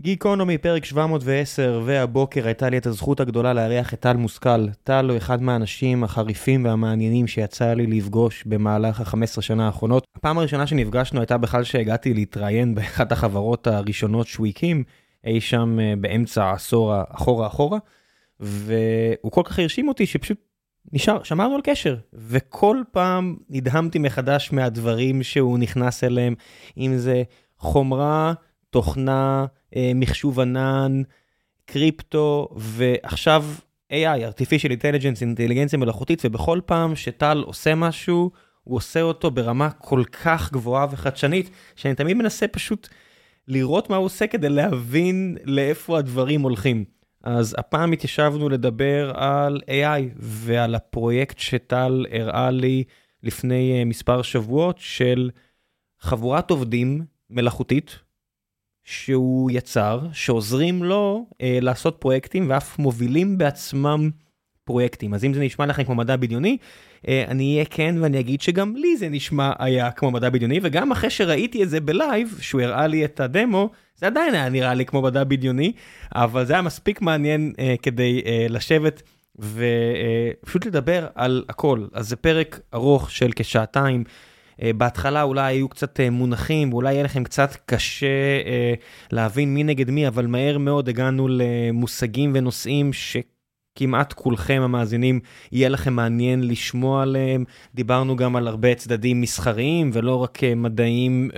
גיקונומי, פרק 710, והבוקר הייתה לי את הזכות הגדולה לארח את טל מושכל. טל הוא אחד מהאנשים החריפים והמעניינים שיצא לי לפגוש במהלך ה-15 שנה האחרונות. הפעם הראשונה שנפגשנו הייתה בכלל שהגעתי להתראיין באחת החברות הראשונות שהוא הקים, אי שם אה, באמצע העשור אחורה אחורה, והוא כל כך הרשים אותי שפשוט נשאר, שמרנו על קשר, וכל פעם נדהמתי מחדש מהדברים שהוא נכנס אליהם, אם זה חומרה, תוכנה, מחשוב ענן, קריפטו, ועכשיו AI, artificial intelligence, אינטליגנציה מלאכותית, ובכל פעם שטל עושה משהו, הוא עושה אותו ברמה כל כך גבוהה וחדשנית, שאני תמיד מנסה פשוט לראות מה הוא עושה כדי להבין לאיפה הדברים הולכים. אז הפעם התיישבנו לדבר על AI ועל הפרויקט שטל הראה לי לפני אה, מספר שבועות של חבורת עובדים מלאכותית שהוא יצר, שעוזרים לו אה, לעשות פרויקטים ואף מובילים בעצמם פרויקטים. אז אם זה נשמע לכם כמו מדע בדיוני, אה, אני אהיה כן ואני אגיד שגם לי זה נשמע היה כמו מדע בדיוני, וגם אחרי שראיתי את זה בלייב, שהוא הראה לי את הדמו, זה עדיין היה נראה לי כמו מדע בדיוני, אבל זה היה מספיק מעניין אה, כדי אה, לשבת. ופשוט אה, לדבר על הכל. אז זה פרק ארוך של כשעתיים. אה, בהתחלה אולי היו קצת אה, מונחים, ואולי יהיה לכם קצת קשה אה, להבין מי נגד מי, אבל מהר מאוד הגענו למושגים ונושאים ש... כמעט כולכם המאזינים יהיה לכם מעניין לשמוע עליהם. דיברנו גם על הרבה צדדים מסחריים ולא רק מדעיים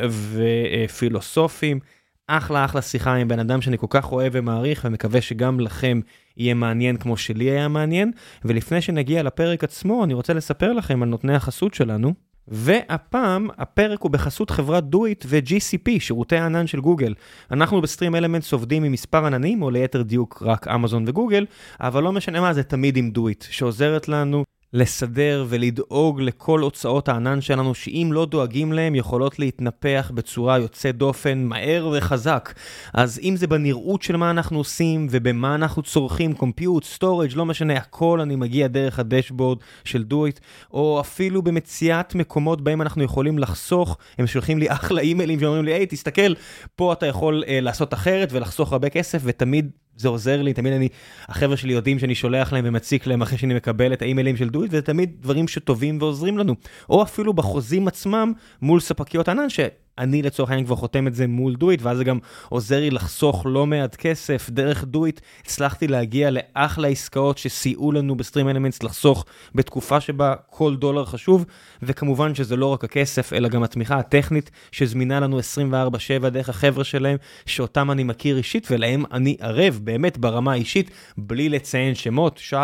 ופילוסופיים. אחלה אחלה שיחה עם בן אדם שאני כל כך אוהב ומעריך ומקווה שגם לכם יהיה מעניין כמו שלי היה מעניין. ולפני שנגיע לפרק עצמו אני רוצה לספר לכם על נותני החסות שלנו. והפעם הפרק הוא בחסות חברת דויט ו-GCP, שירותי הענן של גוגל. אנחנו בסטרים אלמנטס עובדים עם מספר עננים, או ליתר דיוק רק אמזון וגוגל, אבל לא משנה מה, זה תמיד עם דויט, שעוזרת לנו לסדר ולדאוג לכל הוצאות הענן שלנו, שאם לא דואגים להם, יכולות להתנפח בצורה יוצאת דופן מהר וחזק. אז אם זה בנראות של מה אנחנו עושים ובמה אנחנו צורכים, compute, storage, לא משנה, הכל אני מגיע דרך ה dashboard של DoiT, או אפילו במציאת מקומות בהם אנחנו יכולים לחסוך, הם שולחים לי אחלה אימיילים שאומרים לי, היי, תסתכל, פה אתה יכול אה, לעשות אחרת ולחסוך הרבה כסף, ותמיד זה עוזר לי, תמיד אני, החבר'ה שלי יודעים שאני שולח להם ומציק להם אחרי שאני מקבל את האימיילים של דויט, וזה תמיד דברים שטובים ועוזרים לנו. או אפילו בחוזים עצמם מול ספקיות ענן, ש... אני לצורך העניין כבר חותם את זה מול דויט, ואז זה גם עוזר לי לחסוך לא מעט כסף. דרך דויט הצלחתי להגיע לאחלה עסקאות שסייעו לנו בסטרים אלמנטס לחסוך בתקופה שבה כל דולר חשוב, וכמובן שזה לא רק הכסף, אלא גם התמיכה הטכנית שזמינה לנו 24/7 דרך החבר'ה שלהם, שאותם אני מכיר אישית, ולהם אני ערב, באמת ברמה האישית, בלי לציין שמות. שי,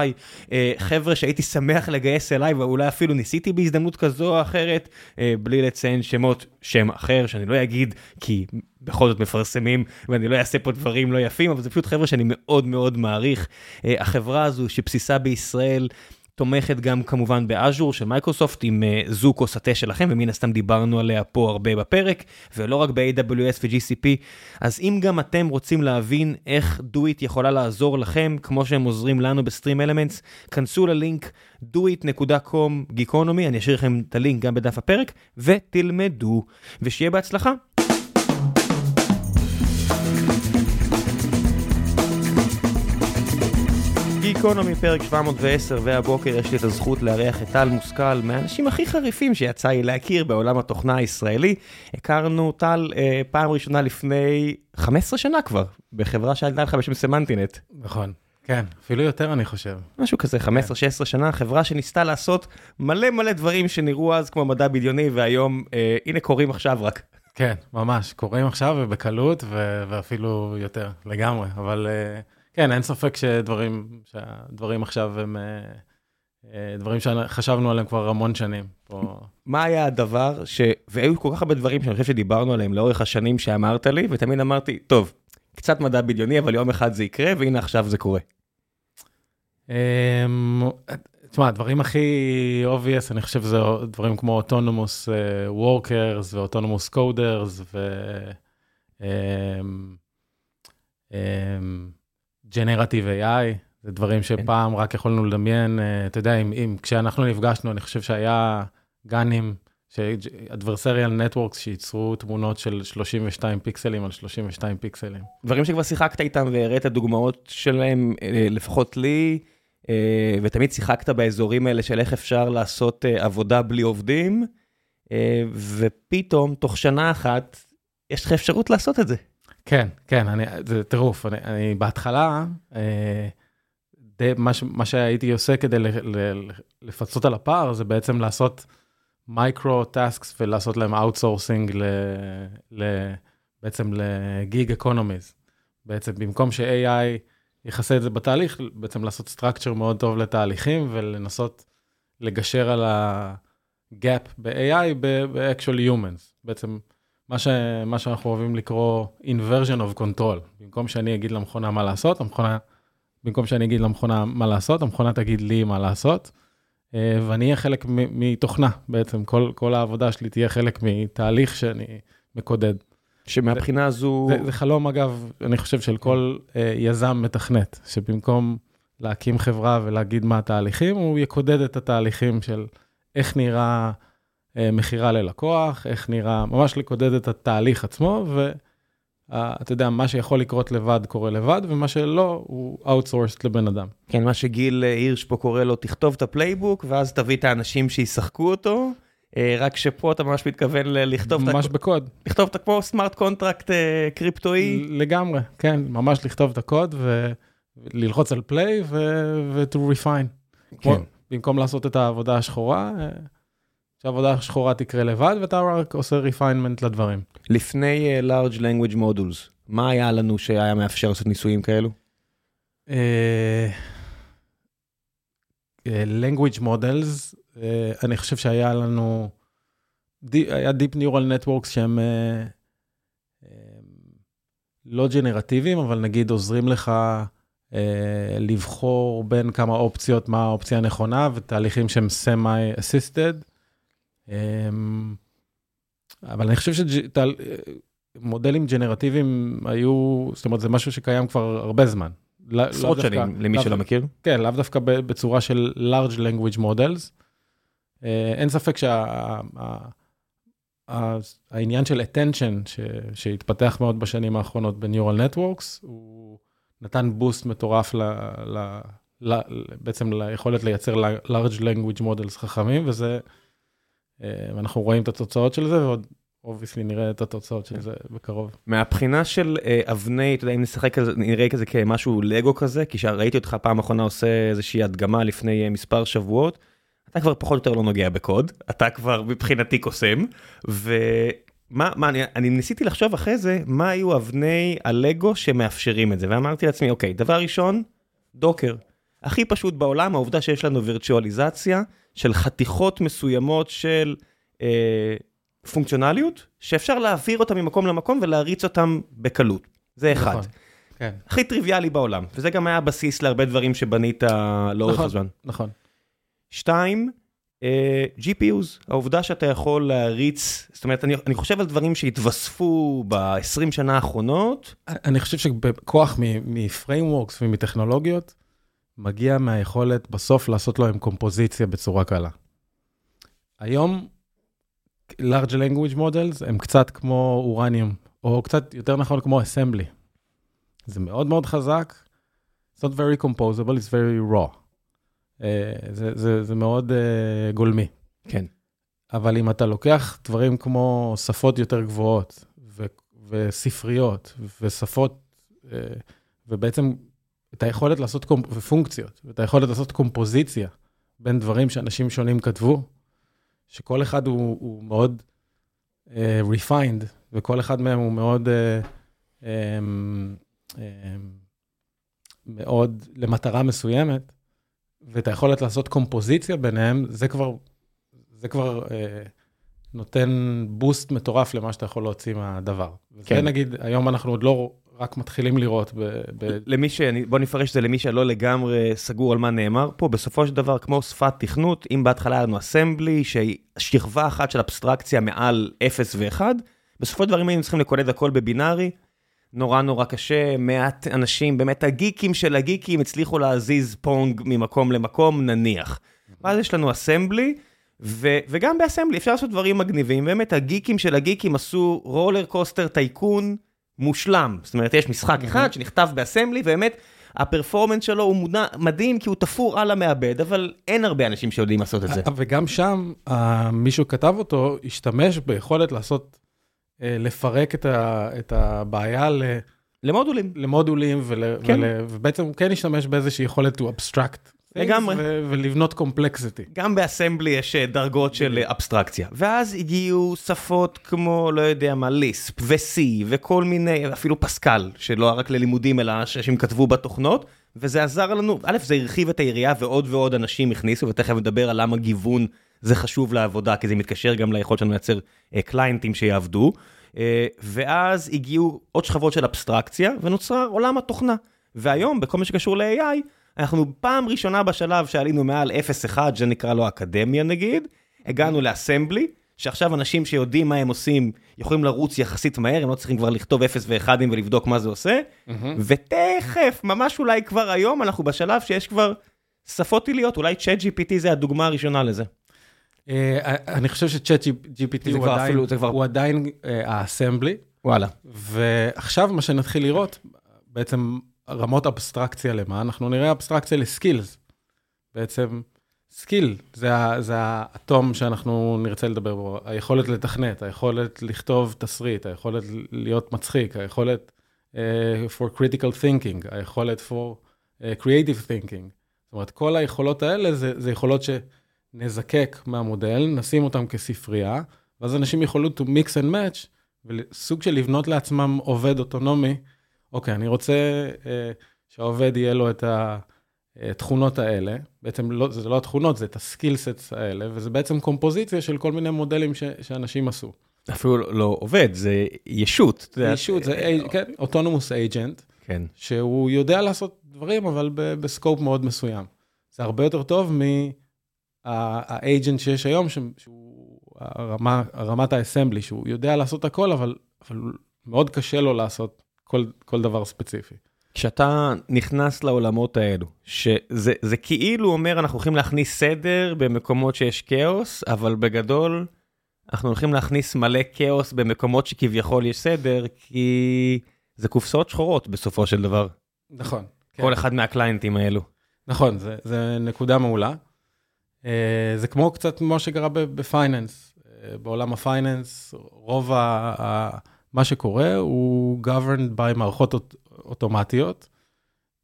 אה, חבר'ה שהייתי שמח לגייס אליי, ואולי אפילו ניסיתי בהזדמנות כזו או אחרת, אה, בלי לציין שמות, שם אחר. שאני לא אגיד כי בכל זאת מפרסמים ואני לא אעשה פה דברים לא יפים, אבל זה פשוט חבר'ה שאני מאוד מאוד מעריך. אה, החברה הזו שבסיסה בישראל, תומכת גם כמובן ב Azure של מייקרוסופט עם אה, זוקוס התה שלכם ומן הסתם דיברנו עליה פה הרבה בפרק ולא רק ב-AWS ו-GCP אז אם גם אתם רוצים להבין איך דויט יכולה לעזור לכם כמו שהם עוזרים לנו ב StreamElements כנסו ללינק doit.com גיקונומי אני אשאיר לכם את הלינק גם בדף הפרק ותלמדו ושיהיה בהצלחה. גיקונומי פרק 710 והבוקר יש לי את הזכות לארח את טל מושכל מהאנשים הכי חריפים שיצא לי להכיר בעולם התוכנה הישראלי. הכרנו טל אה, פעם ראשונה לפני 15 שנה כבר בחברה שעלתה לך בשם סמנטינט. נכון. כן, אפילו יותר אני חושב. משהו כזה, 15-16 כן. שנה, חברה שניסתה לעשות מלא מלא דברים שנראו אז כמו מדע בדיוני, והיום, אה, הנה קורים עכשיו רק. כן, ממש, קורים עכשיו ובקלות, ו- ואפילו יותר, לגמרי, אבל אה, כן, אין ספק שדברים, שהדברים עכשיו הם... אה, אה, דברים שחשבנו עליהם כבר המון שנים. פה. מה היה הדבר ש... והיו כל כך הרבה דברים שאני חושב שדיברנו עליהם לאורך השנים שאמרת לי, ותמיד אמרתי, טוב, קצת מדע בדיוני, אבל יום אחד זה יקרה, והנה עכשיו זה קורה. אמ, תשמע, הדברים הכי obvious, אני חושב שזה דברים כמו autonomous workers ו autonomous coders ו generative AI, זה דברים כן. שפעם רק יכולנו לדמיין, אה, אתה יודע, אם, אם כשאנחנו נפגשנו, אני חושב שהיה GANים adversarial networks שייצרו תמונות של 32 פיקסלים על 32 פיקסלים. דברים שכבר שיחקת איתם והראית דוגמאות שלהם, אה, לפחות לי, אה, ותמיד שיחקת באזורים האלה של איך אפשר לעשות עבודה בלי עובדים, ופתאום, תוך שנה אחת, יש לך אפשרות לעשות את זה. כן, כן, אני, זה טירוף. אני, אני בהתחלה, די, מה, מה שהייתי עושה כדי ל, ל, לפצות על הפער, זה בעצם לעשות micro tasks ולעשות להם outsourcing ל, ל, בעצם לגיג אקונומיז. בעצם במקום ש-AI יכסה את זה בתהליך, בעצם לעשות structure מאוד טוב לתהליכים ולנסות לגשר על ה-gap ב-AI ב-actual humans. בעצם מה, ש, מה שאנחנו אוהבים לקרוא inversion of control. במקום שאני אגיד למכונה מה לעשות, המכונה, במקום שאני אגיד למכונה מה לעשות, המכונה תגיד לי מה לעשות. אה, ואני אהיה חלק מתוכנה בעצם, כל, כל העבודה שלי תהיה חלק מתהליך שאני מקודד. שמבחינה הזו... זה, זה חלום אגב, אני חושב של כל אה, יזם מתכנת, שבמקום להקים חברה ולהגיד מה התהליכים, הוא יקודד את התהליכים של איך נראה מכירה ללקוח, איך נראה, ממש לקודד את התהליך עצמו, ו... אתה יודע, מה שיכול לקרות לבד קורה לבד, ומה שלא, הוא outsourced לבן אדם. כן, מה שגיל אה, הירש פה קורא לו, תכתוב את ה playbook, ואז תביא את האנשים שישחקו אותו, אה, רק שפה אתה ממש מתכוון לכתוב את... ממש בקוד. לכתוב את כמו smart contract קריפטואי. לגמרי, כן, ממש לכתוב את הקוד וללחוץ על play ו-to refine. כן. במקום לעשות את העבודה השחורה, אה, שהעבודה השחורה תקרה לבד, ואתה רק עושה refinement לדברים. לפני אה, large language modules, מה היה לנו שהיה מאפשר לעשות ניסויים כאלו? אה, uh, language models, uh, אני חושב שהיה לנו, היה Deep Neural Networks שהם uh, uh, לא ג'נרטיביים, אבל נגיד עוזרים לך uh, לבחור בין כמה אופציות, מה האופציה הנכונה, ותהליכים שהם semi-assisted. אמ, אבל אני חושב שמודלים ג'נרטיביים היו, זאת אומרת, זה משהו שקיים כבר הרבה זמן. עשרות שנים, למי שלא מכיר. כן, לאו דווקא בצורה של large language models. אה, אין ספק שהעניין של attention, שהתפתח מאוד בשנים האחרונות ב-neural networks, הוא נתן boost מטורף בעצם ליכולת לייצר large language models חכמים, וזה... אה, ואנחנו רואים את התוצאות של זה, ועוד obviously נראה את התוצאות של זה בקרוב. מהבחינה של אה, אבני, אתה יודע, אם נשחק כזה, נראה כזה כמשהו לגו כזה, כי כשראיתי אותך פעם אחרונה עושה איזושהי הדגמה לפני אה, מספר שבועות, אתה כבר פחות או יותר לא נוגע בקוד, אתה כבר מבחינתי קוסם, ומה, מה, אני, אני ניסיתי לחשוב אחרי זה, מה היו אבני הלגו שמאפשרים את זה, ואמרתי לעצמי, אוקיי, דבר ראשון, דוקר. הכי פשוט בעולם, העובדה שיש לנו וירטואליזציה של חתיכות מסוימות של אה, פונקציונליות, שאפשר להעביר אותם ממקום למקום ולהריץ אותם בקלות. זה אחד. נכון, כן. הכי טריוויאלי בעולם, וזה גם היה הבסיס להרבה דברים שבנית לאורך נכון, הזמן. נכון. שתיים, אה, GPUs, העובדה שאתה יכול להריץ, זאת אומרת, אני, אני חושב על דברים שהתווספו ב-20 שנה האחרונות. אני חושב שבכוח מפריימוורקס ומטכנולוגיות, מגיע מהיכולת בסוף לעשות לו עם קומפוזיציה בצורה קלה. היום, large language models הם קצת כמו אורניום, או קצת יותר נכון כמו assembly. זה מאוד מאוד חזק, it's not very composable, it's very raw. Uh, זה, זה, זה מאוד uh, גולמי. כן. אבל אם אתה לוקח דברים כמו שפות יותר גבוהות, ו- וספריות, ושפות, uh, ובעצם את היכולת לעשות קומפ... פונקציות, ואת היכולת לעשות קומפוזיציה בין דברים שאנשים שונים כתבו, שכל אחד הוא, הוא מאוד uh, refined, וכל אחד מהם הוא מאוד, uh, um, um, מאוד למטרה מסוימת, ואת היכולת לעשות קומפוזיציה ביניהם, זה כבר, זה כבר uh, נותן בוסט מטורף למה שאתה יכול להוציא מהדבר. כן. וזה נגיד, היום אנחנו עוד לא רק מתחילים לראות. ב, ב... למי ש... בוא נפרש את זה למי שלא לגמרי סגור על מה נאמר פה, בסופו של דבר, כמו שפת תכנות, אם בהתחלה היה לנו אסמבלי, שהיא שכבה אחת של אבסטרקציה מעל 0 ו-1, בסופו של דבר אם היינו צריכים לקודד הכל בבינארי, נורא נורא קשה, מעט אנשים, באמת הגיקים של הגיקים הצליחו להזיז פונג ממקום למקום, נניח. ואז יש לנו אסמבלי, ו- וגם באסמבלי אפשר לעשות דברים מגניבים, באמת הגיקים של הגיקים עשו רולר קוסטר טייקון מושלם. זאת אומרת, יש משחק אחד שנכתב באסמבלי, ובאמת הפרפורמנס שלו הוא מודע, מדהים כי הוא תפור על המעבד, אבל אין הרבה אנשים שיודעים לעשות את זה. וגם שם, אה, מישהו כתב אותו, השתמש ביכולת לעשות, אה, לפרק את, ה, את הבעיה ל, למודולים. למודולים, ול, כן. ול, ובעצם הוא כן השתמש באיזושהי יכולת to abstract. לגמרי. ולבנות complexity. גם באסמבלי יש אה, דרגות של אה, אבסטרקציה. ואז הגיעו שפות כמו, לא יודע מה, ליספ ו-C וכל מיני, אפילו פסקל, שלא רק ללימודים אלא שאנשים כתבו בתוכנות, וזה עזר לנו, א', זה הרחיב את היריעה ועוד ועוד אנשים הכניסו, ותכף נדבר על למה גיוון זה חשוב לעבודה, כי זה מתקשר גם ליכולת שלנו לייצר קליינטים שיעבדו. אה, ואז הגיעו עוד שכבות של אבסטרקציה, ונוצר עולם התוכנה. והיום, בכל מה שקשור ל-AI, אנחנו פעם ראשונה בשלב שעלינו מעל 0.1, שזה נקרא לו אקדמיה נגיד, הגענו לאסמבלי, שעכשיו אנשים שיודעים מה הם עושים יכולים לרוץ יחסית מהר, הם לא צריכים כבר לכתוב 0 ו-1 ולבדוק מה זה עושה, ותכף, ממש אולי כבר היום, אנחנו בשלב שיש כבר שפות עיליות, אולי צ'אט GPT זה הדוגמה הראשונה לזה. אה, אני חושב שצ'אט GPT עדיין, הוא עדיין אה, האסמבלי, וואלה. ועכשיו מה שנתחיל לראות, בעצם רמות אבסטרקציה למה? אנחנו נראה אבסטרקציה לסקילס. בעצם skill, זה, זה האטום שאנחנו נרצה לדבר בו, היכולת לתכנת, היכולת לכתוב תסריט, היכולת להיות מצחיק, היכולת אה, for critical thinking, היכולת for אה, creative thinking. זאת אומרת, כל היכולות האלה זה, זה יכולות שנזקק מהמודל, נשים אותם כספרייה, ואז אנשים יכולו to mix and match, וסוג של לבנות לעצמם עובד אוטונומי. אוקיי, אני רוצה אה, שהעובד יהיה לו את התכונות האלה, בעצם לא, זה לא התכונות, זה את ה skill sets האלה, וזה בעצם קומפוזיציה של כל מיני מודלים ש, שאנשים עשו. אפילו לא עובד, זה ישות. זה ישות, זה אי- כן, autonomous agent, כן. שהוא יודע לעשות דברים, אבל ב scope מאוד מסוים. זה הרבה יותר טוב מה agent שיש היום, שהוא הרמה, רמת ה Assembly, שהוא יודע לעשות הכל, אבל, אבל מאוד קשה לו לעשות כל, כל דבר ספציפי. כשאתה נכנס לעולמות האלו, שזה זה כאילו אומר אנחנו הולכים להכניס סדר במקומות שיש כאוס, אבל בגדול אנחנו הולכים להכניס מלא כאוס במקומות שכביכול יש סדר, כי זה קופסאות שחורות בסופו של דבר, נכון. כל אחד מהקליינטים האלו. נכון, זה, זה נקודה מעולה. אה, זה כמו קצת מה שקרה ב- ב finance. אה, בעולם ה finance, רוב ה, מה שקורה הוא governed by מערכות אוט, אוטומטיות,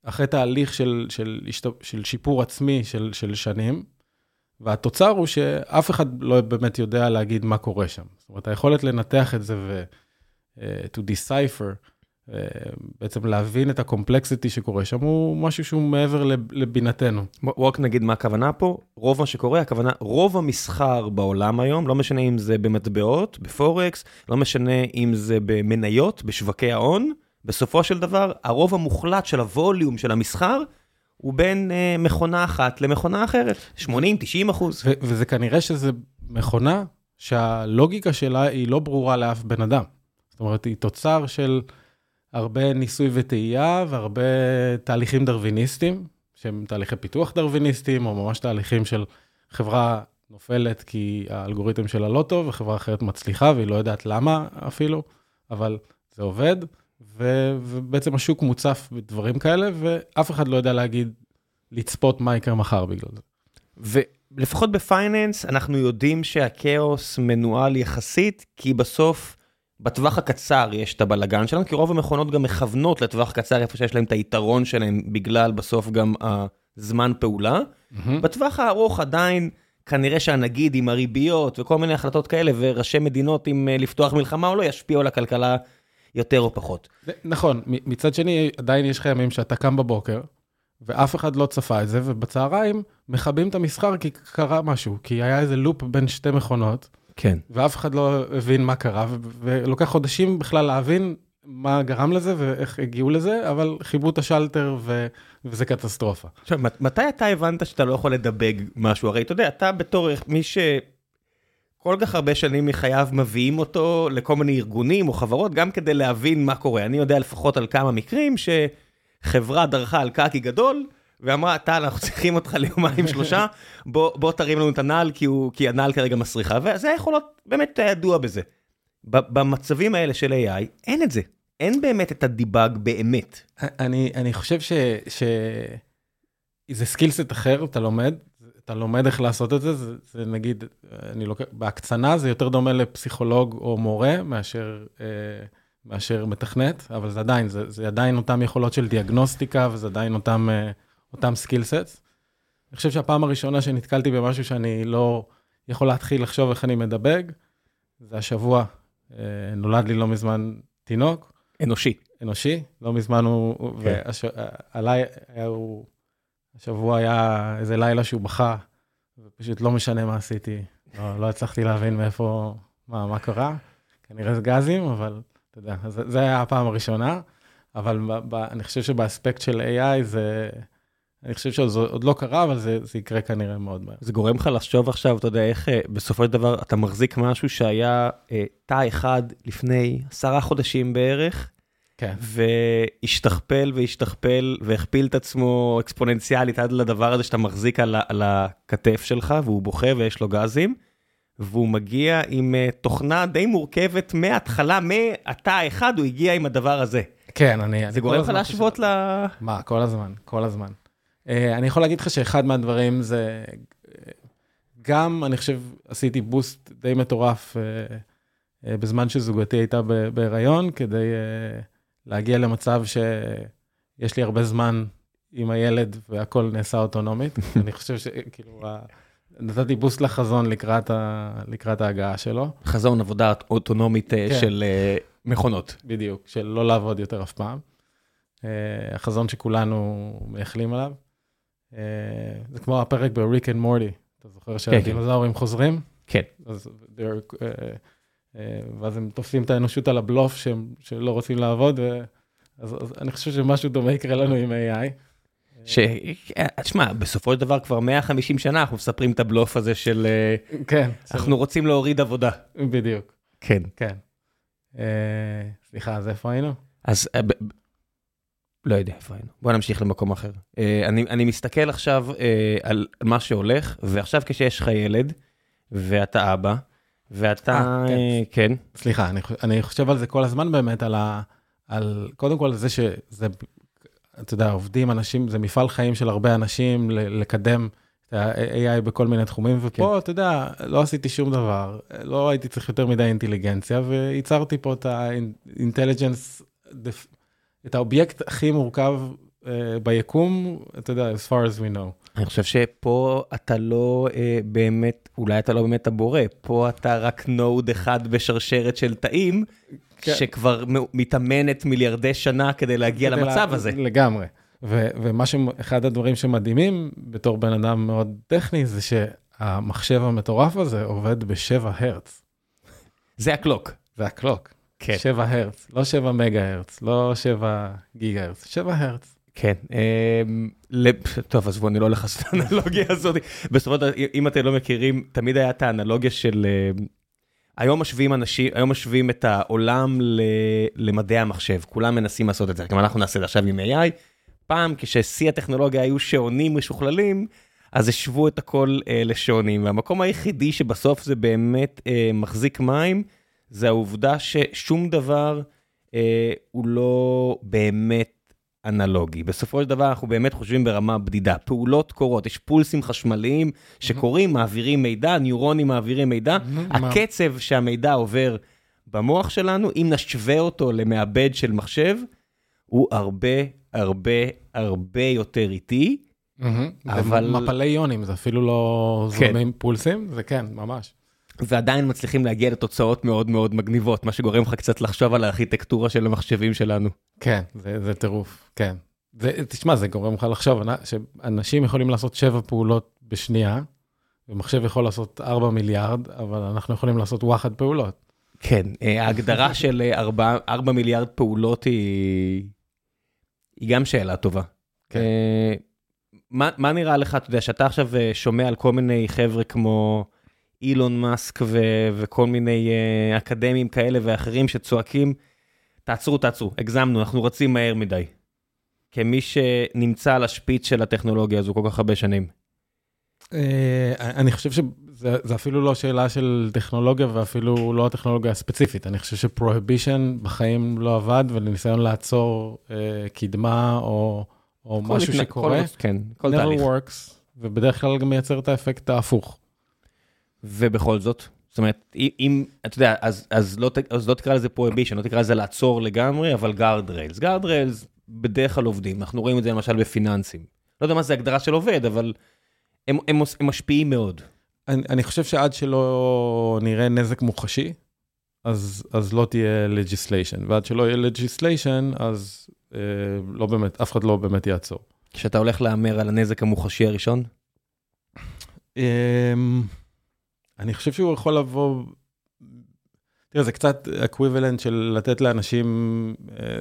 אחרי תהליך של, של, של, של שיפור עצמי של, של שנים, והתוצר הוא שאף אחד לא באמת יודע להגיד מה קורה שם. זאת אומרת, היכולת לנתח את זה ו... uh, to decipher, בעצם להבין את הקומפלקסיטי שקורה שם, הוא משהו שהוא מעבר לב- לבינתנו. בוא בוא רק נגיד מה הכוונה פה, רוב מה שקורה, הכוונה, רוב המסחר בעולם היום, לא משנה אם זה במטבעות, בפורקס, לא משנה אם זה במניות, בשווקי ההון, בסופו של דבר, הרוב המוחלט של הווליום של המסחר, הוא בין אה, מכונה אחת למכונה אחרת, 80-90 אחוז. ו- וזה כנראה שזה מכונה שהלוגיקה שלה היא לא ברורה לאף בן אדם. זאת אומרת, היא תוצר של הרבה ניסוי וטעייה והרבה תהליכים דרוויניסטיים, שהם תהליכי פיתוח דרוויניסטיים, או ממש תהליכים של חברה נופלת כי האלגוריתם שלה לא טוב, וחברה אחרת מצליחה והיא לא יודעת למה אפילו, אבל זה עובד, ו- ובעצם השוק מוצף בדברים כאלה, ואף אחד לא יודע להגיד, לצפות מה יקרה מחר בגלל זה. ולפחות בפייננס, אנחנו יודעים שהכאוס מנוהל יחסית, כי בסוף, בטווח הקצר יש את הבלגן שלנו, כי רוב המכונות גם מכוונות לטווח קצר איפה שיש להם את היתרון שלהם, בגלל בסוף גם הזמן פעולה. בטווח הארוך עדיין, כנראה שהנגיד עם הריביות וכל מיני החלטות כאלה, וראשי מדינות עם אה, לפתוח מלחמה או לא, ישפיעו על הכלכלה יותר או פחות. נכון, מצד שני, עדיין יש לך ימים שאתה קם בבוקר, ואף אחד לא צפה את זה, ובצהריים מכבים את המסחר כי קרה משהו, כי היה איזה לופ בין שתי מכונות, כן. ואף אחד לא הבין מה קרה, ולוקח חודשים בכלל להבין מה גרם לזה ואיך הגיעו לזה, אבל חיברו את השלטר ו- וזה קטסטרופה. עכשיו, מת- מתי אתה הבנת שאתה לא יכול לדבג משהו? הרי אתה יודע, אתה בתור מי ש... כל כך הרבה שנים מחייך מביאים אותו לכל מיני ארגונים או חברות, גם כדי להבין מה קורה. אני יודע לפחות על כמה מקרים שחברה דרכה על קקי גדול, ואמרה, טל, אנחנו צריכים אותך ליומיים שלושה, בוא, בוא תרים לנו את הנעל, כי, הוא, כי הנעל כרגע מסריחה, וזה יכול להיות באמת ידוע בזה. במצבים האלה של AI, אין את זה. אין באמת את ה debug באמת. אני, אני חושב ש... ש... זה skill set אחר, אתה לומד, אתה לומד איך לעשות את זה, זה, זה נגיד, אני לוקח, בהקצנה זה יותר דומה לפסיכולוג או מורה מאשר, אה, מאשר מתכנת, אבל זה עדיין, זה, זה עדיין אותם יכולות של דיאגנוסטיקה וזה עדיין אותם, אה, אותם סקילסט. אני חושב שהפעם הראשונה שנתקלתי במשהו שאני לא יכול להתחיל לחשוב איך אני מדבג, זה השבוע, אה, נולד לי לא מזמן תינוק. אנושי. אנושי, לא מזמן הוא, כן. ועליי הוא... השבוע היה איזה לילה שהוא בכה, ופשוט לא משנה מה עשיתי. לא, לא הצלחתי להבין מאיפה, מה, מה קרה. כנראה זה גזים, אבל אתה יודע, זה, זה היה הפעם הראשונה. אבל ב, ב, אני חושב שבאספקט של AI זה, אני חושב שזה עוד לא קרה, אבל זה, זה יקרה כנראה מאוד מהר. זה גורם לך לחשוב עכשיו, אתה יודע, איך אה, בסופו של דבר אתה מחזיק משהו שהיה אה, תא אחד לפני עשרה חודשים בערך, כן. והשתכפל והשתכפל והכפיל את עצמו אקספוננציאלית עד לדבר הזה שאתה מחזיק על, על הכתף שלך והוא בוכה ויש לו גזים. והוא מגיע עם uh, תוכנה די מורכבת מההתחלה, מהתא אחד הוא הגיע עם הדבר הזה. כן, אני... זה גורם לך להשוות ל... מה, כל הזמן, כל הזמן. Uh, אני יכול להגיד לך שאחד מהדברים זה, גם אני חושב עשיתי בוסט די מטורף uh, uh, בזמן שזוגתי הייתה בהיריון, כדי... להגיע למצב שיש לי הרבה זמן עם הילד והכל נעשה אוטונומית. אני חושב שכאילו, נתתי בוסט לחזון לקראת, ה... לקראת ההגעה שלו. חזון עבודה אוטונומית אה, כן. של מכונות. בדיוק, של לא לעבוד יותר אף פעם. החזון שכולנו מייחלים עליו. Uh, זה כמו הפרק ב-Rick and Morty, אתה זוכר כן, שהדינוזאורים כן. חוזרים? כן. אז uh, אה, ואז הם תופסים את האנושות על הבלוף שהם, שלא רוצים לעבוד. אז, אז אני חושב שמשהו דומה יקרה לנו עם AI. ש... תשמע, בסופו של דבר כבר 150 שנה אנחנו מספרים את הבלוף הזה של... אה, כן. אנחנו רוצים להוריד עבודה. בדיוק. כן. כן. אה, סליחה, אז איפה היינו? אז לא יודע איפה היינו. בוא נמשיך למקום אחר. אני, אני מסתכל עכשיו על מה שהולך, ועכשיו כשיש לך ילד, ואתה אבא, ואתה, כן. כן. סליחה, אני, אני חושב על זה כל הזמן באמת, על ה... על, קודם כל זה שזה, אתה יודע, עובדים אנשים, זה מפעל חיים של הרבה אנשים לקדם את ה-AI בכל מיני תחומים, ופה, כן. אתה יודע, לא עשיתי שום דבר, לא הייתי צריך יותר מדי אינטליגנציה, וייצרתי פה את האינטליג'נס, את האובייקט הכי מורכב uh, ביקום, אתה יודע, as far as we know. אני חושב שפה אתה לא אה, באמת, אולי אתה לא באמת הבורא, פה אתה רק node אחד בשרשרת של תאים, כן. שכבר מתאמנת מיליארדי שנה כדי להגיע למצב לה, הזה. לגמרי. ו- ומה שאחד הדברים שמדהימים בתור בן אדם מאוד טכני, זה שהמחשב המטורף הזה עובד ב-7 הרץ. זה הקלוק. זה הקלוק. כן. 7 הרץ, לא 7 מגה הרץ, לא 7 גיגה הרץ, 7 הרץ. כן, אמ, טוב עזבו אני לא הולך לעשות את האנלוגיה הזאת, בסופו של דבר אם אתם לא מכירים תמיד היה את האנלוגיה של אמ, היום משווים אנשים, היום משווים את העולם למדעי המחשב, כולם מנסים לעשות את זה, גם אנחנו נעשה את זה עכשיו עם AI, פעם כששיא הטכנולוגיה היו שעונים משוכללים, אז השוו את הכל אה, לשעונים, והמקום היחידי שבסוף זה באמת אה, מחזיק מים, זה העובדה ששום דבר אה, הוא לא באמת אנלוגי. בסופו של דבר אנחנו באמת חושבים ברמה בדידה. פעולות קורות, יש פולסים חשמליים שקורים, מעבירים מידע, ניורונים מעבירים מידע. הקצב שהמידע עובר במוח שלנו, אם נשווה אותו למעבד של מחשב, הוא הרבה הרבה הרבה יותר איטי. אבל... מפלי יונים, זה אפילו לא כן. זורמים פולסים, זה כן, ממש. ועדיין מצליחים להגיע לתוצאות מאוד מאוד מגניבות, מה שגורם לך קצת לחשוב על הארכיטקטורה של המחשבים שלנו. כן, זה, זה טירוף, כן. זה, תשמע, זה גורם לך לחשוב, שאנשים יכולים לעשות שבע פעולות בשנייה, ומחשב יכול לעשות ארבע מיליארד, אבל אנחנו יכולים לעשות וואחד פעולות. כן, אה, ההגדרה של אה, ארבע, ארבע מיליארד פעולות היא, היא גם שאלה טובה. כן. אה, מה, מה נראה לך, אתה יודע, שאתה עכשיו שומע על כל מיני חבר'ה כמו... אילון מאסק ו- וכל מיני uh, אקדמים כאלה ואחרים שצועקים, תעצרו, תעצרו, הגזמנו, אנחנו רצים מהר מדי. כמי שנמצא על השפיץ של הטכנולוגיה הזו כל כך הרבה שנים? אה, אני חושב שזה אפילו לא שאלה של טכנולוגיה ואפילו לא הטכנולוגיה הספציפית. אני חושב שפרוהיבישן בחיים לא עבד ולניסיון לעצור אה, קדמה או, או משהו. שקורה, כל, כן, כל never תהליך. works, ובדרך כלל גם מייצר את האפקט ההפוך. ובכל זאת, זאת אומרת, אם, אתה יודע, אז, אז, לא, אז לא תקרא לזה prohibition, לא תקרא לזה לעצור לגמרי, אבל guard rails. guard rails בדרך כלל עובדים, אנחנו רואים את זה למשל בפיננסים. לא יודע מה זה הגדרה של עובד, אבל הם, הם, הם משפיעים מאוד. אני, אני חושב שעד שלא נראה נזק מוחשי, אז, אז לא תהיה legislation, ועד שלא יהיה legislation, אז אה, לא באמת, אף אחד לא באמת יעצור. כשאתה הולך להמר על הנזק המוחשי הראשון? אני חושב שהוא יכול לבוא, תראה, זה קצת equivalent של לתת לאנשים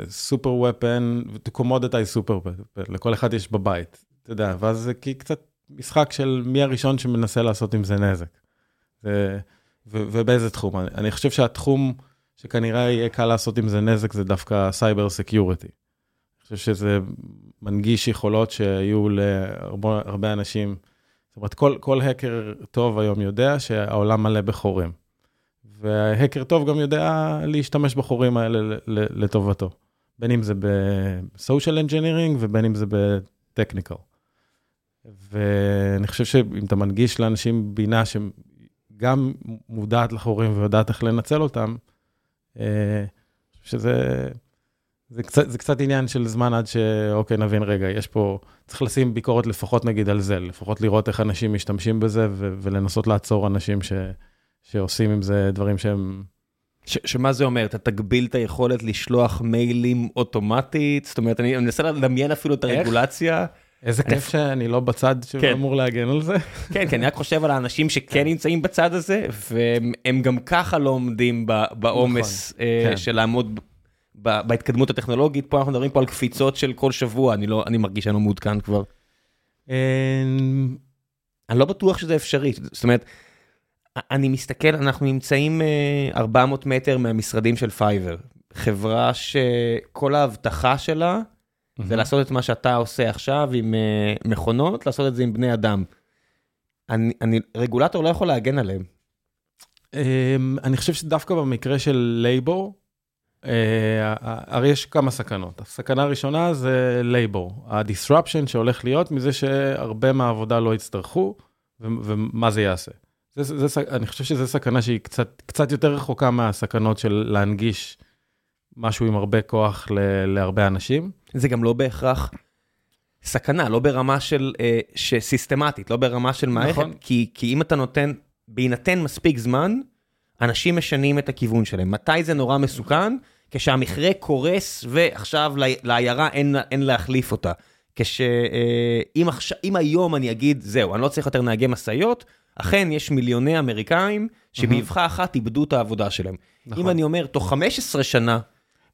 super uh, weapon, to commoditize super weapon, לכל אחד יש בבית, אתה יודע, ואז זה קצת משחק של מי הראשון שמנסה לעשות עם זה נזק. ו, ו, ובאיזה תחום. אני, אני חושב שהתחום שכנראה יהיה קל לעשות עם זה נזק זה דווקא cyber security. אני חושב שזה מנגיש יכולות שיהיו להרבה אנשים. זאת אומרת, כל, כל האקר טוב היום יודע שהעולם מלא בחורים. והאקר טוב גם יודע להשתמש בחורים האלה לטובתו. בין אם זה ב-social engineering ובין אם זה ב-technical. ואני חושב שאם אתה מנגיש לאנשים בינה שגם מודעת לחורים ויודעת איך לנצל אותם, אה, אני חושב שזה זה קצת, זה קצת עניין של זמן עד שאוקיי, נבין, רגע, יש פה, צריך לשים ביקורת לפחות נגיד על זה, לפחות לראות איך אנשים משתמשים בזה ו- ולנסות לעצור אנשים ש- שעושים עם זה דברים שהם... ש- שמה זה אומר? אתה תגביל את היכולת לשלוח מיילים אוטומטית? זאת אומרת, אני מנסה לדמיין אפילו את הרגולציה. איזה כיף שאני לא בצד שאמור כן. להגן על זה. כן, כן, אני רק חושב על האנשים שכן נמצאים בצד הזה, והם גם ככה לא עומדים בעומס נכון, אה, כן. של לעמוד בהתקדמות הטכנולוגית, פה אנחנו מדברים פה על קפיצות של כל שבוע, אני לא, אני מרגיש שאני לא מעודכן כבר. אמ, אני לא בטוח שזה אפשרי, זאת אומרת, אני מסתכל, אנחנו נמצאים 400 אה, מטר מהמשרדים של פייבר, חברה שכל ההבטחה שלה זה לעשות את מה שאתה עושה עכשיו עם אה, מכונות, לעשות את זה עם בני אדם. אני, אני, רגולטור לא יכול להגן עליהם. אמ, אני חושב שדווקא במקרה של labor, הרי יש כמה סכנות. הסכנה הראשונה זה labor, ה-disruption שהולך להיות מזה שהרבה מהעבודה לא יצטרכו, ומה זה יעשה. זה, זה, אני חושב שזו סכנה שהיא קצת, קצת יותר רחוקה מהסכנות של להנגיש משהו עם הרבה כוח ל, להרבה אנשים. זה גם לא בהכרח סכנה, לא ברמה של, אה, ש systematic, לא ברמה של מערכת, נכון. כי, כי אם אתה נותן, בהינתן מספיק זמן, אנשים משנים את הכיוון שלהם. מתי זה נורא מסוכן? כשהמכרה קורס ועכשיו לעיירה אין, אין להחליף אותה. כשאם אה, אם היום אני אגיד, זהו, אני לא צריך יותר נהגי משאיות, אכן יש מיליוני אמריקאים שבאבחה אחת איבדו את העבודה שלהם. נכון. אם אני אומר, תוך 15 שנה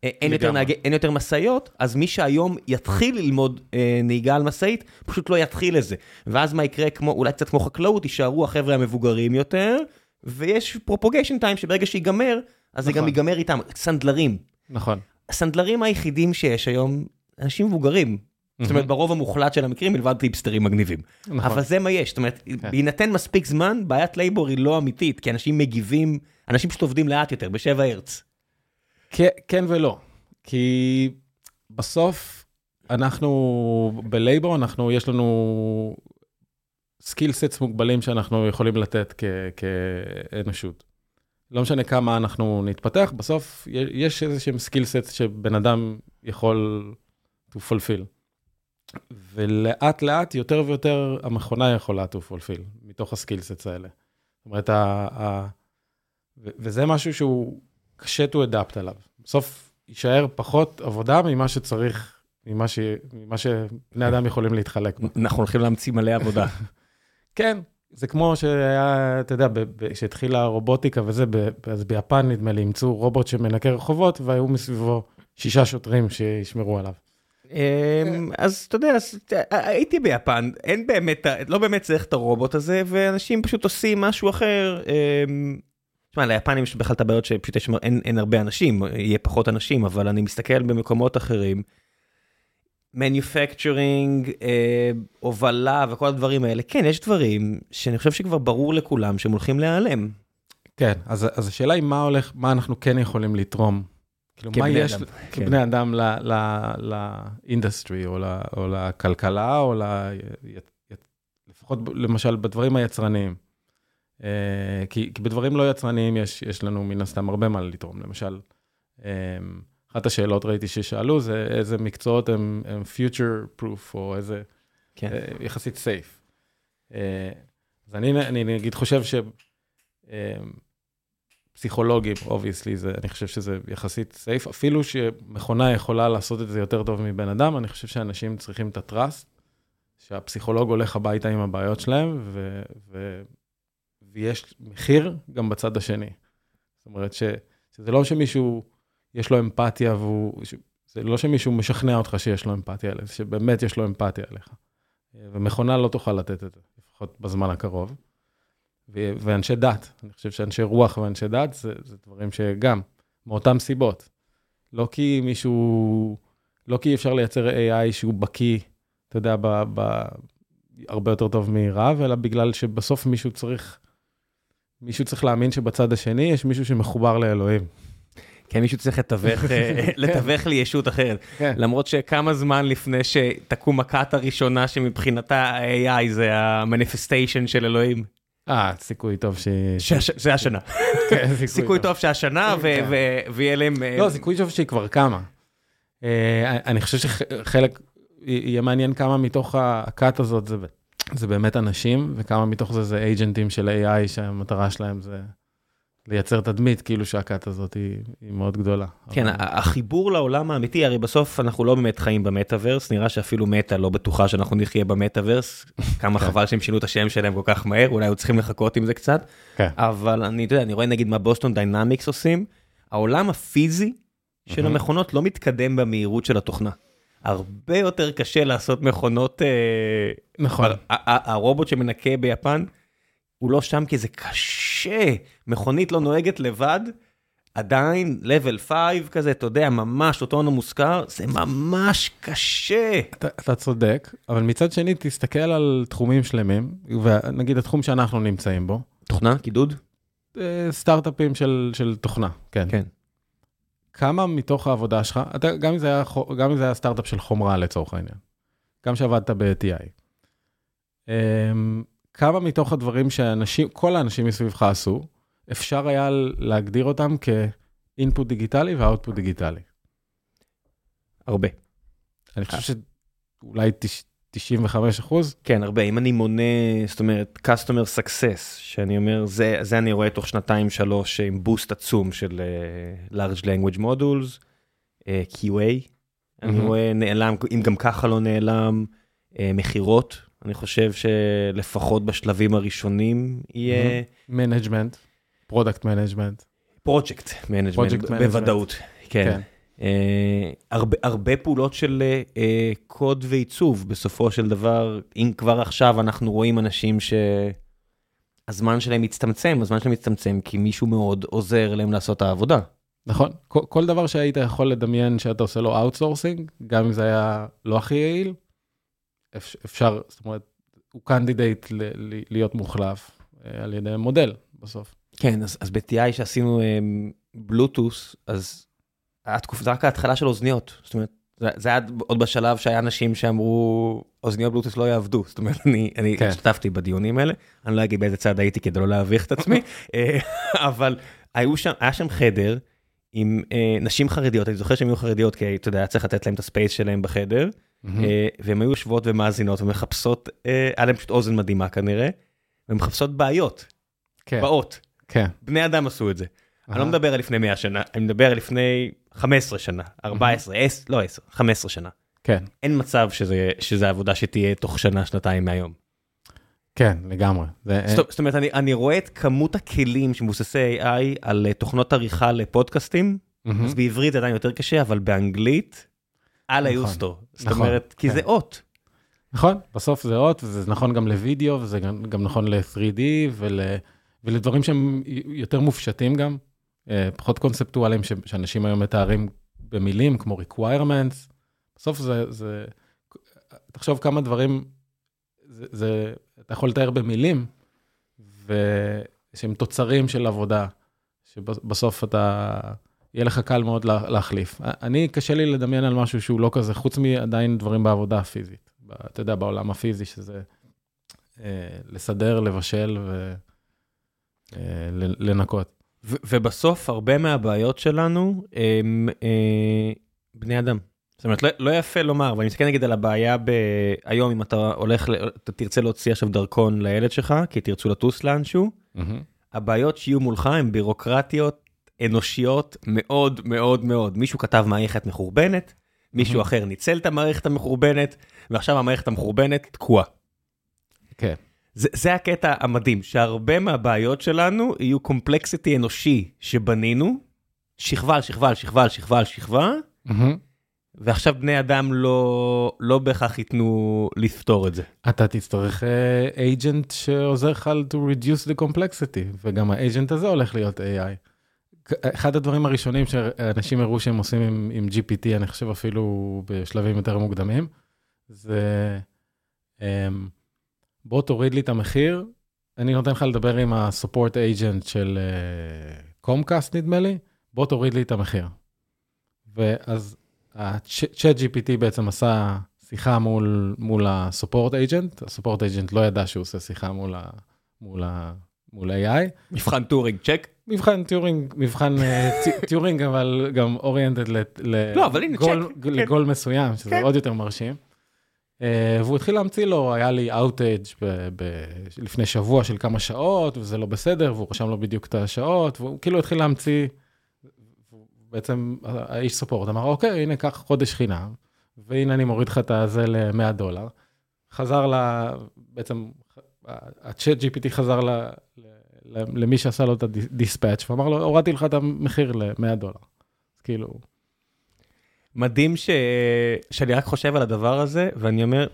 אה, אין יותר, אין יותר משאיות, אז מי שהיום יתחיל ללמוד אה, נהיגה על משאית, פשוט לא יתחיל לזה. ואז מה יקרה, כמו, אולי קצת כמו חקלאות, יישארו החבר'ה המבוגרים יותר, ויש propagation time שברגע שיגמר, אז נכון. זה גם נכון. ייגמר איתם, סנדלרים. נכון. הסנדלרים היחידים שיש היום, אנשים מבוגרים. Mm-hmm. זאת אומרת, ברוב המוחלט של המקרים, מלבד היפסטרים מגניבים. נכון. אבל זה מה יש, זאת אומרת, כן. בהינתן מספיק זמן, בעיית labor היא לא אמיתית, כי אנשים מגיבים, אנשים פשוט עובדים לאט יותר, בשבע הרץ. כן, כן ולא, כי בסוף אנחנו ב labor, אנחנו, יש לנו skill sets מוגבלים שאנחנו יכולים לתת כאנושות. לא משנה כמה אנחנו נתפתח, בסוף יש איזה שהם skill set שבן אדם יכול to fulfill. ולאט לאט יותר ויותר המכונה יכולה to fulfill מתוך ה skill sets האלה. זאת אומרת, ה, ה, ו, וזה משהו שהוא קשה to adapt עליו. בסוף יישאר פחות עבודה ממה שצריך, ממה, ש, ממה שבני אדם יכולים להתחלק. אנחנו הולכים להמציא מלא עבודה. כן, זה כמו שהיה, אתה יודע, כשהתחילה הרובוטיקה וזה, אז ביפן נדמה לי, אימצו רובוט שמנקה רחובות, והיו מסביבו שישה שוטרים שישמרו עליו. אמ, אז אתה יודע, הייתי ביפן, אין באמת, לא באמת צריך את הרובוט הזה, ואנשים פשוט עושים משהו אחר. אמ, תשמע, ליפנים יש בכלל את הבעיות שפשוט יש, אין, אין הרבה אנשים, יהיה פחות אנשים, אבל אני מסתכל במקומות אחרים. Manufacturing, אה, הובלה וכל הדברים האלה, כן, יש דברים שאני חושב שכבר ברור לכולם שהם הולכים להיעלם. כן, אז, אז השאלה היא מה הולך, מה אנחנו כן יכולים לתרום. כאילו, מה יש אדם, כן. כבני אדם לאינדסטרי, או, ל- או לכלכלה, או ל... לפחות למשל בדברים היצרניים. אה, כי, כי בדברים לא יצרניים יש, יש לנו מן הסתם הרבה מה לתרום. למשל, אה, אחת השאלות ראיתי ששאלו זה איזה מקצועות הם, הם future proof, או איזה כן. אה, יחסית safe. אה, אז אני, אני נגיד חושב ש... אה, obviously, אני חושב שזה יחסית safe, אפילו שמכונה יכולה לעשות את זה יותר טוב מבן אדם, אני חושב שאנשים צריכים את ה trust, שהפסיכולוג הולך הביתה עם הבעיות שלהם, ו, ו, ויש מחיר גם בצד השני. זאת אומרת ש, שזה לא שמישהו, יש לו אמפתיה, והוא, זה לא שמישהו משכנע אותך שיש לו אמפתיה אליך, שבאמת יש לו אמפתיה אליך. ומכונה לא תוכל לתת את זה, לפחות בזמן הקרוב. ו- ואנשי דת, אני חושב שאנשי רוח ואנשי דת זה, זה דברים שגם, מאותן סיבות. לא כי מישהו, לא כי אפשר לייצר AI שהוא בקיא, אתה יודע, ב, ב, הרבה יותר טוב מרב, אלא בגלל שבסוף מישהו צריך, מישהו צריך להאמין שבצד השני יש מישהו שמחובר לאלוהים. כן, מישהו צריך לתווך, אה, לתווך לי ישות אחרת. כן. למרות שכמה זמן לפני שתקום הכת הראשונה שמבחינתה ה-AI זה ה-manifestation של אלוהים. אה, סיכוי טוב ש... זה השנה. כן, סיכוי טוב שהשנה כן. ויהיה להם... אה, לא, סיכוי טוב שהיא כבר קמה. אה, אני חושב שחלק, יהיה מעניין כמה מתוך הכת הזאת זה, זה באמת אנשים, וכמה מתוך זה זה אייג'נטים של AI שהמטרה שלהם זה לייצר תדמית, כאילו שהכת הזאת היא, היא מאוד גדולה. כן, אבל- החיבור לעולם האמיתי, הרי בסוף אנחנו לא באמת חיים במטאוורס, נראה שאפילו מטא לא בטוחה שאנחנו נחיה במטאוורס, כמה חבל שהם שינו את השם שלהם כל כך מהר, אולי היו צריכים לחכות עם זה קצת, כן. אבל אני, יודע, אני רואה נגיד מה בוסטון דיינמיקס עושים, העולם הפיזי של. המכונות לא מתקדם במהירות של התוכנה. הרבה יותר קשה לעשות מכונות, אה, נכון. הרובוט שמנקה ביפן, הוא לא שם כי זה קשה, מכונית לא נוהגת לבד, עדיין level 5 כזה, אתה יודע, ממש autonomous car, זה ממש קשה. אתה, אתה צודק, אבל מצד שני, תסתכל על תחומים שלמים, ונגיד התחום שאנחנו נמצאים בו, תוכנה, קידוד? אה, סטארט-אפים של, של תוכנה, כן. כן. כמה מתוך העבודה שלך, אתה, גם, אם זה היה, גם אם זה היה סטארט-אפ של חומרה לצורך העניין, גם שעבדת ב-TI, אמ, כמה מתוך הדברים שאנשים, כל האנשים מסביבך עשו, אפשר היה להגדיר אותם כאינפוט דיגיטלי ואוטפוט דיגיטלי. הרבה. אני חושב שאולי תש- 95 אחוז, כן, הרבה. אם אני מונה, זאת אומרת, customer success, שאני אומר, זה, זה אני רואה תוך שנתיים שלוש עם boost עצום של uh, large language modules, uh, QA, אני מהמם. רואה נעלם, אם גם ככה לא נעלם, uh, מכירות, אני חושב שלפחות בשלבים הראשונים יהיה management, product management. project management, Project management. בוודאות, כן. כן. אה, הרבה, הרבה פעולות של אה, קוד ועיצוב, בסופו של דבר, אם כבר עכשיו אנחנו רואים אנשים שהזמן שלהם מצטמצם, הזמן שלהם מצטמצם כי מישהו מאוד עוזר להם לעשות את העבודה. נכון, כל, כל דבר שהיית יכול לדמיין שאתה עושה לו outsourcing, גם אם זה היה לא הכי יעיל, אפשר, זאת אומרת, הוא candidate להיות מוחלף אה, על ידי מודל בסוף. כן, אז, אז ב-TI שעשינו בלוטוס, אז התקופה, זה רק ההתחלה של אוזניות, זאת אומרת, זה, זה היה עוד בשלב שהיה אנשים שאמרו, אוזניות בלוטוס לא יעבדו, זאת אומרת, אני, אני כן. השתתפתי בדיונים האלה, אני לא אגיד באיזה צד הייתי כדי לא להביך את עצמי, אה, אבל היו שם, היה שם חדר עם אה, נשים חרדיות, אני זוכר שהן היו חרדיות, כי אתה יודע, היה צריך לתת להם את הספייס שלהם בחדר, והן היו יושבות ומאזינות ומחפשות, אה, היה להם פשוט אוזן מדהימה כנראה, ומחפשות בעיות, כן, באות. כן. בני אדם עשו את זה. אני לא. מדבר על לפני 100 שנה, אני מדבר על לפני 15 שנה, 14, 10, לא 10, 15 שנה. כן, אין מצב שזה, שזה עבודה שתהיה תוך שנה, שנתיים מהיום. כן, לגמרי. זה, זאת, זאת אומרת, אני, אני רואה את כמות הכלים שמבוססי AI על אה, תוכנות עריכה לפודקאסטים, מהמם. אז בעברית זה עדיין יותר קשה, אבל באנגלית, על נכון, היוסטו. זאת נכון, אומרת, כי כן. זה אות. נכון, בסוף זה אות, וזה נכון גם לוידאו, וזה גם, גם נכון ל-3D, ול, ולדברים שהם יותר מופשטים גם, אה, פחות קונספטואליים, ש, שאנשים היום מתארים במילים, כמו requirements, בסוף זה, זה, תחשוב כמה דברים, זה, זה, אתה יכול לתאר במילים, ושהם תוצרים של עבודה, שבסוף אתה, יהיה לך קל מאוד להחליף. אני, קשה לי לדמיין על משהו שהוא לא כזה, חוץ מעדיין דברים בעבודה הפיזית. אתה יודע, בעולם הפיזי, שזה אה, לסדר, לבשל ולנקות. אה, ובסוף, הרבה מהבעיות שלנו הם אה, בני אדם. זאת אומרת, לא, לא יפה לומר, אבל אני מסתכל נגיד על הבעיה ב... היום, אם אתה הולך, אתה תרצה להוציא עכשיו דרכון לילד שלך, כי תרצו לטוס לאנשהו, mm-hmm. הבעיות שיהיו מולך הן בירוקרטיות אנושיות מאוד מאוד מאוד. מישהו כתב מערכת מחורבנת, מישהו אחר ניצל את המערכת המחורבנת, ועכשיו המערכת המחורבנת תקועה. כן. זה, זה הקטע המדהים, שהרבה מהבעיות שלנו יהיו קומפלקסיטי אנושי שבנינו, שכבה על שכבה על שכבה על שכבה על שכבה, mm-hmm. ועכשיו בני אדם לא, לא בהכרח ייתנו לפתור את זה. אתה תצטרך אייג'נט uh, שעוזר לך to reduce the complexity, וגם האייג'נט הזה הולך להיות AI. אחד הדברים הראשונים שאנשים הראו שהם עושים עם, עם GPT, אני חושב אפילו בשלבים יותר מוקדמים, זה um, בוא תוריד לי את המחיר, אני נותן לך לדבר עם ה-support agent של קומקאסט uh, נדמה לי, בוא תוריד לי את המחיר. ואז ה-chat GPT בעצם עשה שיחה מול, מול ה-support agent, ה-support agent לא ידע שהוא עושה שיחה מול, ה, מול, ה, מול AI. מבחן טורינג, צ'ק. מבחן טיורינג, מבחן טיורינג, אבל גם oriented לגול מסוים, שזה כן. עוד יותר מרשים. אה, והוא התחיל להמציא לו, היה לי outage לפני שבוע של כמה שעות, וזה לא בסדר, והוא רשם לו בדיוק את השעות, והוא כאילו התחיל להמציא, בעצם האיש support אמר, אוקיי, הנה, קח חודש חינם, והנה אני מוריד לך את הזה ל-100 דולר. חזר ל... בעצם, ה-ChatGPT חזר ל... למי שעשה לו את ה-dispute, ואמר לו, הורדתי לך את המחיר ל-100 דולר. כאילו... מדהים ש... שאני רק חושב על הדבר הזה, ואני אומר,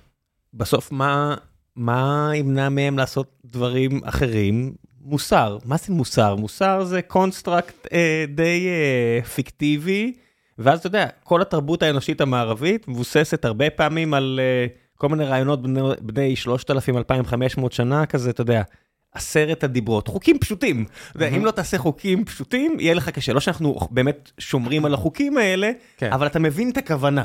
בסוף מה, מה ימנע מהם לעשות דברים אחרים? מוסר. מה זה מוסר? מוסר זה construct אה, די אה, פיקטיבי, ואז אתה יודע, כל התרבות האנושית המערבית מבוססת הרבה פעמים על אה, כל מיני רעיונות בני, בני 3,000-2,500 שנה כזה, אתה יודע. עשרת הדיברות, חוקים פשוטים. אם לא תעשה חוקים פשוטים, יהיה לך קשה. לא שאנחנו באמת שומרים על החוקים האלה, כן. אבל אתה מבין את הכוונה.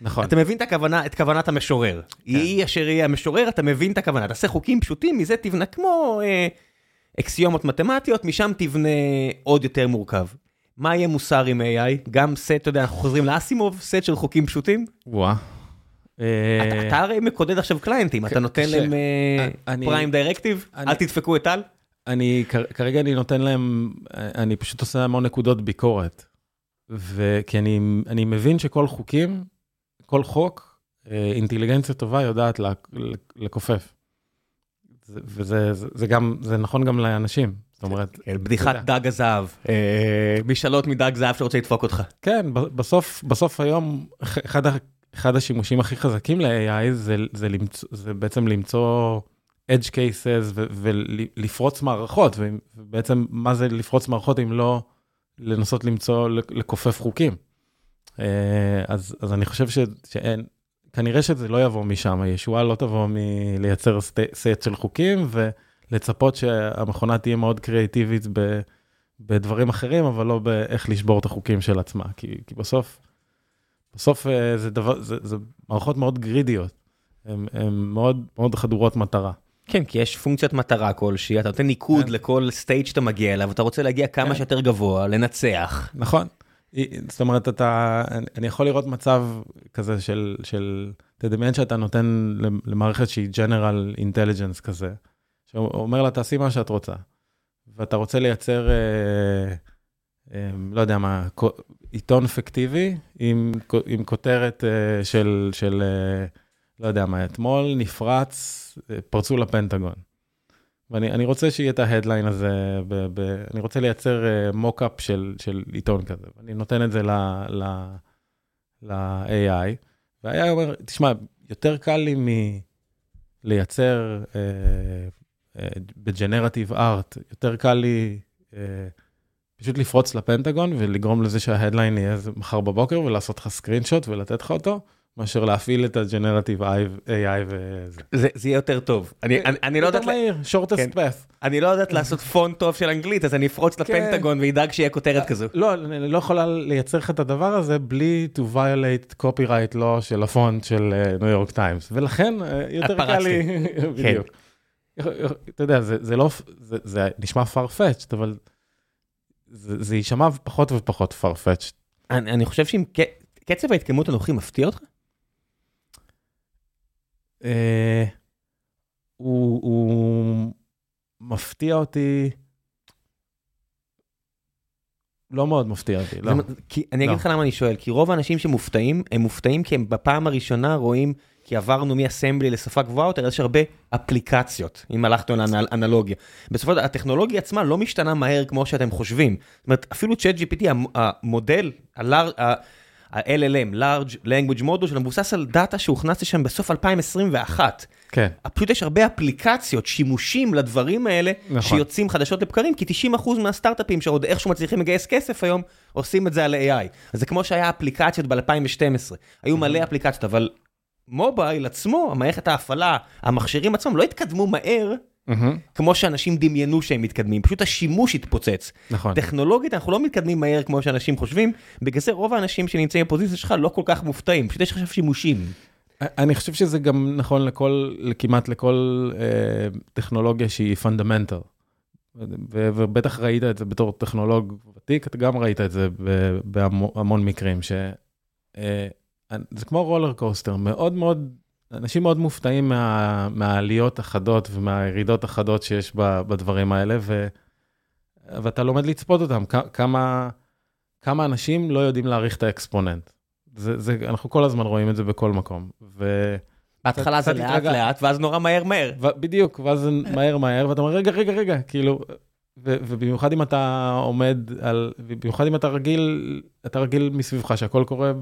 נכון. אתה מבין את הכוונה, את כוונת המשורר. כן. יהי אשר יהיה המשורר, אתה מבין את הכוונה. תעשה חוקים פשוטים, מזה תבנה כמו אה, אקסיומות מתמטיות, משם תבנה עוד יותר מורכב. מה יהיה מוסר עם AI? גם סט, אתה יודע, אנחנו חוזרים לאסימוב, סט של חוקים פשוטים? וואה. אתה הרי מקודד עכשיו קליינטים, אתה נותן להם פריים דירקטיב? אל תדפקו את טל? אני, כרגע אני נותן להם, אני פשוט עושה המון נקודות ביקורת. כי אני, אני מבין שכל חוקים, כל חוק, אה, אינטליגנציה טובה יודעת לכופף. וזה זה, זה גם, זה נכון גם לאנשים. זאת אומרת... בדיחת דג הזהב, אה, משאלות מדג זהב שרוצה לדפוק אותך. כן, בסוף, בסוף היום, אחד אחד השימושים הכי חזקים ל-AI זה, זה, למצוא, זה בעצם למצוא edge cases ו- ולפרוץ מערכות, ובעצם מה זה לפרוץ מערכות אם לא לנסות למצוא, לכופף חוקים. אה, אז, אז אני חושב ש, שאין, כנראה שזה לא יבוא משם, הישועה לא תבוא מלייצר סט של חוקים ולצפות שהמכונה תהיה מאוד קריאיטיבית ב, בדברים אחרים, אבל לא באיך לשבור את החוקים של עצמה, כי, כי בסוף... בסוף אה, זה דבר, זה, זה מערכות מאוד גרידיות, הן מאוד מאוד חדורות מטרה. כן, כי יש פונקציית מטרה כלשהי, אתה נותן ניקוד כן. לכל סטייט שאתה מגיע אליו, אתה רוצה להגיע כמה כן. שיותר גבוה, לנצח. נכון. זאת אומרת, אתה, אני יכול לראות מצב כזה של, של תדמיין שאתה נותן למערכת שהיא General Intelligence כזה, שאומר לה, תעשי מה שאת רוצה, ואתה רוצה לייצר... אה, לא יודע מה, עיתון פיקטיבי עם, עם כותרת אה, של, של, אה, לא יודע מה, אתמול נפרץ, אה, פרצו לפנטגון. ואני רוצה שיהיה את ההדליין הזה, ב, ב, אני רוצה לייצר מוקאפ של, של עיתון כזה, ואני נותן את זה ל-AI, וה-AI אומר, תשמע, יותר קל לי מלייצר ב-generative art, יותר קל לי... פשוט לפרוץ לפנטגון ולגרום לזה שה-headline יהיה מחר בבוקר ולעשות לך screenshot ולתת לך אותו, מאשר להפעיל את הג'נרטיב AI וזה. זה זה יהיה יותר טוב. אני אני, אני לא יודעת... יותר מהיר, shortest כן. path. אני לא יודעת לעשות פונט טוב של אנגלית, אז אני אפרוץ כן. לפנטגון וידאג שיהיה כותרת כזו. לא, אני לא יכולה לייצר לך את הדבר הזה בלי to violate copyright law של הפונט של ניו יורק טיימס, ולכן אה, יותר קל. לי, בדיוק. אתה יודע, זה זה לא, זה- זה נשמע farfetched, אבל זה יישמע פחות ופחות farfetched. אני אני חושב שאם קצב ההתקדמות הנוכחי מפתיע אותך? אה, הוא הוא מפתיע אותי, לא מאוד מפתיע אותי, לא. כי אני אגיד לא. לך למה אני שואל, כי רוב האנשים שמופתעים, הם מופתעים כי הם בפעם הראשונה רואים, כי עברנו מאסמבלי לשפה גבוהה יותר, יש הרבה אפליקציות, אם הלכנו לאנלוגיה. בסופו של דבר, הטכנולוגיה עצמה לא משתנה מהר כמו שאתם חושבים. זאת אומרת, אפילו צ'אט GPT, המ- המודל, ה-LLM, large language model, שלו מבוסס על דאטה שהוכנס לשם בסוף 2021. כן, פשוט יש הרבה אפליקציות, שימושים לדברים האלה, נכון. שיוצאים חדשות לבקרים, כי 90% מהסטארט-אפים שעוד איכשהו מצליחים לגייס כסף היום, עושים את זה על AI. אז זה כמו שהיה אפליקציות ב-2012. היו מלא אפליקציות, אבל מובייל עצמו, המערכת ההפעלה, המכשירים עצמם, לא התקדמו מהר, מהמם, כמו שאנשים דמיינו שהם מתקדמים, פשוט השימוש התפוצץ. נכון. טכנולוגית אנחנו לא מתקדמים מהר כמו שאנשים חושבים, בגלל זה רוב האנשים שנמצאים בפוזיציה שלך לא כל כך מופתעים, פשוט יש עכשיו שימושים. אני חושב שזה גם נכון לכל, כמעט לכל אה, טכנולוגיה שהיא פונדמנטל. ובטח ראית את זה בתור טכנולוג ותיק, אתה גם ראית את זה בהמון מקרים, שזה כמו רולר קוסטר, מאוד מאוד, אנשים מאוד מופתעים מה, מהעליות החדות ומהירידות החדות שיש ב, בדברים האלה, ו, ואתה לומד לצפות אותם, כמה, כמה אנשים לא יודעים להעריך את האקספוננט. זה, זה, אנחנו כל הזמן רואים את זה בכל מקום. ו... בהתחלה זה לאט התרגל- לאט, ואז נורא מהר מהר. ו- בדיוק, ואז זה מהר מהר, ואתה אומר, רגע, רגע, רגע, כאילו, ו- ובמיוחד אם אתה עומד על, במיוחד אם אתה רגיל, אתה רגיל מסביבך שהכל קורה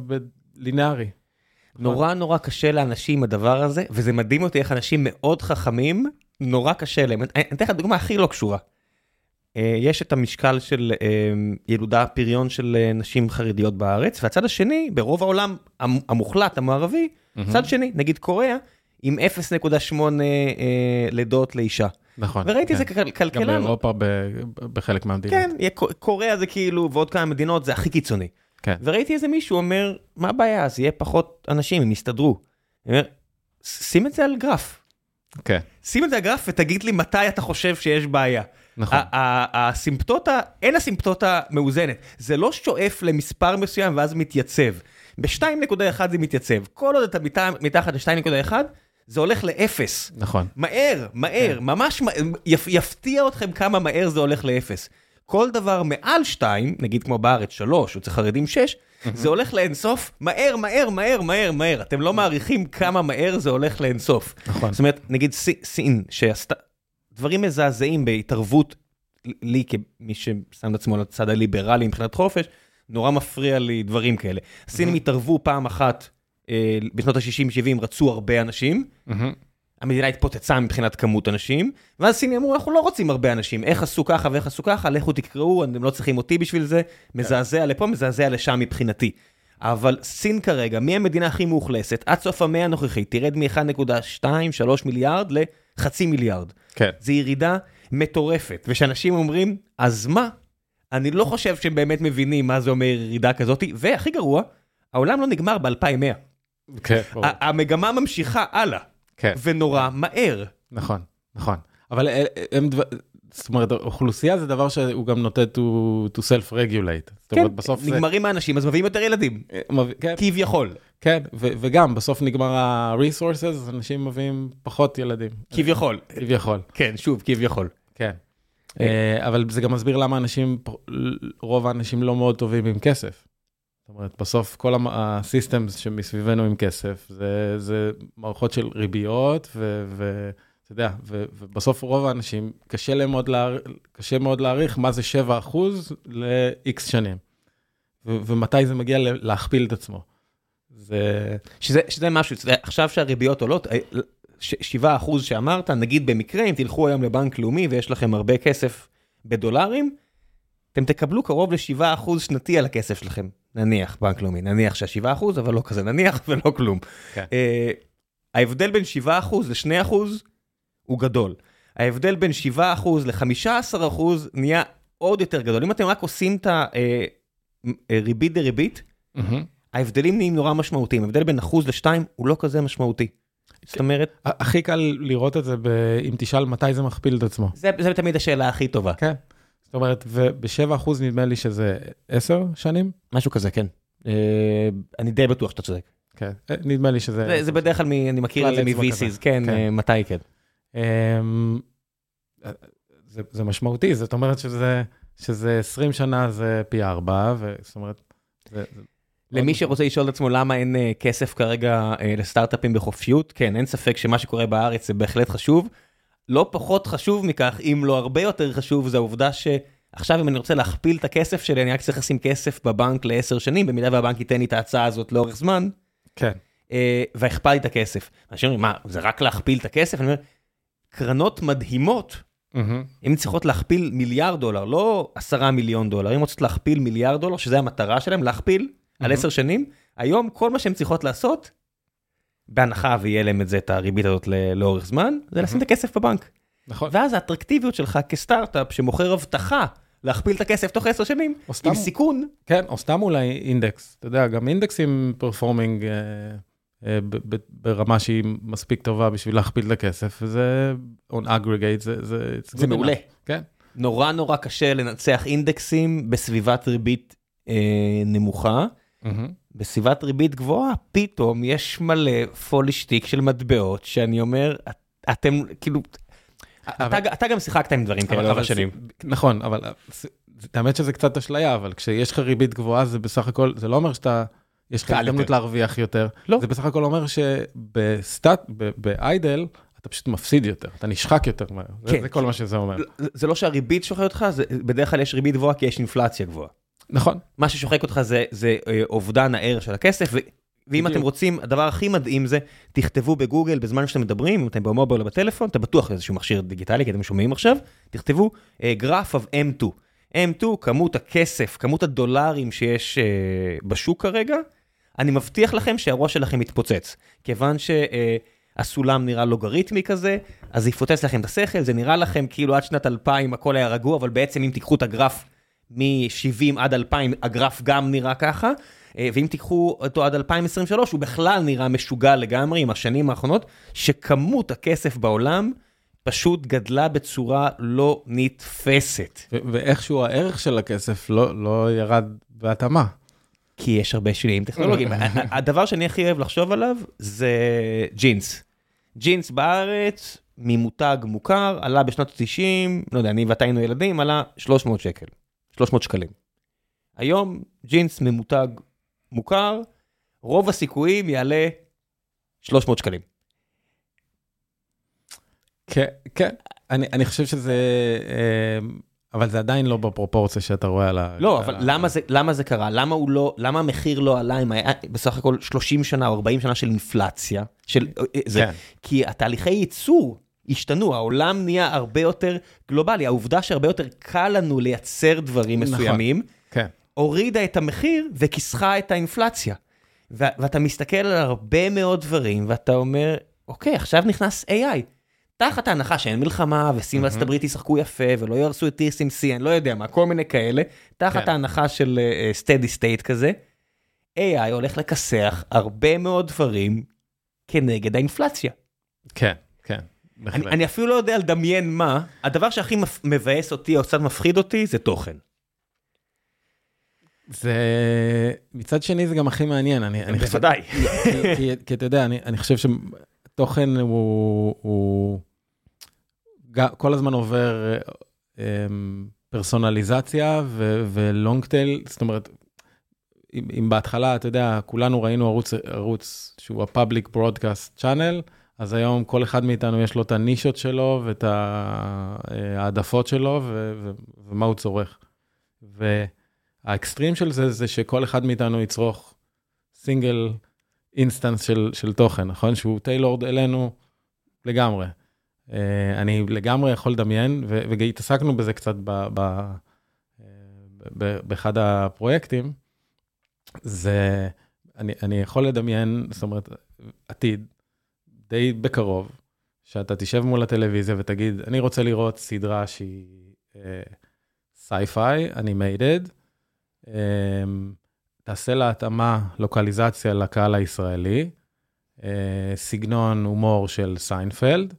בלינארי. נורא נורא קשה לאנשים הדבר הזה, וזה מדהים אותי איך אנשים מאוד חכמים, נורא קשה להם. אני אתן לך דוגמה הכי לא קשורה. אה, יש את המשקל של אה, ילודה פריון של אה, נשים חרדיות בארץ, והצד השני, ברוב העולם המ- המוחלט, המערבי, צד שני, נגיד קוריאה, עם 0.8 אה, לידות לאישה. נכון. וראיתי את זה כן. ככלכלן. גם באירופה בחלק מהמדינות. כן, קוריאה זה כאילו, ועוד כמה מדינות זה הכי קיצוני. כן. וראיתי איזה מישהו אומר, מה הבעיה, אז יהיה פחות אנשים, הם יסתדרו. אני אומר, שים את זה על גרף. כן, שים את זה על גרף ותגיד לי מתי אתה חושב שיש בעיה. נכון. הסימפטוטה, אין הסימפטוטה מאוזנת. זה לא שואף למספר מסוים ואז מתייצב. ב-2.1 זה מתייצב. כל עוד אתה מת- מתחת ל-2.1, זה הולך לאפס. נכון. מהר, מהר, ממש מהר, יפ, יפתיע אתכם כמה מהר זה הולך לאפס. כל דבר מעל 2, נגיד כמו בארץ 3, או אצל חרדים 6, זה הולך לאינסוף, מהר, מהר, מהר, מהר, מהר. אתם לא מעריכים כמה מהר זה הולך לאינסוף. נכון. זאת אומרת, נגיד סי- סין, שעשתה דברים מזעזעים בהתערבות, לי כמי ששם את עצמו לצד הליברלי מבחינת חופש, נורא מפריע לי דברים כאלה. סינים התערבו פעם אחת, אה, בשנות ה-60-70 רצו הרבה אנשים. המדינה התפוצצה מבחינת כמות אנשים, ואז סינים אמרו, אנחנו לא רוצים הרבה אנשים, איך עשו ככה ואיך עשו ככה, לכו תקראו, אתם לא צריכים אותי בשביל זה, מזעזע לפה, מזעזע לשם מבחינתי. אבל סין כרגע, מי המדינה הכי מאוכלסת, עד סוף המאה הנוכחית, תרד מ-1.2-3 מיליארד לחצי מיליארד. כן. זו ירידה מטורפת, וכשאנשים אומרים, אז מה? אני לא חושב שהם באמת מבינים מה זה אומר ירידה כזאת, והכי גרוע, העולם לא נגמר ב-2100. כן, ברור. המגמה ממשיכה הלאה, כן. ונורא מהר. נכון, נכון. אבל אה, הם דבר... זאת אומרת, אוכלוסייה זה דבר שהוא גם נוטה to, to self-regulate. זאת כן, אומרת, בסוף זה... נגמרים האנשים, אז מביאים יותר ילדים, אה, מביא- כן, כביכול. כן, ו- וגם בסוף נגמר ה-resources, אנשים מביאים פחות ילדים. כביכול. כביכול, כן, שוב, כביכול. כן. אה, אבל זה גם מסביר למה אנשים, רוב האנשים לא מאוד טובים עם כסף. זאת אומרת, בסוף כל הסיסטמס שמסביבנו עם כסף, זה, זה מערכות של ריביות, ואתה יודע, ו- ובסוף רוב האנשים, קשה להם מאוד, להע... קשה מאוד להעריך מה זה 7% ל-X שנים. ו- ומתי זה מגיע להכפיל את עצמו. זה... שזה, שזה משהו, זה, עכשיו שהריביות עולות, אה, ש- 7 אחוז שאמרת, נגיד במקרה, אם תלכו היום לבנק לאומי ויש לכם הרבה כסף בדולרים, אתם תקבלו קרוב ל-7% שנתי על הכסף שלכם, נניח, בנק לאומי, נניח שה-7%, אבל לא כזה נניח ולא כלום. כן. אה, ההבדל בין 7% ל-2% הוא גדול. ההבדל בין 7% ל-15% נהיה עוד יותר גדול. אם אתם רק עושים את הריבית דריבית, מהמם. ההבדלים נהיים נורא משמעותיים. ההבדל בין אחוז לשתיים הוא לא כזה משמעותי. זאת אומרת, הכי קל לראות את זה ב- אם תשאל מתי זה מכפיל את עצמו. זה, זה תמיד השאלה הכי טובה. כן. אומרת, וב-7% נדמה לי שזה 10 שנים. משהו כזה, כן. אה, אני די בטוח שאתה צודק. כן, אה, נדמה לי שזה... זה, זה בדרך כלל, אני מכיר את זה מ-VCs. כן, כן. אה, מתי כן. אמ, זה, זה משמעותי, זאת אומרת שזה, שזה 20 שנה זה פי 4, זאת אומרת, למי שרוצה לשאול את עצמו למה אין כסף כרגע לסטארט-אפים בחופשיות, כן, אין ספק שמה שקורה בארץ זה בהחלט חשוב. לא פחות חשוב מכך, אם לא הרבה יותר חשוב, זה העובדה שעכשיו אם אני רוצה להכפיל את הכסף שלי, אני רק צריך לשים כסף בבנק לעשר שנים, במידה והבנק ייתן לי את ההצעה הזאת לאורך זמן, כן, אה, והכפלתי את הכסף. אנשים אומרים, מה, זה רק להכפיל את הכסף? אני אומר, קרנות מדהימות, מהמם, הן צריכות להכפיל מיליארד דולר, לא עשרה מיליון דולר, הן רוצות להכפיל מיליארד דולר, שזה המטרה שלהן, להכפיל על מהמם. עשר שנים. היום כל מה שהן צריכות לעשות, בהנחה ויהיה להם את זה, את הריבית הזאת לאורך זמן, זה לשים את הכסף בבנק. נכון. ואז האטרקטיביות שלך כסטארט-אפ שמוכר הבטחה להכפיל את הכסף תוך עשר שנים, סתם- עם סיכון, כן, או סתם אולי אינדקס, אתה יודע, גם אינדקסים פרפורמינג אה, אה, ברמה שהיא מספיק טובה בשביל להכפיל את הכסף, וזה on aggregate, זה, זה, זה מעולה. כן, נורא נורא קשה לנצח אינדקסים בסביבת ריבית אה, נמוכה. מהמם, בסביבת ריבית גבוהה, פתאום יש מלא פולישטיק של מטבעות, שאני אומר, את- אתם כאילו, אבל- אתה, אתה גם שיחקת עם דברים כאלה השנים. ס- נכון, אבל זה- האמת שזה קצת אשליה, אבל כשיש לך ריבית גבוהה, זה בסך הכל, זה לא אומר שאתה, יש לך הזדמנות. להרוויח יותר. לא. זה בסך הכל אומר שבסטאט, באיידל, אתה פשוט מפסיד יותר, אתה נשחק יותר מהר. זה- כן. זה כל מה שזה אומר. זה- זה לא שהריבית שוחקת אותך, זה, בדרך כלל יש ריבית גבוהה כי יש אינפלציה גבוהה. נכון, מה ששוחק אותך זה, זה אה, אובדן הערך של הכסף, ו, ואם בדיוק. אתם רוצים, הדבר הכי מדהים זה, תכתבו בגוגל בזמן שאתם מדברים, אם אתם במובייל או בטלפון, אתה בטוח איזשהו מכשיר דיגיטלי, כי אתם שומעים עכשיו, תכתבו אה, graph of M2. M2, כמות הכסף, כמות הדולרים שיש אה, בשוק כרגע, אני מבטיח לכם שהראש שלכם יתפוצץ. כיוון שהסולם נראה לוגריתמי כזה, אז זה יפוצץ לכם את השכל, זה נראה לכם כאילו עד שנת 2000 הכל היה רגוע, אבל בעצם אם תיקחו את הגרף מ-70 עד 2000, הגרף גם נראה ככה, אה, ואם תיקחו אותו עד 2023, הוא בכלל נראה משוגע לגמרי עם השנים האחרונות, שכמות הכסף בעולם פשוט גדלה בצורה לא נתפסת. ו- ואיכשהו הערך של הכסף לא לא ירד בהתאמה. כי יש הרבה שינויים טכנולוגיים. הדבר שאני הכי אוהב לחשוב עליו זה ג'ינס. ג'ינס בארץ, ממותג מוכר, עלה בשנות ה-90, לא יודע, אני ואתה היינו ילדים, עלה 300 שקל, 300 שקלים. היום ג'ינס ממותג מוכר, רוב הסיכויים יעלה 300 שקלים. כן, כן, אני אני חושב שזה, אה, אבל זה עדיין לא בפרופורציה שאתה רואה על ה... לא, על אבל ה- למה זה, למה זה קרה? למה הוא לא, למה המחיר לא עלה אם היה בסך הכל 30 שנה או 40 שנה של אינפלציה? של, אה, זה, כן. כי התהליכי ייצור השתנו, העולם נהיה הרבה יותר גלובלי, העובדה שהרבה יותר קל לנו לייצר דברים נכון. מסוימים, כן, הורידה את המחיר וכיסחה את האינפלציה. ו- ואתה מסתכל על הרבה מאוד דברים ואתה אומר, אוקיי, עכשיו נכנס AI. תחת ההנחה שאין מלחמה וסין וארצות הברית ישחקו יפה ולא יהרסו את TSMC, אני לא יודע מה, כל מיני כאלה, תחת כן. ההנחה של uh, steady state כזה, AI הולך לכסח הרבה מאוד דברים כנגד האינפלציה. כן, כן, אני. אני אפילו לא יודע לדמיין מה, הדבר שהכי מפ- מבאס אותי או קצת מפחיד אותי זה תוכן. זה, מצד שני זה גם הכי מעניין, אני אני חושב... בוודאי. כי- כי- כי אתה יודע, אני אני חושב שתוכן הוא, הוא כל הזמן עובר אמ, פרסונליזציה ו- ולונג טייל, זאת אומרת, אם, אם בהתחלה, אתה יודע, כולנו ראינו ערוץ, ערוץ שהוא ה-public broadcast channel, אז היום כל אחד מאיתנו יש לו את הנישות שלו ואת ה- אה, שלו ו- ו- ומה הוא צורך. וה-extreme של זה, זה שכל אחד מאיתנו יצרוך single instance של, של תוכן, נכון? שהוא tailored אלינו לגמרי. Uh, אני לגמרי יכול לדמיין, ו- והתעסקנו בזה קצת ב, ב, uh, באחד הפרויקטים, זה, אני, אני יכול לדמיין, זאת אומרת, עתיד, די בקרוב, שאתה תשב מול הטלוויזיה ותגיד, אני רוצה לראות סדרה שהיא sci-fi, uh, animated, um, תעשה לה התאמה, לוקליזציה לקהל הישראלי, uh, סגנון הומור של סיינפלד,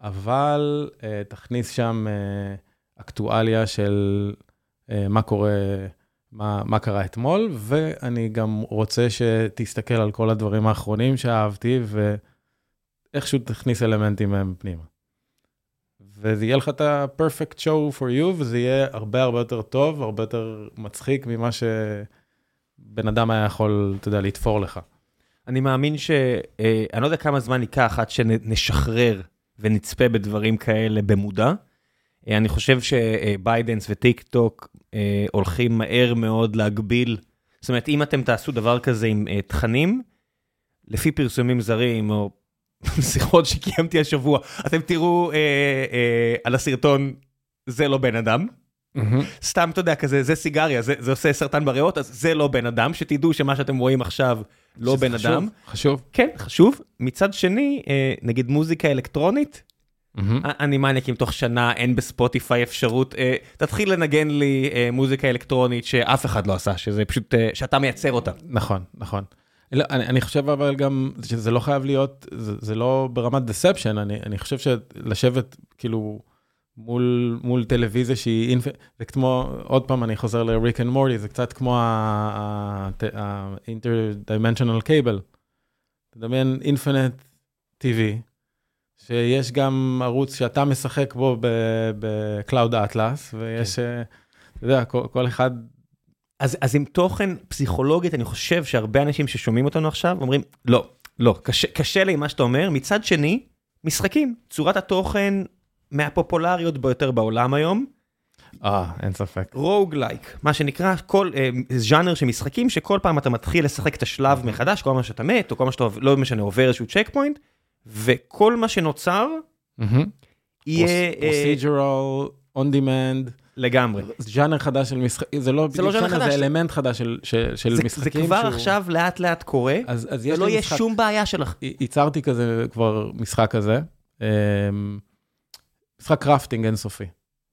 אבל uh, תכניס שם uh, אקטואליה של uh, מה קורה, מה, מה קרה אתמול, ואני גם רוצה שתסתכל על כל הדברים האחרונים שאהבתי, ואיכשהו תכניס אלמנטים מהם פנימה. וזה יהיה לך את ה-perfect show for you, וזה יהיה הרבה הרבה יותר טוב, הרבה יותר מצחיק ממה שבן אדם היה יכול, אתה יודע, לתפור לך. אני מאמין ש... אה, אני לא יודע כמה זמן ייקח עד שנשחרר ונצפה בדברים כאלה במודע. אה, אני חושב שביידנס וטיק טוק אה, הולכים מהר מאוד להגביל. זאת אומרת, אם אתם תעשו דבר כזה עם תכנים, לפי פרסומים זרים, או שיחות שקיימתי השבוע, אתם תראו אה, אה, על הסרטון, זה לא בן אדם. Mm-hmm. סתם, אתה יודע, כזה, זה סיגריה, זה, זה עושה סרטן בריאות, אז זה לא בן אדם, שתדעו שמה שאתם רואים עכשיו לא בן חשוב, אדם. חשוב. כן, חשוב. מצד שני, אה, נגיד מוזיקה אלקטרונית, mm-hmm. אני מניאק אם תוך שנה אין בספוטיפיי אפשרות, אה, תתחיל לנגן לי אה, מוזיקה אלקטרונית שאף אחד לא עשה, שזה פשוט, אה, שאתה מייצר אותה. נכון, נכון. לא, אני, אני חושב אבל גם שזה לא חייב להיות, זה, זה לא ברמת deception, אני, אני חושב שלשבת כאילו מול, מול טלוויזיה שהיא, infi... זה כמו, עוד פעם אני חוזר לריק אנד מורטי, זה קצת כמו ה-interdimensional cable. תדמיין infinite TV, שיש גם ערוץ שאתה משחק בו בקלאוד אטלס, ויש, כן. אתה יודע, כל, כל אחד אז, אז עם תוכן פסיכולוגית, אני חושב שהרבה אנשים ששומעים אותנו עכשיו אומרים, לא, לא, קשה, קשה לי מה שאתה אומר. מצד שני, משחקים, צורת התוכן מהפופולריות ביותר בעולם היום. אה, אין ספק. roguelike, מה שנקרא, כל אה, ז'אנר של משחקים שכל פעם אתה מתחיל לשחק את השלב מחדש, כל מה שאתה מת, או כל מה שאתה, לא משנה, עובר איזשהו checkpoint, וכל מה שנוצר, mm-hmm. יהיה... procedural, on demand. לגמרי. ז'אנר חדש של משחקים, זה לא בדיוק ז'אנר, זה אלמנט חדש של, של, של זה, משחקים. זה כבר שהוא... עכשיו לאט לאט קורה, אז, אז ולא יהיה משחק... שום בעיה שלך. ייצרתי כזה כבר משחק כזה, אמ, משחק crafting אינסופי.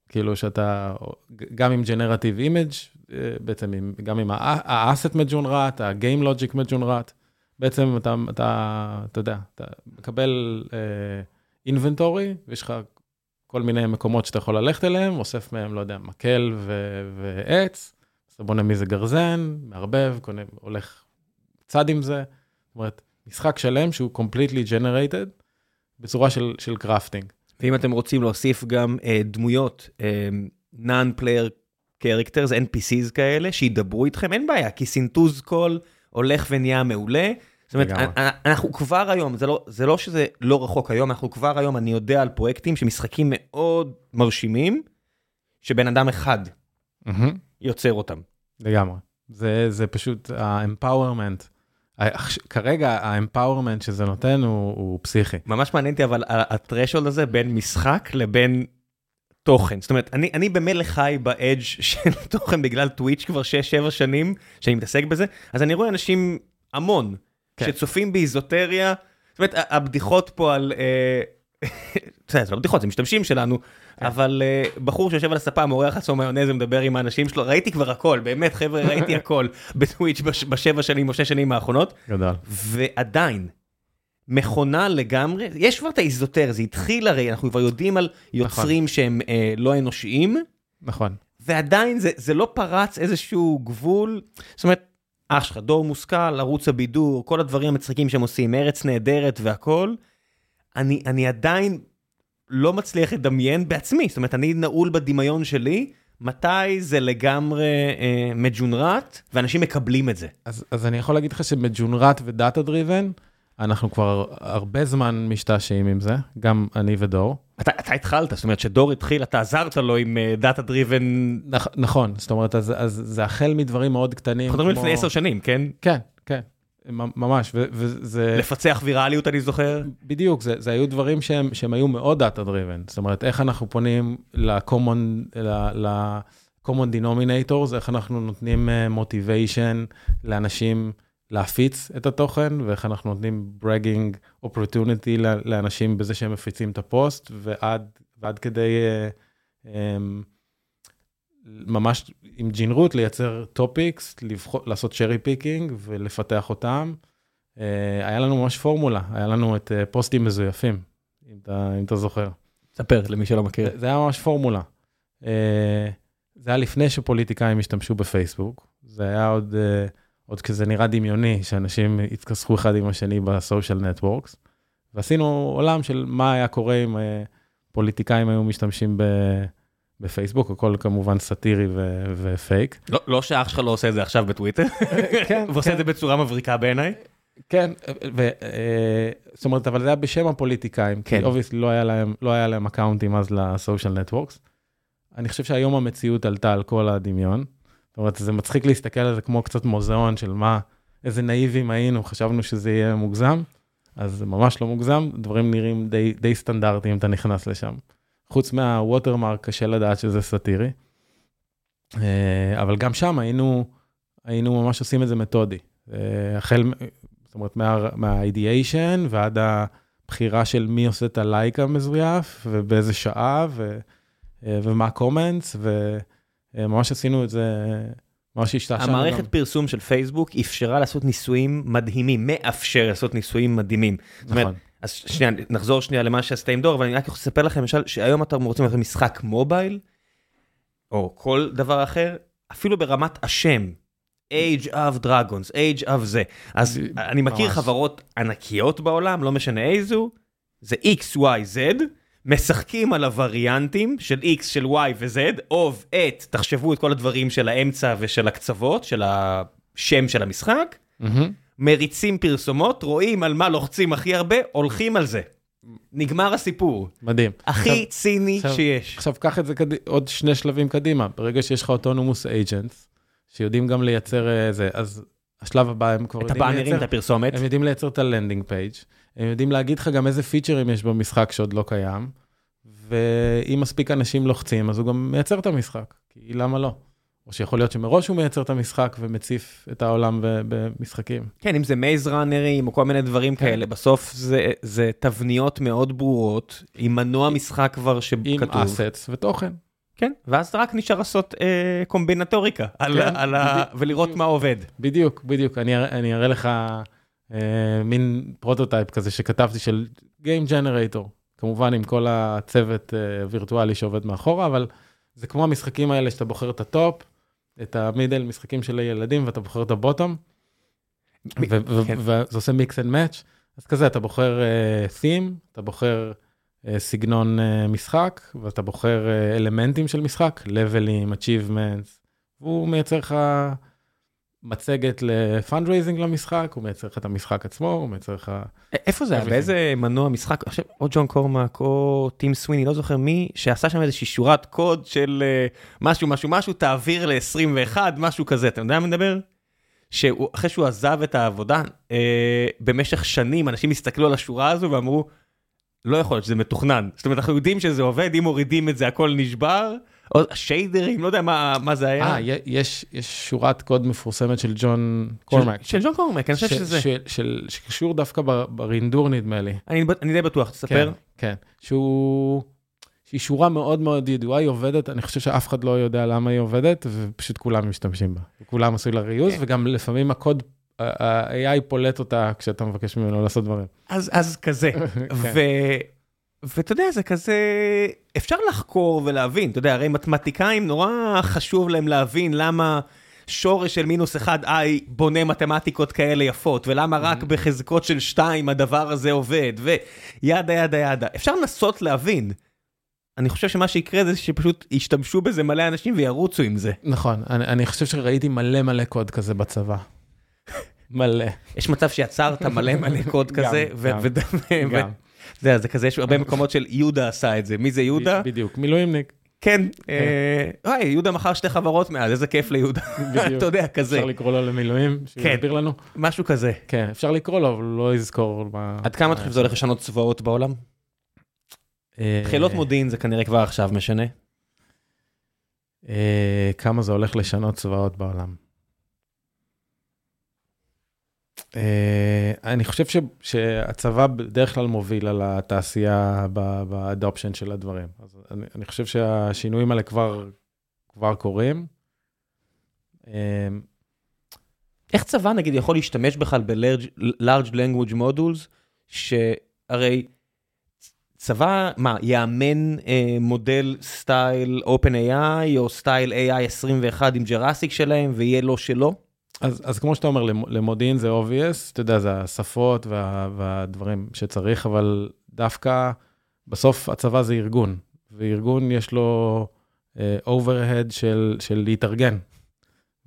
כאילו שאתה, גם עם generative image, אה, בעצם עם, גם עם ה-asset מג'ונרט, ה-game logic מג'ונרט, בעצם אתה, אתה, אתה יודע, אתה מקבל inventory, uh, ויש לך כל מיני מקומות שאתה יכול ללכת אליהם, אוסף מהם, לא יודע, מקל ו- ועץ, אז אתה בונה מזה גרזן, מערבב, קונה, הולך צד עם זה. זאת אומרת, משחק שלם שהוא completely generated בצורה של, של crafting. ואם אתם רוצים להוסיף גם uh, דמויות, uh, non-player characters, NPCs כאלה, שידברו איתכם, אין בעיה, כי סינתוז קול הולך ונהיה מעולה. זאת אומרת, אנחנו כבר היום, זה לא, זה לא שזה לא רחוק היום, אנחנו כבר היום, אני יודע על פרויקטים שמשחקים מאוד מרשימים, שבן אדם אחד יוצר אותם. לגמרי. זה, זה פשוט ה-empowerment. כרגע ה-empowerment שזה נותן הוא, הוא פסיכי. ממש מעניין אותי אבל הטרשולד הזה בין משחק לבין תוכן. זאת אומרת, אני, אני במילא חי באדג' של תוכן בגלל טוויץ' כבר 6-7 שנים שאני מתעסק בזה, אז אני רואה אנשים המון כן. שצופים באיזוטריה, זאת אומרת, הבדיחות פה על... אה, זה לא בדיחות, זה משתמשים שלנו, כן. אבל אה, בחור שיושב על הספה, מורח לעצמו מיונז ומדבר עם האנשים שלו, ראיתי כבר הכל, באמת חבר'ה, ראיתי הכל בטוויץ' בשבע שנים או שש שנים האחרונות. גדול. ועדיין, מכונה לגמרי, יש כבר את האיזוטר, זה התחיל הרי, אנחנו כבר יודעים על יוצרים נכון. שהם אה, לא אנושיים. נכון. ועדיין זה, זה לא פרץ איזשהו גבול, זאת אומרת, אח שלך, דור מוסקל, ערוץ הבידור, כל הדברים המצחיקים שהם עושים, ארץ נהדרת והכול, אני, אני עדיין לא מצליח לדמיין בעצמי, זאת אומרת, אני נעול בדמיון שלי, מתי זה לגמרי אה, מג'ונרט, ואנשים מקבלים את זה. אז, אז אני יכול להגיד לך שמג'ונרט ו-data driven, אנחנו כבר הרבה זמן משתעשעים עם זה, גם אני ודור. אתה, אתה התחלת, זאת אומרת שדור התחיל, אתה עזרת לו עם data driven. נכ, נכון, זאת אומרת, אז, אז זה החל מדברים מאוד קטנים. אנחנו מדברים כמו... לפני עשר שנים, כן? כן, כן, ממש, וזה... לפצח ויראליות, אני זוכר. בדיוק, זה, זה היו דברים שהם, שהם היו מאוד data driven. זאת אומרת, איך אנחנו פונים ל-common, common denominators, איך אנחנו נותנים uh, motivation לאנשים להפיץ את התוכן, ואיך אנחנו נותנים bragging opportunity לאנשים בזה שהם מפיצים את הפוסט, ועד, ועד כדי uh, um, ממש עם ג'ינרוט לייצר topics, לעשות cherry picking ולפתח אותם. אה, היה לנו ממש פורמולה, היה לנו את אה, פוסטים מזויפים, אם אתה, אם אתה זוכר. ספר למי שלא מכיר. זה היה ממש פורמולה. אה, זה היה לפני שפוליטיקאים השתמשו בפייסבוק, זה היה עוד, אה, עוד כזה נראה דמיוני, שאנשים התכסחו אחד עם השני ב social networks, ועשינו עולם של מה היה קורה אם אה, פוליטיקאים היו משתמשים ב... בפייסבוק, הכל כמובן סאטירי ו- ופייק. לא, לא שאח שלך לא עושה את זה עכשיו בטוויטר, כן, ועושה כן. את זה בצורה מבריקה בעיניי. כן, ו, אה, זאת אומרת, אבל זה היה בשם הפוליטיקאים, כן. כי obviously לא לא היה להם אקאונטים אז ל social networks. אני חושב שהיום המציאות עלתה על כל הדמיון. זאת אומרת, זה מצחיק להסתכל על זה כמו קצת מוזיאון של מה, איזה נאיבים היינו, חשבנו שזה יהיה מוגזם, אז זה ממש לא מוגזם, דברים נראים די, די סטנדרטיים, אתה נכנס לשם. חוץ מהווטרמרק, קשה לדעת שזה סאטירי. אה, אבל גם שם היינו, היינו ממש עושים את זה מתודי. אה, החל, זאת אומרת, מה-ideation ועד הבחירה של מי עושה את הלייק המזויף, ובאיזה שעה, ו, אה, ומה קומנטס, וממש עשינו את זה, ממש השתעשענו. המערכת גם. פרסום של פייסבוק אפשרה לעשות ניסויים מדהימים, מאפשר לעשות ניסויים מדהימים. נכון. זאת אומרת, אז שנייה, נחזור שנייה למה שעשית עם דור, אבל אני רק יכול לספר לכם למשל שהיום אתם רוצים לעשות משחק מובייל, או כל דבר אחר, אפילו ברמת השם, Age of Dragons, Age of זה. אז אני מכיר חברות ענקיות בעולם, לא משנה איזו, זה X, Y, Z, משחקים על הווריאנטים של X, של Y ו-Z, of, את, תחשבו את כל הדברים של האמצע ושל הקצוות, של השם של המשחק. מריצים פרסומות, רואים על מה לוחצים הכי הרבה, הולכים על זה. נגמר הסיפור. מדהים. הכי עכשיו, ציני עכשיו, שיש. עכשיו קח את זה קד... עוד שני שלבים קדימה. ברגע שיש לך autonomous agents, שיודעים גם לייצר אה, אז השלב הבא הם כבר יודעים לייצר... את הבאנרים, את הפרסומת. הם יודעים לייצר את ה landing page, הם יודעים להגיד לך גם איזה פיצ'רים יש במשחק שעוד לא קיים, ואם מספיק אנשים לוחצים, אז הוא גם מייצר את המשחק, כי למה לא? או שיכול להיות שמראש הוא מייצר את המשחק ומציף את העולם במשחקים. כן, אם זה maze runner ים או כל מיני דברים כן. כאלה, בסוף זה, זה תבניות מאוד ברורות, עם מנוע משחק כבר שכתוב. עם assets ותוכן. כן, ואז רק נשאר לעשות אה, קומבינטוריקה על, כן, על ה... ולראות בדיוק, מה עובד. בדיוק, בדיוק. אני, אני אראה לך מין prototype כזה שכתבתי של Game Generator, כמובן עם כל הצוות אה, וירטואלי שעובד מאחורה, אבל זה כמו המשחקים האלה שאתה בוחר את ה top, את ה middle, משחקים של הילדים, ואתה בוחר את ה bottom, כן. וזה עושה mix and match, אז כזה, אתה בוחר אה, theme, אתה בוחר סגנון משחק, ואתה בוחר אלמנטים של משחק, לוולים, achievements, והוא מייצר לך מצגת ל fundraising למשחק, הוא מייצר לך את המשחק עצמו, הוא מייצר לך... איפה זה היה? באיזה מנוע משחק? עכשיו, או ג'ון קרמק או טים סוויני, לא זוכר מי, שעשה שם איזושהי שורת קוד של משהו, משהו, משהו, תעביר ל-21, משהו כזה, אתה יודע מה מדבר? שאחרי שהוא עזב את העבודה, אה, במשך שנים אנשים הסתכלו על השורה הזו ואמרו, לא יכול להיות שזה מתוכנן. זאת אומרת, אנחנו יודעים שזה עובד, אם מורידים את זה הכל נשבר. שיידרים, לא יודע מה, מה זה היה. אה, יש, יש שורת קוד מפורסמת של ג'ון קורמק. של, של ג'ון קורמק, אני חושב שזה. של, של, שקשור דווקא ברינדור נדמה לי. אני, אני די בטוח, תספר. כן, כן. שהוא... שהיא שורה מאוד מאוד ידועה, היא עובדת, אני חושב שאף אחד לא יודע למה היא עובדת, ופשוט כולם משתמשים בה. כולם עשו לה ריוז, כן. וגם לפעמים הקוד, ה-AI פולט אותה כשאתה מבקש ממנו לעשות דברים. אז, אז כזה. כן. ואתה יודע, זה כזה, אפשר לחקור ולהבין, אתה יודע, הרי מתמטיקאים נורא חשוב להם להבין למה שורש של מינוס 1i בונה מתמטיקות כאלה יפות, ולמה רק mm-hmm. בחזקות של 2 הדבר הזה עובד, וידה ידה ידה. אפשר לנסות להבין. אני חושב שמה שיקרה זה שפשוט ישתמשו בזה מלא אנשים וירוצו עם זה. נכון, אני, אני חושב שראיתי מלא מלא קוד כזה בצבא. מלא. יש מצב שיצרת מלא מלא קוד כזה, גם, גם. זה, זה כזה, יש הרבה מקומות של יהודה עשה את זה. מי זה יהודה? בדיוק, מילואימניק. כן, אה, כן. אוי, יהודה מכר שתי חברות מאז, איזה כיף ליהודה. אתה יודע, כזה. אפשר לקרוא לו למילואים, שיסביר כן, לנו? משהו כזה. כן, אפשר לקרוא לו, אבל לא יזכור. עד כמה אתה חושב שזה הולך לשנות צבאות בעולם? אה, חילות מודיעין זה כנראה כבר עכשיו משנה. אה, כמה זה הולך לשנות צבאות בעולם. אה, אני חושב ש, שהצבא בדרך כלל מוביל על התעשייה באדופשן של הדברים. אז אני, אני חושב שהשינויים האלה כבר, כבר קורים. אה, איך צבא נגיד יכול להשתמש בכלל ב-large language modules, שהרי צבא, מה, יאמן אה, מודל style OpenAI או style AI 21 עם Jurassic שלהם ויהיה לו שלו? אז, אז כמו שאתה אומר, למודיעין זה obvious, אתה יודע, זה השפות וה, והדברים שצריך, אבל דווקא בסוף הצבא זה ארגון, וארגון יש לו אה, overhead של, של להתארגן.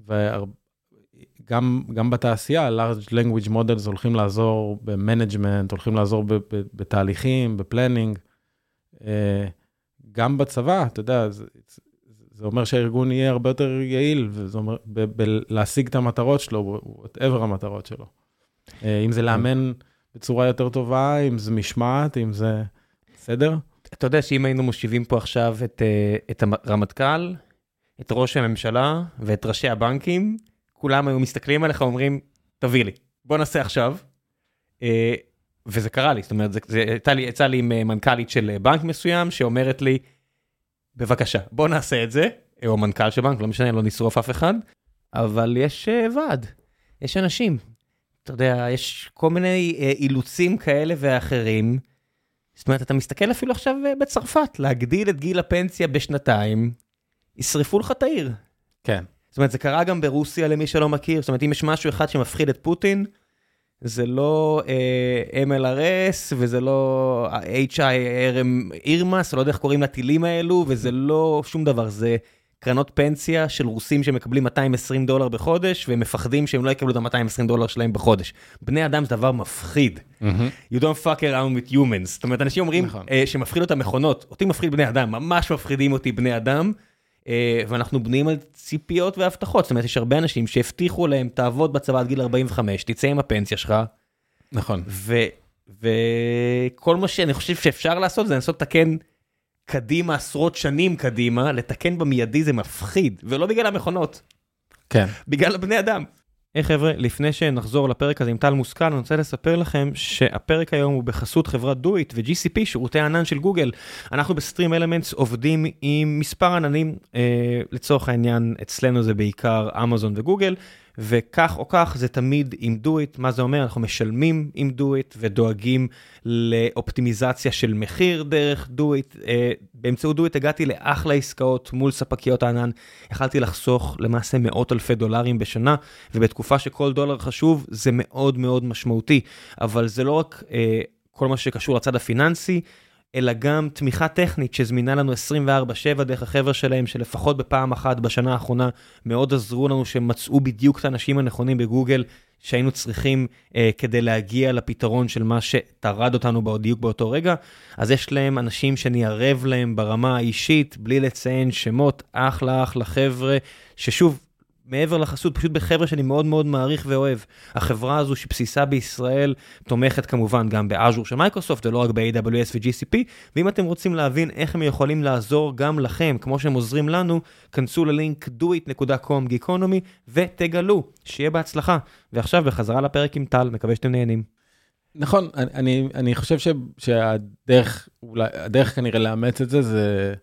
וגם גם בתעשייה, large language models הולכים לעזור ב management, הולכים לעזור ב, ב, בתהליכים, ב planning. אה, גם בצבא, אתה יודע, זה, זה אומר שהארגון יהיה הרבה יותר יעיל, וזה אומר להשיג את המטרות שלו, whatever המטרות שלו. אה, אם זה לאמן בצורה יותר טובה, אם זה משמעת, אם זה... בסדר? אתה יודע שאם היינו מושיבים פה עכשיו את, אה, את הרמטכ"ל, את ראש הממשלה ואת ראשי הבנקים, כולם היו מסתכלים עליך ואומרים, תביא לי, בוא נעשה עכשיו. אה, וזה קרה לי, זאת אומרת, זה, זה, יצא לי, יצא לי עם מנכ"לית של בנק מסוים שאומרת לי, בבקשה, בוא נעשה את זה, או מנכ"ל של בנק, לא משנה, לא נשרוף אף אחד, אבל יש uh, ועד, יש אנשים. אתה יודע, יש כל מיני uh, אילוצים כאלה ואחרים. זאת אומרת, אתה מסתכל אפילו עכשיו בצרפת, להגדיל את גיל הפנסיה בשנתיים, ישרפו לך את העיר. כן. זאת אומרת, זה קרה גם ברוסיה למי שלא מכיר, זאת אומרת, אם יש משהו אחד שמפחיד את פוטין, זה לא אה, MLRS וזה לא HIRM אירמאס, לא יודע איך קוראים לטילים האלו, וזה לא שום דבר, זה קרנות פנסיה של רוסים שמקבלים 220 דולר בחודש, והם מפחדים שהם לא יקבלו את ה-220 דולר שלהם בחודש. בני אדם זה דבר מפחיד. Mm-hmm. You don't fuck around with humans. זאת אומרת, אנשים אומרים נכון. אה, שמפחיד אותם מכונות, אותי מפחיד בני אדם, ממש מפחידים אותי בני אדם. אה, ואנחנו בנויים על ציפיות והבטחות, זאת אומרת, יש הרבה אנשים שהבטיחו להם, תעבוד בצבא עד גיל 45, תצא עם הפנסיה שלך. נכון. וכל מה שאני חושב שאפשר לעשות זה לנסות לתקן קדימה, עשרות שנים קדימה, לתקן במיידי זה מפחיד, ולא בגלל המכונות. כן. בגלל הבני אדם. היי hey, חבר'ה, לפני שנחזור לפרק הזה עם טל מוסקל, אני רוצה לספר לכם שהפרק היום הוא בחסות חברת דויט ו-GCP, שירותי הענן של גוגל. אנחנו ב StreamElements עובדים עם מספר עננים, אה, לצורך העניין אצלנו זה בעיקר אמזון וגוגל, וכך או כך זה תמיד עם דויט, מה זה אומר? אנחנו משלמים עם דויט ודואגים לאופטימיזציה של מחיר דרך דויט. אה, באמצעות דויט הגעתי לאחלה עסקאות מול ספקיות הענן, יכלתי לחסוך למעשה מאות אלפי דולרים בשנה, ובתקופה שכל דולר חשוב זה מאוד מאוד משמעותי, אבל זה לא רק אה, כל מה שקשור לצד הפיננסי, אלא גם תמיכה טכנית שזמינה לנו 24/7 דרך החבר'ה שלהם, שלפחות בפעם אחת בשנה האחרונה מאוד עזרו לנו שהם מצאו בדיוק את האנשים הנכונים בגוגל שהיינו צריכים אה, כדי להגיע לפתרון של מה שטרד אותנו בדיוק באותו רגע. אז יש להם אנשים שאני ערב להם ברמה האישית, בלי לציין שמות, אחלה אחלה חבר'ה, ששוב, מעבר לחסות, פשוט בחבר'ה שאני מאוד מאוד מעריך ואוהב. החברה הזו שבסיסה בישראל תומכת כמובן גם באז'ור של מייקרוסופט ולא רק ב-AWS ו-GCP, ואם אתם רוצים להבין איך הם יכולים לעזור גם לכם, כמו שהם עוזרים לנו, כנסו ללינק doit.com גיקונומי ותגלו, שיהיה בהצלחה. ועכשיו בחזרה לפרק עם טל, מקווה שאתם נהנים. נכון, אני, אני, אני חושב ש, שהדרך, אולי, הדרך כנראה לאמץ את זה, זה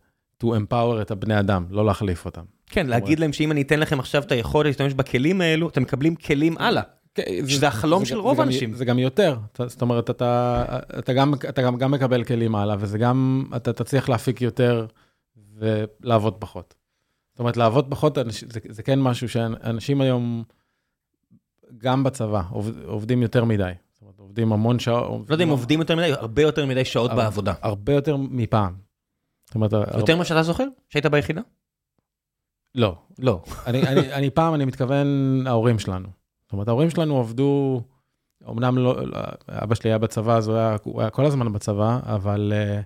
to empower את הבני אדם, לא להחליף אותם. כן, להגיד להם שאם אני אתן לכם עכשיו את היכולת להשתמש בכלים האלו, אתם מקבלים כלים הלאה. כן, שזה החלום של רוב האנשים. זה גם יותר, זאת אומרת, אתה גם מקבל כלים הלאה, וזה גם, אתה תצליח להפיק יותר ולעבוד פחות. זאת אומרת, לעבוד פחות, זה כן משהו שאנשים היום, גם בצבא, עובדים יותר מדי. זאת אומרת, עובדים המון שעות. לא יודע אם עובדים יותר מדי, הרבה יותר מדי שעות בעבודה. הרבה יותר מפעם. יותר ממה שאתה זוכר? שהיית ביחידה? לא. לא. אני, אני, אני פעם, אני מתכוון ההורים שלנו. זאת אומרת, ההורים שלנו עבדו, אמנם לא, אבא שלי היה בצבא, אז הוא היה, הוא היה כל הזמן בצבא, אבל, אה,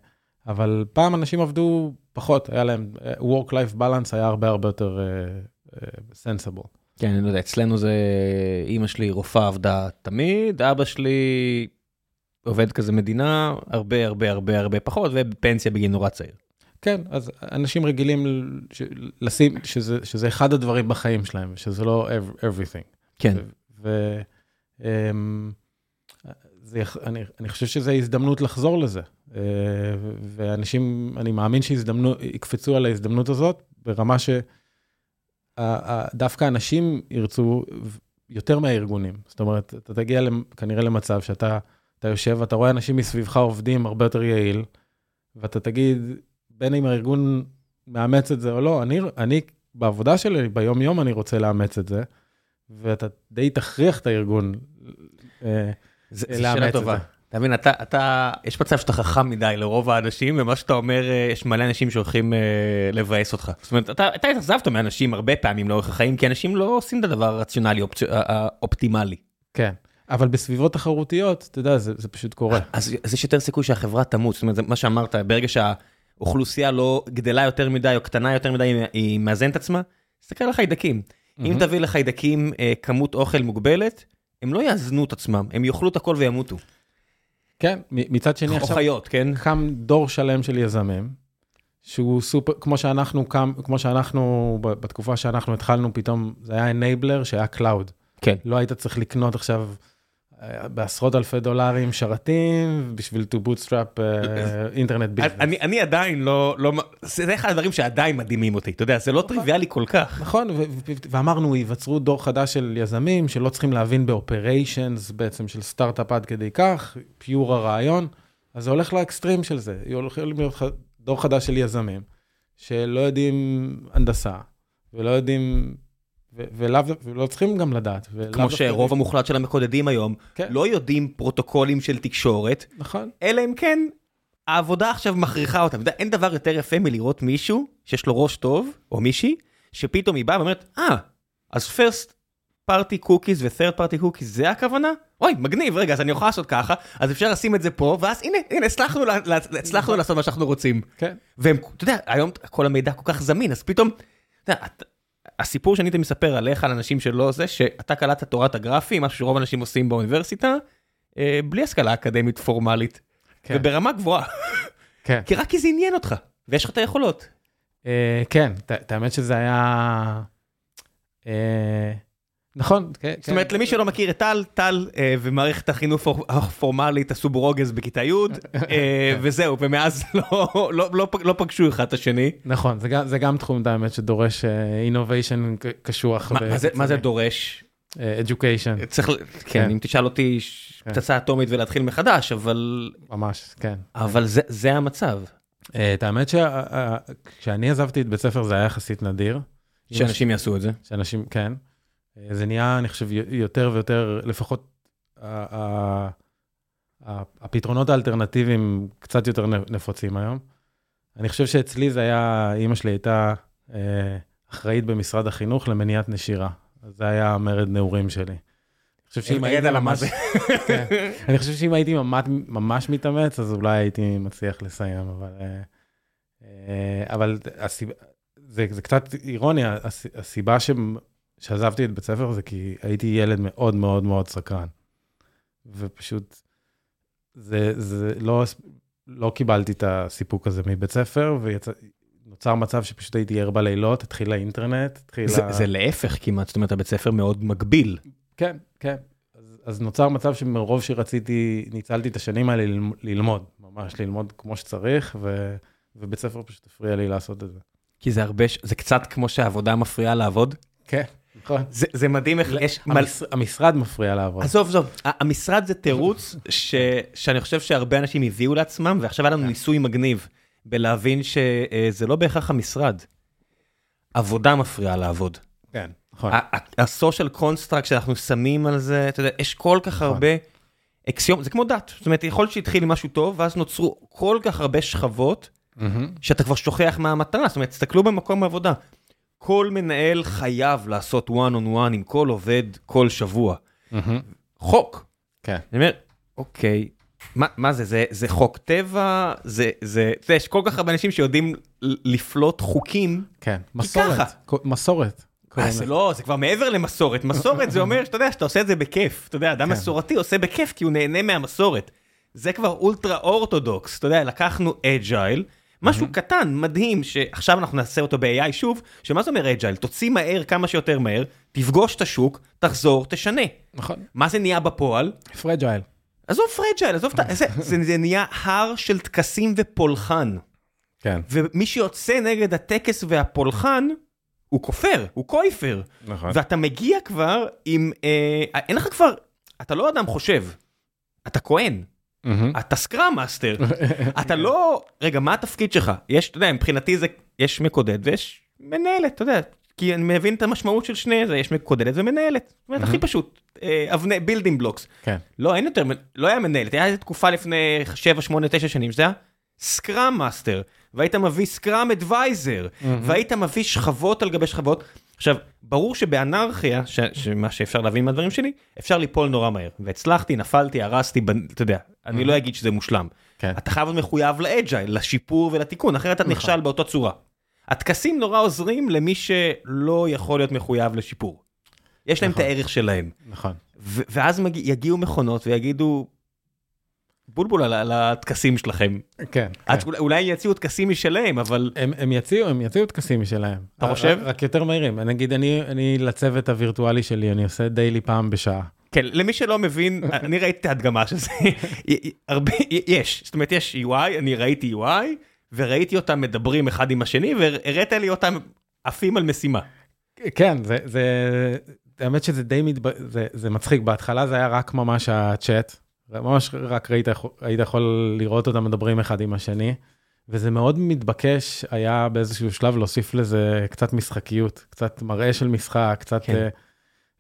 אבל פעם אנשים עבדו פחות, היה להם, work-life balance היה הרבה הרבה יותר. Uh, uh, כן, אני לא יודע, אצלנו זה, אימא שלי רופאה עבדה תמיד, אבא שלי עובד כזה מדינה, הרבה הרבה הרבה הרבה פחות, ובפנסיה בגיל נורא צעיר. כן, אז אנשים רגילים ש- לשים, שזה, שזה אחד הדברים בחיים שלהם, שזה לא ev- everything. כן. ו... אמ, זה, אני, אני חושב שזו הזדמנות לחזור לזה. אה, ואנשים, אני מאמין שיקפצו על ההזדמנות הזאת ברמה שדווקא אנשים ירצו יותר מהארגונים. זאת אומרת, אתה תגיע כנראה למצב שאתה אתה יושב ואתה רואה אנשים מסביבך עובדים הרבה יותר יעיל, ואתה תגיד, בין אם הארגון מאמץ את זה או לא, אני, אני בעבודה שלי, ביום-יום אני רוצה לאמץ את זה, ואתה די תכריח את הארגון אה, זה זה לאמץ את טובה. זה. אתה מבין, אתה, אתה, יש מצב שאתה חכם מדי לרוב האנשים, ומה שאתה אומר, אה, יש מלא אנשים שהולכים אה, לבאס אותך. זאת אומרת, אתה, אתה התאכזבת מאנשים הרבה פעמים לאורך החיים, כי אנשים לא עושים את הדבר הרציונלי, אופצ... האופטימלי. כן, אבל בסביבות תחרותיות, אתה יודע, זה, זה פשוט קורה. אז, אז יש יותר סיכוי שהחברה תמות, זאת אומרת, זה מה שאמרת, ברגע שהאוכלוסייה לא גדלה יותר מדי או קטנה יותר מדי, היא- מאזנת עצמה, תסתכל על החיידקים. אם מהמם. תביא לחיידקים אה, כמות אוכל מוגבלת, הם לא יאזנו את עצמם, הם יאכלו את הכל וימותו. כן, מצד שני עכשיו חיות, כן? קם דור שלם של יזמים, שהוא סופר, כמו שאנחנו קם, כמו שאנחנו, בתקופה שאנחנו התחלנו, פתאום זה היה enabler שהיה cloud. כן. לא היית צריך לקנות עכשיו בעשרות אלפי דולרים שרתים בשביל to bootstrap אה, internet business. אני, אני עדיין לא, לא, זה אחד הדברים שעדיין מדהימים אותי, אתה יודע, זה לא טריוויאלי כל כך. נכון, ואמרנו, ייווצרו דור חדש של יזמים שלא צריכים להבין ב operations בעצם של סטארט-אפ עד כדי כך, pure הרעיון, אז זה הולך לאקסטרים של זה. הולכים להיות דור חדש של יזמים שלא יודעים הנדסה, ולא יודעים, ו- ולאו דו- ולא צריכים גם לדעת. כמו שרוב המוחלט של המקודדים היום כן. לא יודעים פרוטוקולים של תקשורת, נכון, אלא אם כן העבודה עכשיו מכריחה אותם. יודע, אין דבר יותר יפה מלראות מישהו שיש לו ראש טוב, או מישהי, שפתאום היא באה ואומרת, אה, אז first party cookies ו-third party cookies זה הכוונה? אוי, מגניב, רגע, אז אני יכול לעשות ככה, אז אפשר לשים את זה פה, ואז הנה, הנה, הצלחנו, לה- הצלחנו לעשות מה שאנחנו רוצים. כן. והם, אתה יודע, היום כל המידע כל כך זמין, אז פתאום, אתה יודע, הסיפור שאני תמיד מספר עליך, על אנשים שלא זה, שאתה קלטת תורת הגרפי, משהו שרוב האנשים עושים באוניברסיטה, אה, בלי השכלה אקדמית פורמלית, כן. וברמה גבוהה, כן. כי רק כי זה עניין אותך, ויש לך את היכולות. אה, כן, את האמת שזה היה... אה, נכון, כן. זאת אומרת, למי שלא מכיר את טל, טל אה, ומערכת החינוך הפור- הפורמלית עשו ברוגז בכיתה י', אה, וזהו, ומאז לא- לא- לא לא פגשו אחד את השני. נכון, זה גם, זה גם תחום, האמת, שדורש אינוביישן קשוח. מה- זה- דורש? אדיוקיישן, צריך, ל- כן, אם תשאל אותי ש- כן. פצצה אטומית ולהתחיל מחדש, אבל ממש, כן. אבל זה- זה המצב, אה, את האמת שכשאני עזבתי את בית ספר זה היה יחסית נדיר. שאנשים יעשו את זה. שאנשים, כן. אה, זה נהיה, אני חושב, יותר ויותר, לפחות הפתרונות האלטרנטיביים קצת יותר נפוצים היום. אני חושב שאצלי זה היה, אימא שלי הייתה אה, אחראית במשרד החינוך למניעת נשירה. זה היה המרד נעורים שלי. אני חושב שאם הייתי ממש. כן. אני חושב שאם הייתי ממש, מתאמץ, אז אולי הייתי מצליח לסיים, אבל... אה, אבל זה, זה קצת אירוני, הס- הסיבה שעזבתי את בית ספר זה כי הייתי ילד מאוד מאוד מאוד סקרן. ופשוט, זה, זה לא, לא קיבלתי את הסיפוק הזה מבית ספר, ונוצר מצב שפשוט הייתי ער בלילות, התחיל האינטרנט, התחיל... זה- ה- זה להפך כמעט, זאת אומרת, הבית ספר מאוד מגביל. כן, כן. אז, אז נוצר מצב שמרוב שרציתי, ניצלתי את השנים האלה ללמ- ללמוד, ממש ללמוד כמו שצריך, ו, ובית ספר פשוט הפריע לי לעשות את זה. כי זה הרבה, זה קצת כמו שהעבודה מפריעה לעבוד. כן. זה זה מדהים איך יש... המשרד מפריע לעבוד. עזוב, עזוב, המשרד זה תירוץ ש- שאני חושב שהרבה אנשים הביאו לעצמם, ועכשיו היה לנו ניסוי מגניב בלהבין שזה לא בהכרח המשרד. עבודה מפריעה לעבוד. כן, נכון. ה social construct שאנחנו שמים על זה, אתה יודע, יש כל כך נכון. הרבה אקסיום, זה כמו דת, זאת אומרת, יכול להיות שהתחיל עם משהו טוב, ואז נוצרו כל כך הרבה שכבות, מהמם. שאתה כבר שוכח מה המטרה, זאת אומרת, תסתכלו במקום העבודה. כל מנהל חייב לעשות one on one עם כל עובד כל שבוע. חוק. כן. אני אומר, אוקיי, מה, מה זה, זה, זה חוק טבע, זה, זה, אתה יודע, יש כל כך הרבה אנשים שיודעים לפלוט חוקים. כן. מסורת. מסורת. אה, זה. לא, זה כבר מעבר למסורת. מסורת זה אומר שאתה יודע, שאתה עושה את זה בכיף. אתה יודע, אדם כן. מסורתי עושה בכיף כי הוא נהנה מהמסורת. זה כבר ultra orthodox. אתה יודע, לקחנו agile, משהו קטן, מדהים, שעכשיו אנחנו נעשה אותו ב-AI שוב, שמה זה אומר agile? תוציא מהר כמה שיותר מהר, תפגוש את השוק, תחזור, תשנה. נכון. מה זה נהיה בפועל? fragile. עזוב fragile, עזוב את ה... זה, זה, זה נהיה הר של טקסים ופולחן. כן. ומי שיוצא נגד הטקס והפולחן, הוא כופר, הוא קויפר. נכון. ואתה מגיע כבר עם... אה, אין לך כבר... אתה לא אדם חושב, אתה כהן. אתה scrum master, אתה לא... רגע, מה התפקיד שלך? יש, אתה יודע, מבחינתי זה, יש מקודד ויש מנהלת, אתה יודע, כי אני מבין את המשמעות של שני זה, יש מקודדת ומנהלת. זאת אומרת, הכי פשוט, אה, אבני, building blocks. כן. לא, אין יותר, לא היה מנהלת, היה איזה תקופה לפני 7, 8, 9 שנים, שזה היה scrum master, והיית מביא scrum advisor, והיית מביא שכבות על גבי שכבות. עכשיו, ברור שבאנרכיה, ש- שמה שאפשר להבין מהדברים שלי, אפשר ליפול נורא מהר. והצלחתי, נפלתי, הרסתי, בנ- אתה יודע, אני לא אגיד שזה מושלם. כן. אתה חייב להיות מחויב לאג'ייל, לשיפור ולתיקון, אחרת אתה נכשל באותה צורה. הטקסים נורא עוזרים למי שלא יכול להיות מחויב לשיפור. יש להם את נכון. הערך שלהם. נכון. ו- ואז יגיעו מכונות ויגידו, בולבול על, הטקסים שלכם. כן. עד כן. שאולי- אולי יציעו טקסים משלהם, אבל הם, הם יציעו, הם יציעו טקסים משלהם. אתה חושב? רק, רק יותר מהירים. נגיד, אני, אני לצוות הווירטואלי שלי, אני עושה דיילי פעם בשעה. כן, למי שלא מבין, אני ראיתי את ההדגמה של זה, הרבה, יש, זאת אומרת יש UI, אני ראיתי UI, וראיתי אותם מדברים אחד עם השני, והראית לי אותם עפים על משימה. כן, זה, זה, האמת שזה די מתב... זה, זה מצחיק, בהתחלה זה היה רק ממש הצ'אט, ממש רק ראית, היית יכול לראות אותם מדברים אחד עם השני, וזה מאוד מתבקש היה באיזשהו שלב להוסיף לזה קצת משחקיות, קצת מראה של משחק, קצת... כן. כן.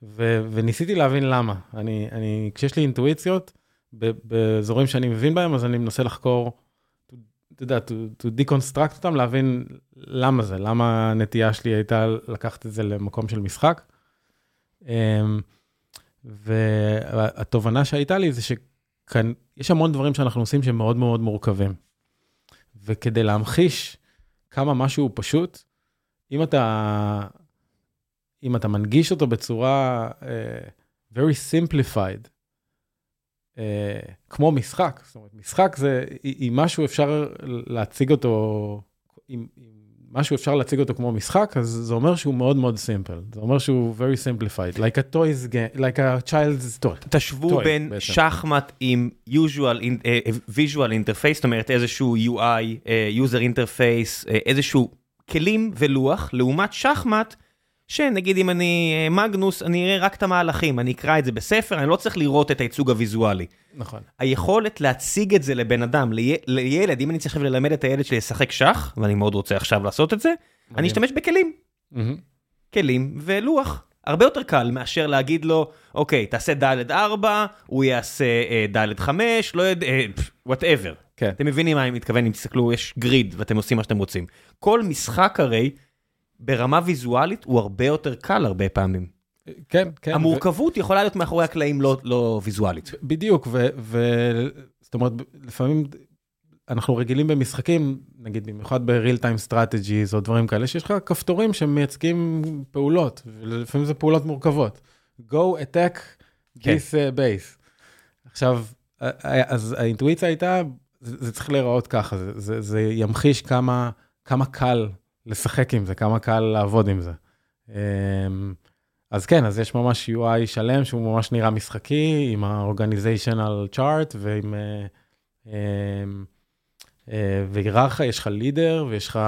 ו, וניסיתי להבין למה. אני, אני, כשיש לי אינטואיציות, באזורים שאני מבין בהם, אז אני מנסה לחקור, אתה יודע, to, to deconstruct אותם, להבין למה זה, למה הנטייה שלי הייתה לקחת את זה למקום של משחק. אמ, והתובנה שהייתה לי זה שכאן, יש המון דברים שאנחנו עושים שהם מאוד מאוד מורכבים. וכדי להמחיש כמה משהו הוא פשוט, אם אתה, אם אתה מנגיש אותו בצורה uh, very simplified, uh, כמו משחק, זאת אומרת, משחק זה, אם משהו אפשר להציג אותו, אם, אם משהו אפשר להציג אותו כמו משחק, אז זה אומר שהוא מאוד מאוד סימפל. זה אומר שהוא very simplified, like a toys game, like a child's toy. תשוו טועה, בין בעצם. שחמט עם usual, אה, visual interface, זאת אומרת איזשהו UI, אה, user interface, אה, איזשהו כלים ולוח, לעומת שחמט, שנגיד אם אני אה, מגנוס, אני אראה רק את המהלכים, אני אקרא את זה בספר, אני לא צריך לראות את הייצוג הוויזואלי. נכון. היכולת להציג את זה לבן אדם, לי- לילד, אם אני צריך ללמד את הילד שלי לשחק שח, ואני מאוד רוצה עכשיו לעשות את זה, אני אשתמש בכלים. מהמם. כלים ולוח. הרבה יותר קל מאשר להגיד לו, אוקיי, תעשה ד' 4, הוא יעשה אה, ד' 5, לא יודע, וואטאבר. כן. אתם מבינים מה אני מתכוון, אם תסתכלו, יש גריד ואתם עושים מה שאתם רוצים. כל משחק הרי, ברמה ויזואלית, הוא הרבה יותר קל הרבה פעמים. כן, כן. המורכבות יכולה להיות מאחורי הקלעים לא- לא ויזואלית. בדיוק, ו... ו... זאת אומרת, לפעמים אנחנו רגילים במשחקים, נגיד במיוחד ב-real time strategies או דברים כאלה, שיש לך כפתורים שמייצגים פעולות, ולפעמים זה פעולות מורכבות. go attack כן. this uh, base. עכשיו, אז האינטואיציה הייתה, זה, זה צריך להיראות ככה, זה, זה, זה ימחיש כמה, כמה קל לשחק עם זה, כמה קל לעבוד עם זה. אמ, אז כן, אז יש ממש UI שלם שהוא ממש נראה משחקי, עם ה-organizational chart ועם אה, אמ, אה, והיררכיה, יש לך leader ויש לך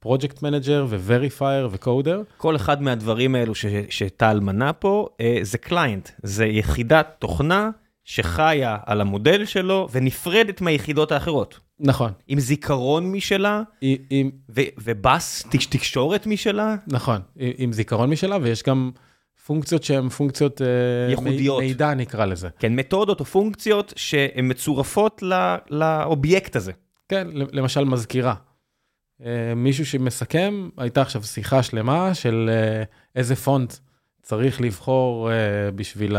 project manager ו verifier ו coder. כל אחד מהדברים האלו שטל מנה פה, אה, זה קליינט, זה יחידת תוכנה שחיה על המודל שלו ונפרדת מהיחידות האחרות. נכון, עם זיכרון משלה עם, ובאס תק- תקשורת משלה. נכון, עם, עם זיכרון משלה ויש גם פונקציות שהן פונקציות אה, ייחודיות. מי- מידע נקרא לזה. כן, מתודות או פונקציות שהן מצורפות ל- לאובייקט הזה. כן, למשל מזכירה. אה, מישהו שמסכם, הייתה עכשיו שיחה שלמה של אה, איזה פונט צריך לבחור בשביל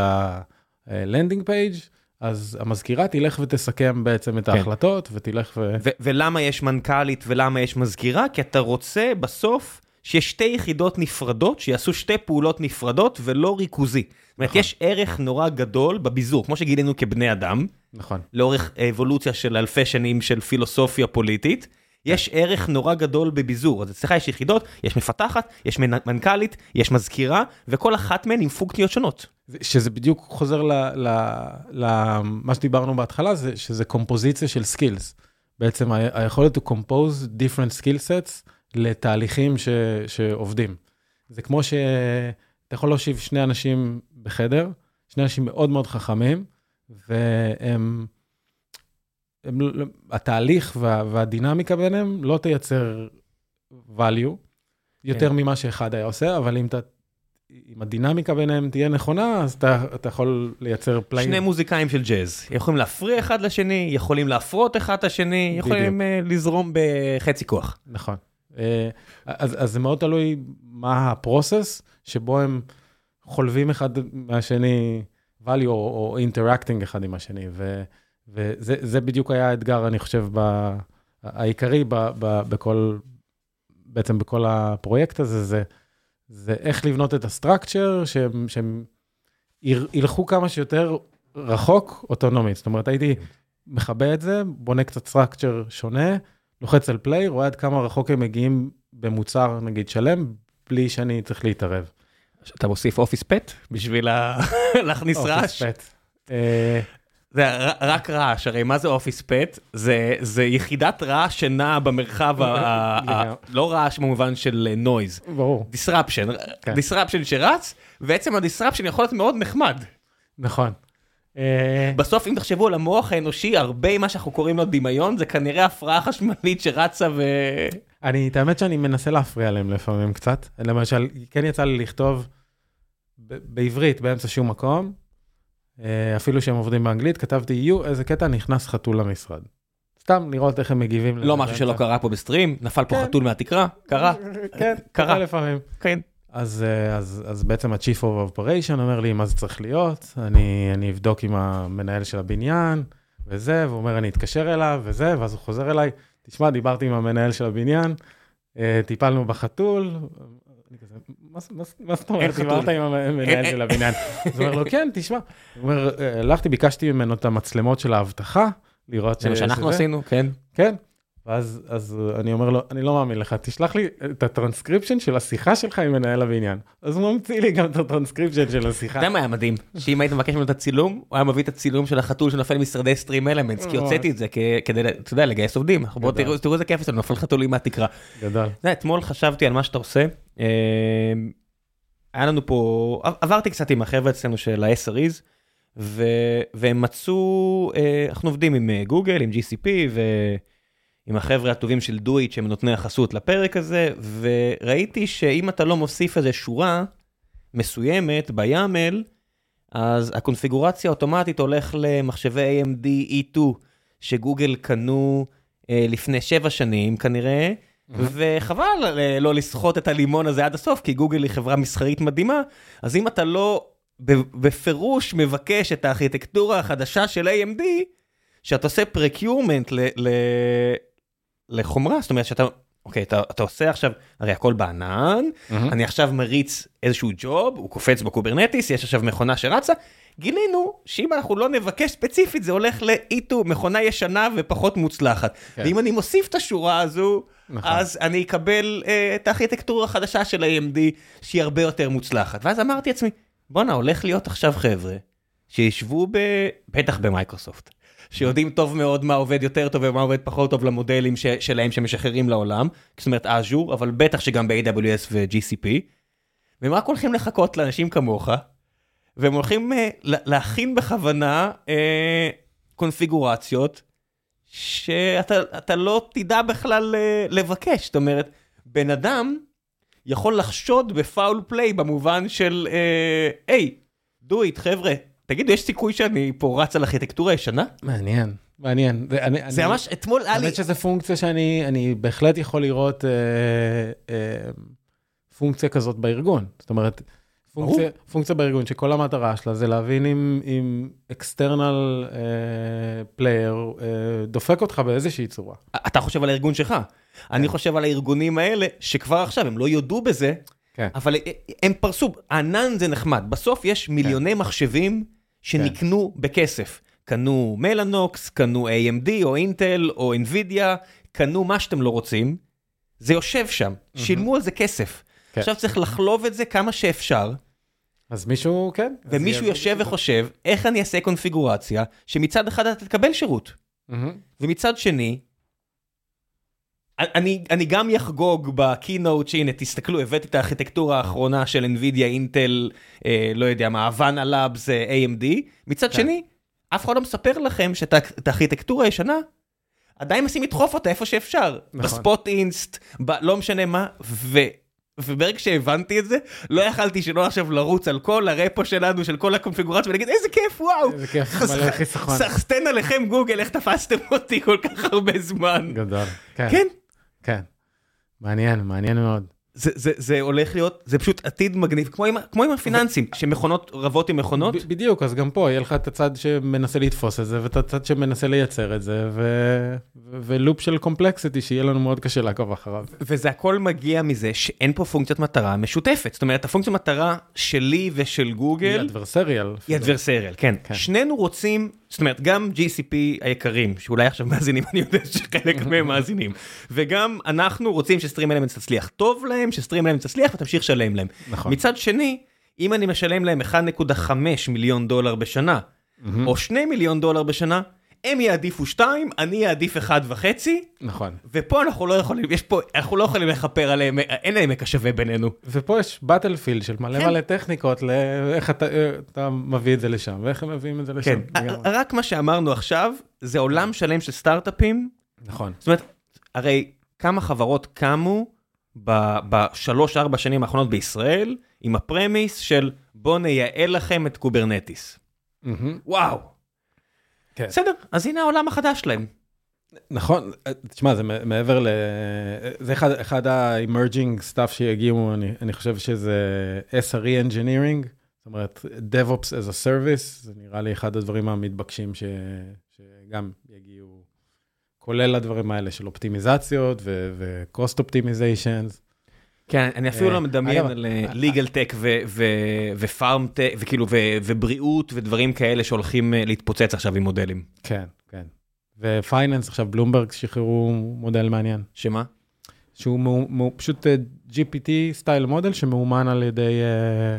ה landing page, אז המזכירה תלך ותסכם בעצם את כן. ההחלטות ותלך ו... ו- ולמה יש מנכ"לית ולמה יש מזכירה? כי אתה רוצה בסוף שיש שתי יחידות נפרדות שיעשו שתי פעולות נפרדות ולא ריכוזי. זאת אומרת, נכון. יש ערך נורא גדול בביזור, כמו שגילינו כבני אדם, נכון, לאורך אבולוציה של אלפי שנים של פילוסופיה פוליטית, יש ערך נורא גדול בביזור, אז אצלך יש יחידות, יש מפתחת, יש מנכ"לית, יש מזכירה, וכל אחת מהן עם פונקציות שונות. שזה בדיוק חוזר למה שדיברנו בהתחלה, זה שזה קומפוזיציה של סקילס. בעצם היכולת to compose different skill sets לתהליכים ש, שעובדים. זה כמו שאתה יכול להושיב שני אנשים בחדר, שני אנשים מאוד מאוד חכמים, והם, הם, התהליך וה, והדינמיקה ביניהם לא תייצר value יותר כן. ממה שאחד היה עושה, אבל אם אתה... אם הדינמיקה ביניהם תהיה נכונה, אז אתה, אתה יכול לייצר פליי. שני מוזיקאים של ג'אז, יכולים להפריע אחד לשני, יכולים להפרות אחד את השני, יכולים uh, לזרום בחצי כוח. נכון. Uh, אז, אז זה מאוד תלוי מה הפרוסס שבו הם חולבים אחד מהשני value או, או interacting אחד עם השני. ו, וזה בדיוק היה האתגר, אני חושב, ב, העיקרי ב, ב, בכל, בעצם בכל הפרויקט הזה, זה, זה איך לבנות את ה structure, שהם, שהם ילכו כמה שיותר רחוק אוטונומית. זאת אומרת, הייתי מכבה את זה, בונה קצת structure שונה, לוחץ על play, רואה עד כמה רחוק הם מגיעים במוצר, נגיד, שלם, בלי שאני צריך להתערב. אתה מוסיף office pet בשביל להכניס רעש? office pet. אה, זה רק רעש, הרי מה זה office pet? זה, זה יחידת רעש שנעה במרחב, ה, ה, לא רעש במובן של noise. ברור. disruption, כן. disruption שרץ, ועצם ה disruption יכול להיות מאוד נחמד. נכון. אה, בסוף אם תחשבו על המוח האנושי, הרבה ממה שאנחנו קוראים לו דמיון, זה כנראה הפרעה חשמלית שרצה ו... אני, את האמת שאני מנסה להפריע להם לפעמים קצת. למשל, כן יצא לי לכתוב בעברית באמצע שום מקום, אה, אפילו שהם עובדים באנגלית, כתבתי, יו, איזה קטע, נכנס חתול למשרד. סתם לראות איך הם מגיבים. לא משהו שלא קרה פה בסטרים, נפל פה כן. חתול מהתקרה, קרה. כן, קרה לפעמים. כן. אז, אה, אז, אז בעצם ה-Chief of Operation אומר לי מה זה צריך להיות, אני, אני אבדוק עם המנהל של הבניין וזה, והוא אומר אני אתקשר אליו וזה, ואז הוא חוזר אליי, תשמע, דיברתי עם המנהל של הבניין, אה, טיפלנו בחתול, מה זאת אומרת, דיברת עם המנהל של הבניין. אז הוא אומר לו, כן, תשמע. הוא אומר, הלכתי, ביקשתי ממנו את המצלמות של האבטחה, לראות ש... זה מה שאנחנו עשינו, כן. כן. ואז אז אני אומר לו, אני לא מאמין לך, תשלח לי את הטרנסקריפשן של השיחה שלך עם מנהל הבניין. אז הוא ממציא לי גם את הטרנסקריפשן של השיחה. אתה יודע מה היה מדהים? שאם היית מבקש ממנו את הצילום, הוא היה מביא את הצילום של החתול שנופל משרדי סטרים אלמנטס, כי הוצאתי את זה כדי, אתה יודע, לגייס עובדים. בואו תראו איזה כיף זה, נופל חתולים מהתקרה. גדול. אתמול חשבתי על מה שאתה עושה. אה, היה לנו פה, עברתי קצת עם החבר'ה אצלנו של ה-SREs, והם מצאו, אה, אנחנו עובדים עם אה, גוגל, עם GCP. עם החבר'ה הטובים של דויט שהם נותני החסות לפרק הזה, וראיתי שאם אתה לא מוסיף איזה שורה מסוימת ביאמל, אז הקונפיגורציה אוטומטית הולך למחשבי AMD E2 שגוגל קנו אה, לפני שבע שנים כנראה. וחבל אה, לא לסחוט את הלימון הזה עד הסוף, כי גוגל היא חברה מסחרית מדהימה, אז אם אתה לא בפירוש מבקש את הארכיטקטורה החדשה של AMD, שאתה עושה פרקיורמנט לחומרה, זאת אומרת שאתה, אוקיי, אתה, אתה עושה עכשיו, הרי הכל בענן, mm-hmm. אני עכשיו מריץ איזשהו job, הוא קופץ ב Kubernetes, יש עכשיו מכונה שרצה, גילינו שאם אנחנו לא נבקש ספציפית זה הולך לאיזו, מכונה ישנה ופחות מוצלחת. כן. ואם אני מוסיף את השורה הזו, נכון. אז אני אקבל אה, את הארכיטקטורה החדשה של AMD שהיא הרבה יותר מוצלחת. ואז אמרתי לעצמי, בואנה, הולך להיות עכשיו חבר'ה שישבו ב... בטח במייקרוסופט. שיודעים טוב מאוד מה עובד יותר טוב ומה עובד פחות טוב למודלים ש- שלהם שמשחררים לעולם, זאת אומרת אז'ור, אבל בטח שגם ב-AWS ו-GCP, והם רק הולכים לחכות לאנשים כמוך, והם הולכים uh, להכין בכוונה uh, קונפיגורציות שאתה לא תדע בכלל uh, לבקש, זאת אומרת, בן אדם יכול לחשוד בפאול פליי במובן של, היי, uh, do it חבר'ה, תגיד, יש סיכוי שאני פה רץ על ארכיטקטורה ישנה? מעניין, מעניין. זה ממש, אתמול היה לי... האמת שזו פונקציה שאני בהחלט יכול לראות אה, אה, פונקציה כזאת בארגון. זאת אומרת, פונקציה, פונקציה בארגון שכל המטרה שלה זה להבין אם, אם external uh, player uh, דופק אותך באיזושהי צורה. אתה חושב על הארגון שלך. כן. אני חושב על הארגונים האלה שכבר עכשיו הם לא יודו בזה, כן. אבל הם פרסו, ענן זה נחמד. בסוף יש מיליוני כן. מחשבים שנקנו בכסף. קנו מלאנוקס, קנו AMD או אינטל או NVIDIA, קנו מה שאתם לא רוצים, זה יושב שם, שילמו על זה כסף. כן. עכשיו צריך לחלוב את זה כמה שאפשר, אז מישהו, כן. ומישהו יושב. וחושב, איך אני אעשה קונפיגורציה, שמצד אחד אתה תקבל שירות, מהמם. ומצד שני, אני, אני גם יחגוג בקינוט שהנה תסתכלו הבאתי את הארכיטקטורה האחרונה של NVIDIA, אינטל, אה, לא יודע מה, הוואנה לאבס, AMD, מצד כן. שני, אף אחד לא מספר לכם שאת הארכיטקטורה הישנה, עדיין מנסים לדחוף אותה איפה שאפשר, נכון. בספוט אינסט, ב, לא משנה מה, ו... וברגע שהבנתי את זה, לא יכלתי שלא עכשיו לרוץ על כל הרפו שלנו, של כל הקונפיגורציה, ולהגיד איזה כיף, וואו. איזה כיף, מלא חיסכון. סחסטן עליכם גוגל, איך תפסתם אותי כל כך הרבה זמן. גדול. כן. כן, כן. מעניין, מעניין מאוד. זה, זה, זה הולך להיות, זה פשוט עתיד מגניב, כמו עם, כמו עם הפיננסים, שמכונות רבות עם מכונות. ב- בדיוק, אז גם פה יהיה לך את הצד שמנסה לתפוס את זה, ואת הצד שמנסה לייצר את זה, ו- ו- ולופ של קומפלקסיטי שיהיה לנו מאוד קשה לעקוב אחריו. וזה הכל מגיע מזה שאין פה פונקציית מטרה משותפת. זאת אומרת, הפונקציית מטרה שלי ושל היא גוגל אדברסריאל. היא אדברסריאל, כן. כן. שנינו רוצים, זאת אומרת, גם GCP היקרים, שאולי עכשיו מאזינים, אני יודע שחלק מהם מאזינים, וגם אנחנו רוצים שסטרים אלמנט תצליח טוב להם, שסטרים אלמנט תצליח ותמשיך לשלם להם. נכון. מצד שני, אם אני משלם להם 1.5 מיליון דולר בשנה, מהמם. או 2 מיליון דולר בשנה, הם יעדיפו 2, אני אעדיף 1.5, נכון. ופה אנחנו לא יכולים, יש פה, אנחנו לא יכולים לכפר עליהם, אין להם עמק השווה בינינו. ופה יש באטלפילד של מלא כן. מלא טכניקות לאיך אתה, אה, אתה מביא את זה לשם, ואיך הם מביאים את זה לשם. כן. רק מה שאמרנו עכשיו, זה עולם שלם של סטארט-אפים, נכון. זאת אומרת, הרי כמה חברות קמו בשלוש-ארבע שנים האחרונות בישראל, עם ה premise של בוא נייעל לכם את Kubernetes. וואו. כן. בסדר, אז הנה העולם החדש שלהם. נכון, אה, תשמע, זה מעבר ל... זה אחד, אחד ה-emerging stuff שיגיעו, אני, אני חושב שזה SRE Engineering, זאת אומרת, DevOps as a Service, זה נראה לי אחד הדברים המתבקשים ש, שגם יגיעו, כולל הדברים האלה של אופטימיזציות ו-cost optimizations. כן, אני אפילו אה, לא מדמיין על אה, ליגל טק ופארם טק, וכאילו, ו- ובריאות ודברים כאלה שהולכים אה, להתפוצץ עכשיו עם מודלים. כן, כן. ופייננס, עכשיו בלומברג שחררו מודל מעניין, שמה? שהוא מו, מו, פשוט אה, GPT style model שמאומן על ידי, אה,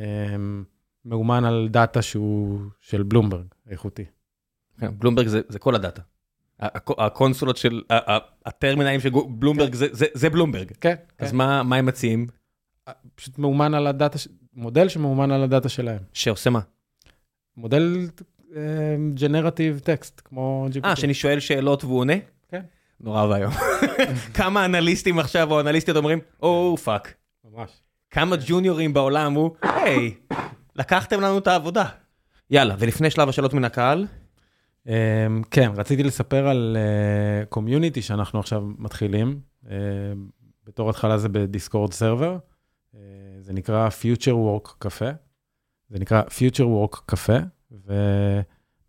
אה, מאומן על דאטה שהוא של בלומברג, איכותי. כן, בלומברג זה זה כל הדאטה. הקונסולות של, הטרמינלים של בלומברג זה- זה בלומברג. כן, אז כן. מה הם מציעים? פשוט מאומן על הדאטה, מודל שמאומן על הדאטה שלהם. שעושה מה? מודל generative text, כמו GPT. אה, שאני שואל שאלות והוא עונה? כן. נורא ואיום. כמה אנליסטים עכשיו או אנליסטיות אומרים, oh fuck. ממש. כמה ג'וניורים בעולם הוא, היי, לקחתם לנו את העבודה. יאללה, ולפני שלב השאלות מן הקהל, כן, רציתי לספר על community uh, שאנחנו עכשיו מתחילים. Uh, בתור התחלה זה ב Discord server. Uh, זה נקרא Future Work Cafe. זה נקרא Future Work Cafe,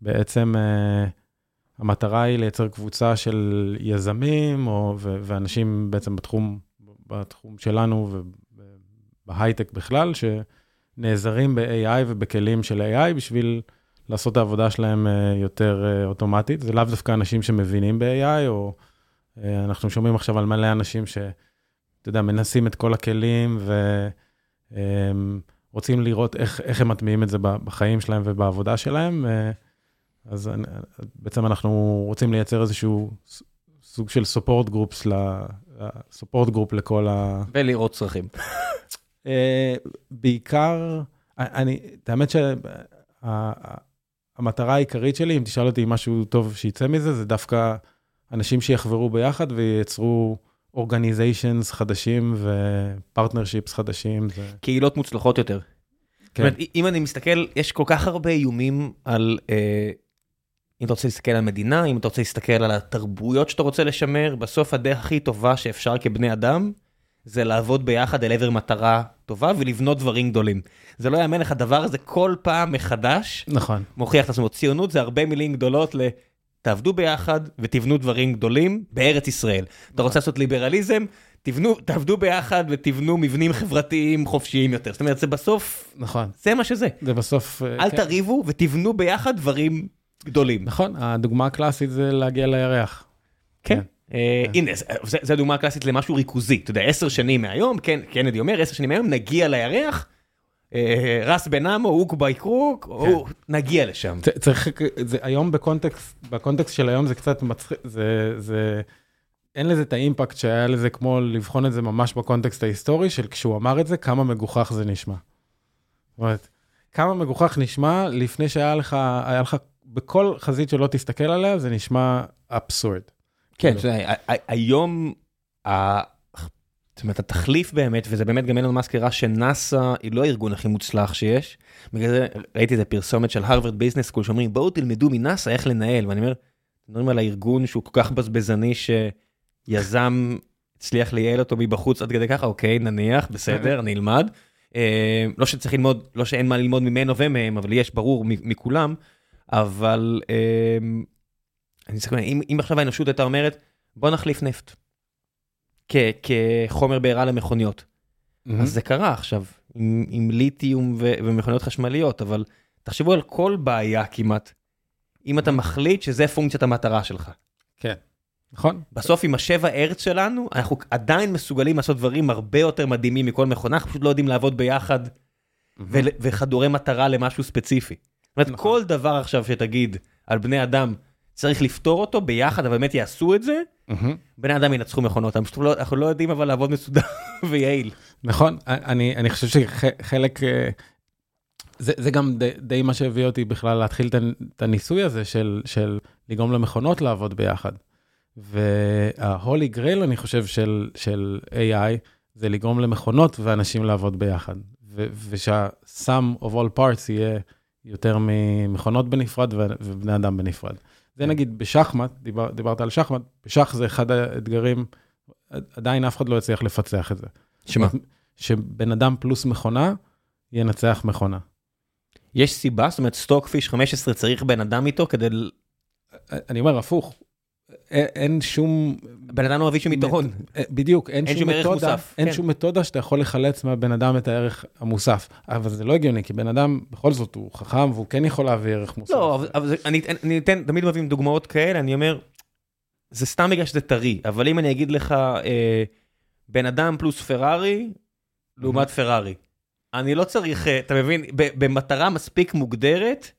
ובעצם uh, המטרה היא לייצר קבוצה של יזמים או, ו- ואנשים בעצם בתחום, בתחום שלנו ובהייטק בכלל, שנעזרים ב-AI ובכלים של AI בשביל לעשות את העבודה שלהם אה, יותר אה, אוטומטית. זה לאו דווקא אנשים שמבינים ב-AI, או אה, אנחנו שומעים עכשיו על מלא אנשים שאתה יודע, מנסים את כל הכלים ורוצים לראות איך, איך הם מטמיעים את זה בחיים שלהם ובעבודה שלהם. אז בעצם אנחנו רוצים לייצר איזשהו סוג של support groups, ל- support group לכל ה... ולראות צרכים. בעיקר, אני, האמת שהמטרה העיקרית שלי, אם תשאל אותי אם משהו טוב שיצא מזה, זה דווקא אנשים שיחברו ביחד וייצרו organizations חדשים ו partnerships חדשים. זה... קהילות מוצלחות יותר. זאת כן, אומרת, אם אני מסתכל, יש כל כך הרבה איומים על, אה, אם אתה רוצה להסתכל על המדינה, אם אתה רוצה להסתכל על התרבויות שאתה רוצה לשמר, בסוף הדרך הכי טובה שאפשר כבני אדם, זה לעבוד ביחד אל עבר מטרה טובה ולבנות דברים גדולים. זה לא יאמן איך הדבר הזה כל פעם מחדש נכון, מוכיח את עצמו. ציונות זה הרבה מילים גדולות ל... תעבדו ביחד ותבנו דברים גדולים בארץ ישראל. אתה רוצה לעשות ליברליזם, תבנו, תעבדו ביחד ותבנו מבנים חברתיים חופשיים יותר. זאת אומרת, זה בסוף, נכון. זה מה שזה. זה בסוף... אה, אל כן. תריבו ותבנו ביחד דברים גדולים. נכון, הדוגמה הקלאסית זה להגיע לירח. כן. אה, הנה, זה- זה זה דוגמה קלאסית למשהו ריכוזי. אתה יודע, עשר שנים מהיום, כן, קנדי אומר, עשר שנים מהיום נגיע לירח, אה, רס בן עמו, הוק ביי קרוק, או- נגיע לשם. צריך, זה היום בקונטקסט, בקונטקסט של היום זה קצת מצחיק, זה, אין לזה את האימפקט שהיה לזה כמו לבחון את זה ממש בקונטקסט ההיסטורי של כשהוא אמר את זה, כמה מגוחך זה נשמע. זאת אומרת, כמה מגוחך נשמע לפני שהיה לך, היה לך, בכל חזית שלא תסתכל עליה, זה נשמע אבסורד. כן, כאילו. היום, ה- זאת אומרת, התחליף באמת, וזה באמת גם אילון מאסק הראה שנאסא היא לא הארגון הכי מוצלח שיש. בגלל זה ראיתי איזה פרסומת של הרווארד ביזנס סקול שאומרים בואו תלמדו מנאסא איך לנהל, ואני אומר, מדברים על הארגון שהוא כל כך בזבזני שיזם הצליח לייעל אותו מבחוץ עד כדי ככה, אוקיי, נניח, בסדר, אני אלמד. אה, לא שצריך ללמוד, לא שאין מה ללמוד ממנו ומהם, אבל יש ברור מכולם, אבל אה, אני צריך, אם, אם עכשיו האנושות הייתה אומרת, בוא נחליף נפט. כ, כחומר בעירה למכוניות. אז זה קרה עכשיו, עם, עם ליתיום ו, ומכוניות חשמליות, אבל תחשבו על כל בעיה כמעט, אם אתה מחליט שזה פונקציית המטרה שלך. כן, נכון? בסוף עם השבע ארץ שלנו, אנחנו עדיין מסוגלים לעשות דברים הרבה יותר מדהימים מכל מכונה, אנחנו פשוט לא יודעים לעבוד ביחד ול- וחדורי מטרה למשהו ספציפי. זאת אומרת, נכון. כל דבר עכשיו שתגיד על בני אדם, צריך לפתור אותו ביחד, אבל באמת יעשו את זה. בני אדם ינצחו מכונות, אנחנו לא- אנחנו לא יודעים אבל לעבוד מסודר ויעיל. נכון, אני, אני חושב שחלק, אה, זה, זה גם די, מה שהביא אותי בכלל להתחיל את הנ- את הניסוי הזה של, של לגרום למכונות לעבוד ביחד. וההולי גרייל, אני חושב, של, של AI, זה לגרום למכונות ואנשים לעבוד ביחד. ושהsum of all parts יהיה יותר ממכונות בנפרד ובני אדם בנפרד. זה נגיד בשחמט, דיבר, דיברת על שחמט, בשח זה אחד האתגרים, עדיין אף אחד לא הצליח לפצח את זה. שמה? שבן אדם פלוס מכונה ינצח מכונה. יש סיבה? זאת אומרת, סטוקפיש 15 צריך בן אדם איתו כדי... אני אומר הפוך, אין, שום, בן אדם לא מביא שום יתרון. אה, בדיוק, אין, אין שום שום מתודה, מוסף, אין כן. שום מתודה שאתה יכול לחלץ מהבן אדם את הערך המוסף. אבל זה לא הגיוני, כי בן אדם, בכל זאת, הוא חכם והוא כן יכול להביא ערך מוסף. לא, אבל- אבל זה- אני אני אתן, תמיד מביאים דוגמאות כאלה, אני אומר, זה סתם בגלל שזה טרי, אבל אם אני אגיד לך, אה, בן אדם פלוס פרארי, לעומת פרארי. אני לא צריך, אה, אתה מבין, ב- במטרה מספיק מוגדרת,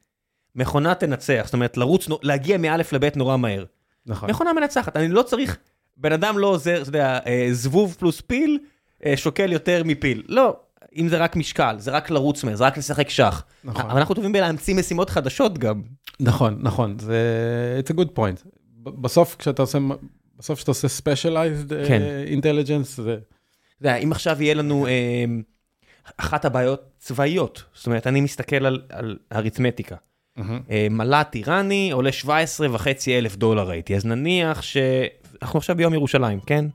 מכונה תנצח, זאת אומרת, לרוץ, להגיע מאלף לבית נורא מהר. נכון. מכונה מנצחת, אני לא צריך, בן אדם לא עוזר, אתה יודע, אה, זבוב פלוס פיל, אה, שוקל יותר מפיל. לא, אם זה רק משקל, זה רק לרוץ מהר, זה רק לשחק שח. נכון. אבל אנחנו טובים בלהמציא משימות חדשות גם. נכון, נכון, זה, it's a good point. בסוף כשאתה עושה, בסוף כשאתה עושה specialized כן. uh, intelligence, זה, אתה יודע, אם עכשיו יהיה לנו אה, אחת הבעיות צבאיות, זאת אומרת, אני מסתכל על, על אריתמטיקה. אה, מל"ט איראני עולה 17 וחצי אלף דולר ראיתי, אז נניח שאנחנו עכשיו ביום ירושלים, כן?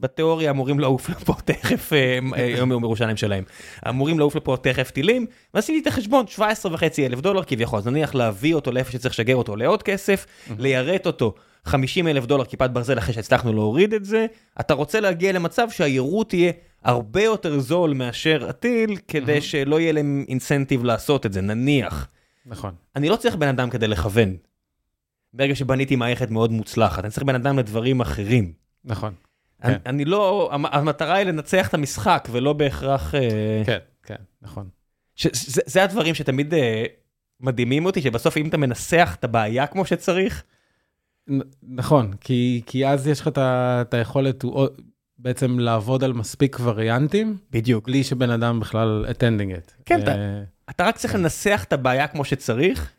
בתיאוריה אמורים לעוף לפה תכף, אה, אה, יום יום ירושלים שלהם, אמורים לעוף לפה תכף טילים, ועשיתי את החשבון, 17 וחצי אלף דולר כביכול, אז נניח להביא אותו לאיפה שצריך לשגר אותו לעוד כסף, ליירט אותו 50 אלף דולר כיפת ברזל אחרי שהצלחנו להוריד את זה, אתה רוצה להגיע למצב שהיירוט יהיה הרבה יותר זול מאשר הטיל, כדי שלא יהיה להם אינסנטיב לעשות את זה, נניח. נכון. אני לא צריך בן אדם כדי לכוון. ברגע שבניתי מערכת מאוד מוצלחת, אני צריך בן אדם לדברים אחרים. נכון. אני, כן. אני לא, המ- המטרה היא לנצח את המשחק ולא בהכרח... אה, כן, כן, נכון. ש, זה, זה הדברים שתמיד אה, מדהימים אותי, שבסוף אם אתה מנסח את הבעיה כמו שצריך, נ- נכון, כי, כי אז יש לך את את היכולת בעצם לעבוד על מספיק וריאנטים, בדיוק. בלי שבן אדם בכלל attending it. כן, אתה- אה, אתה רק צריך לנסח את הבעיה כמו שצריך,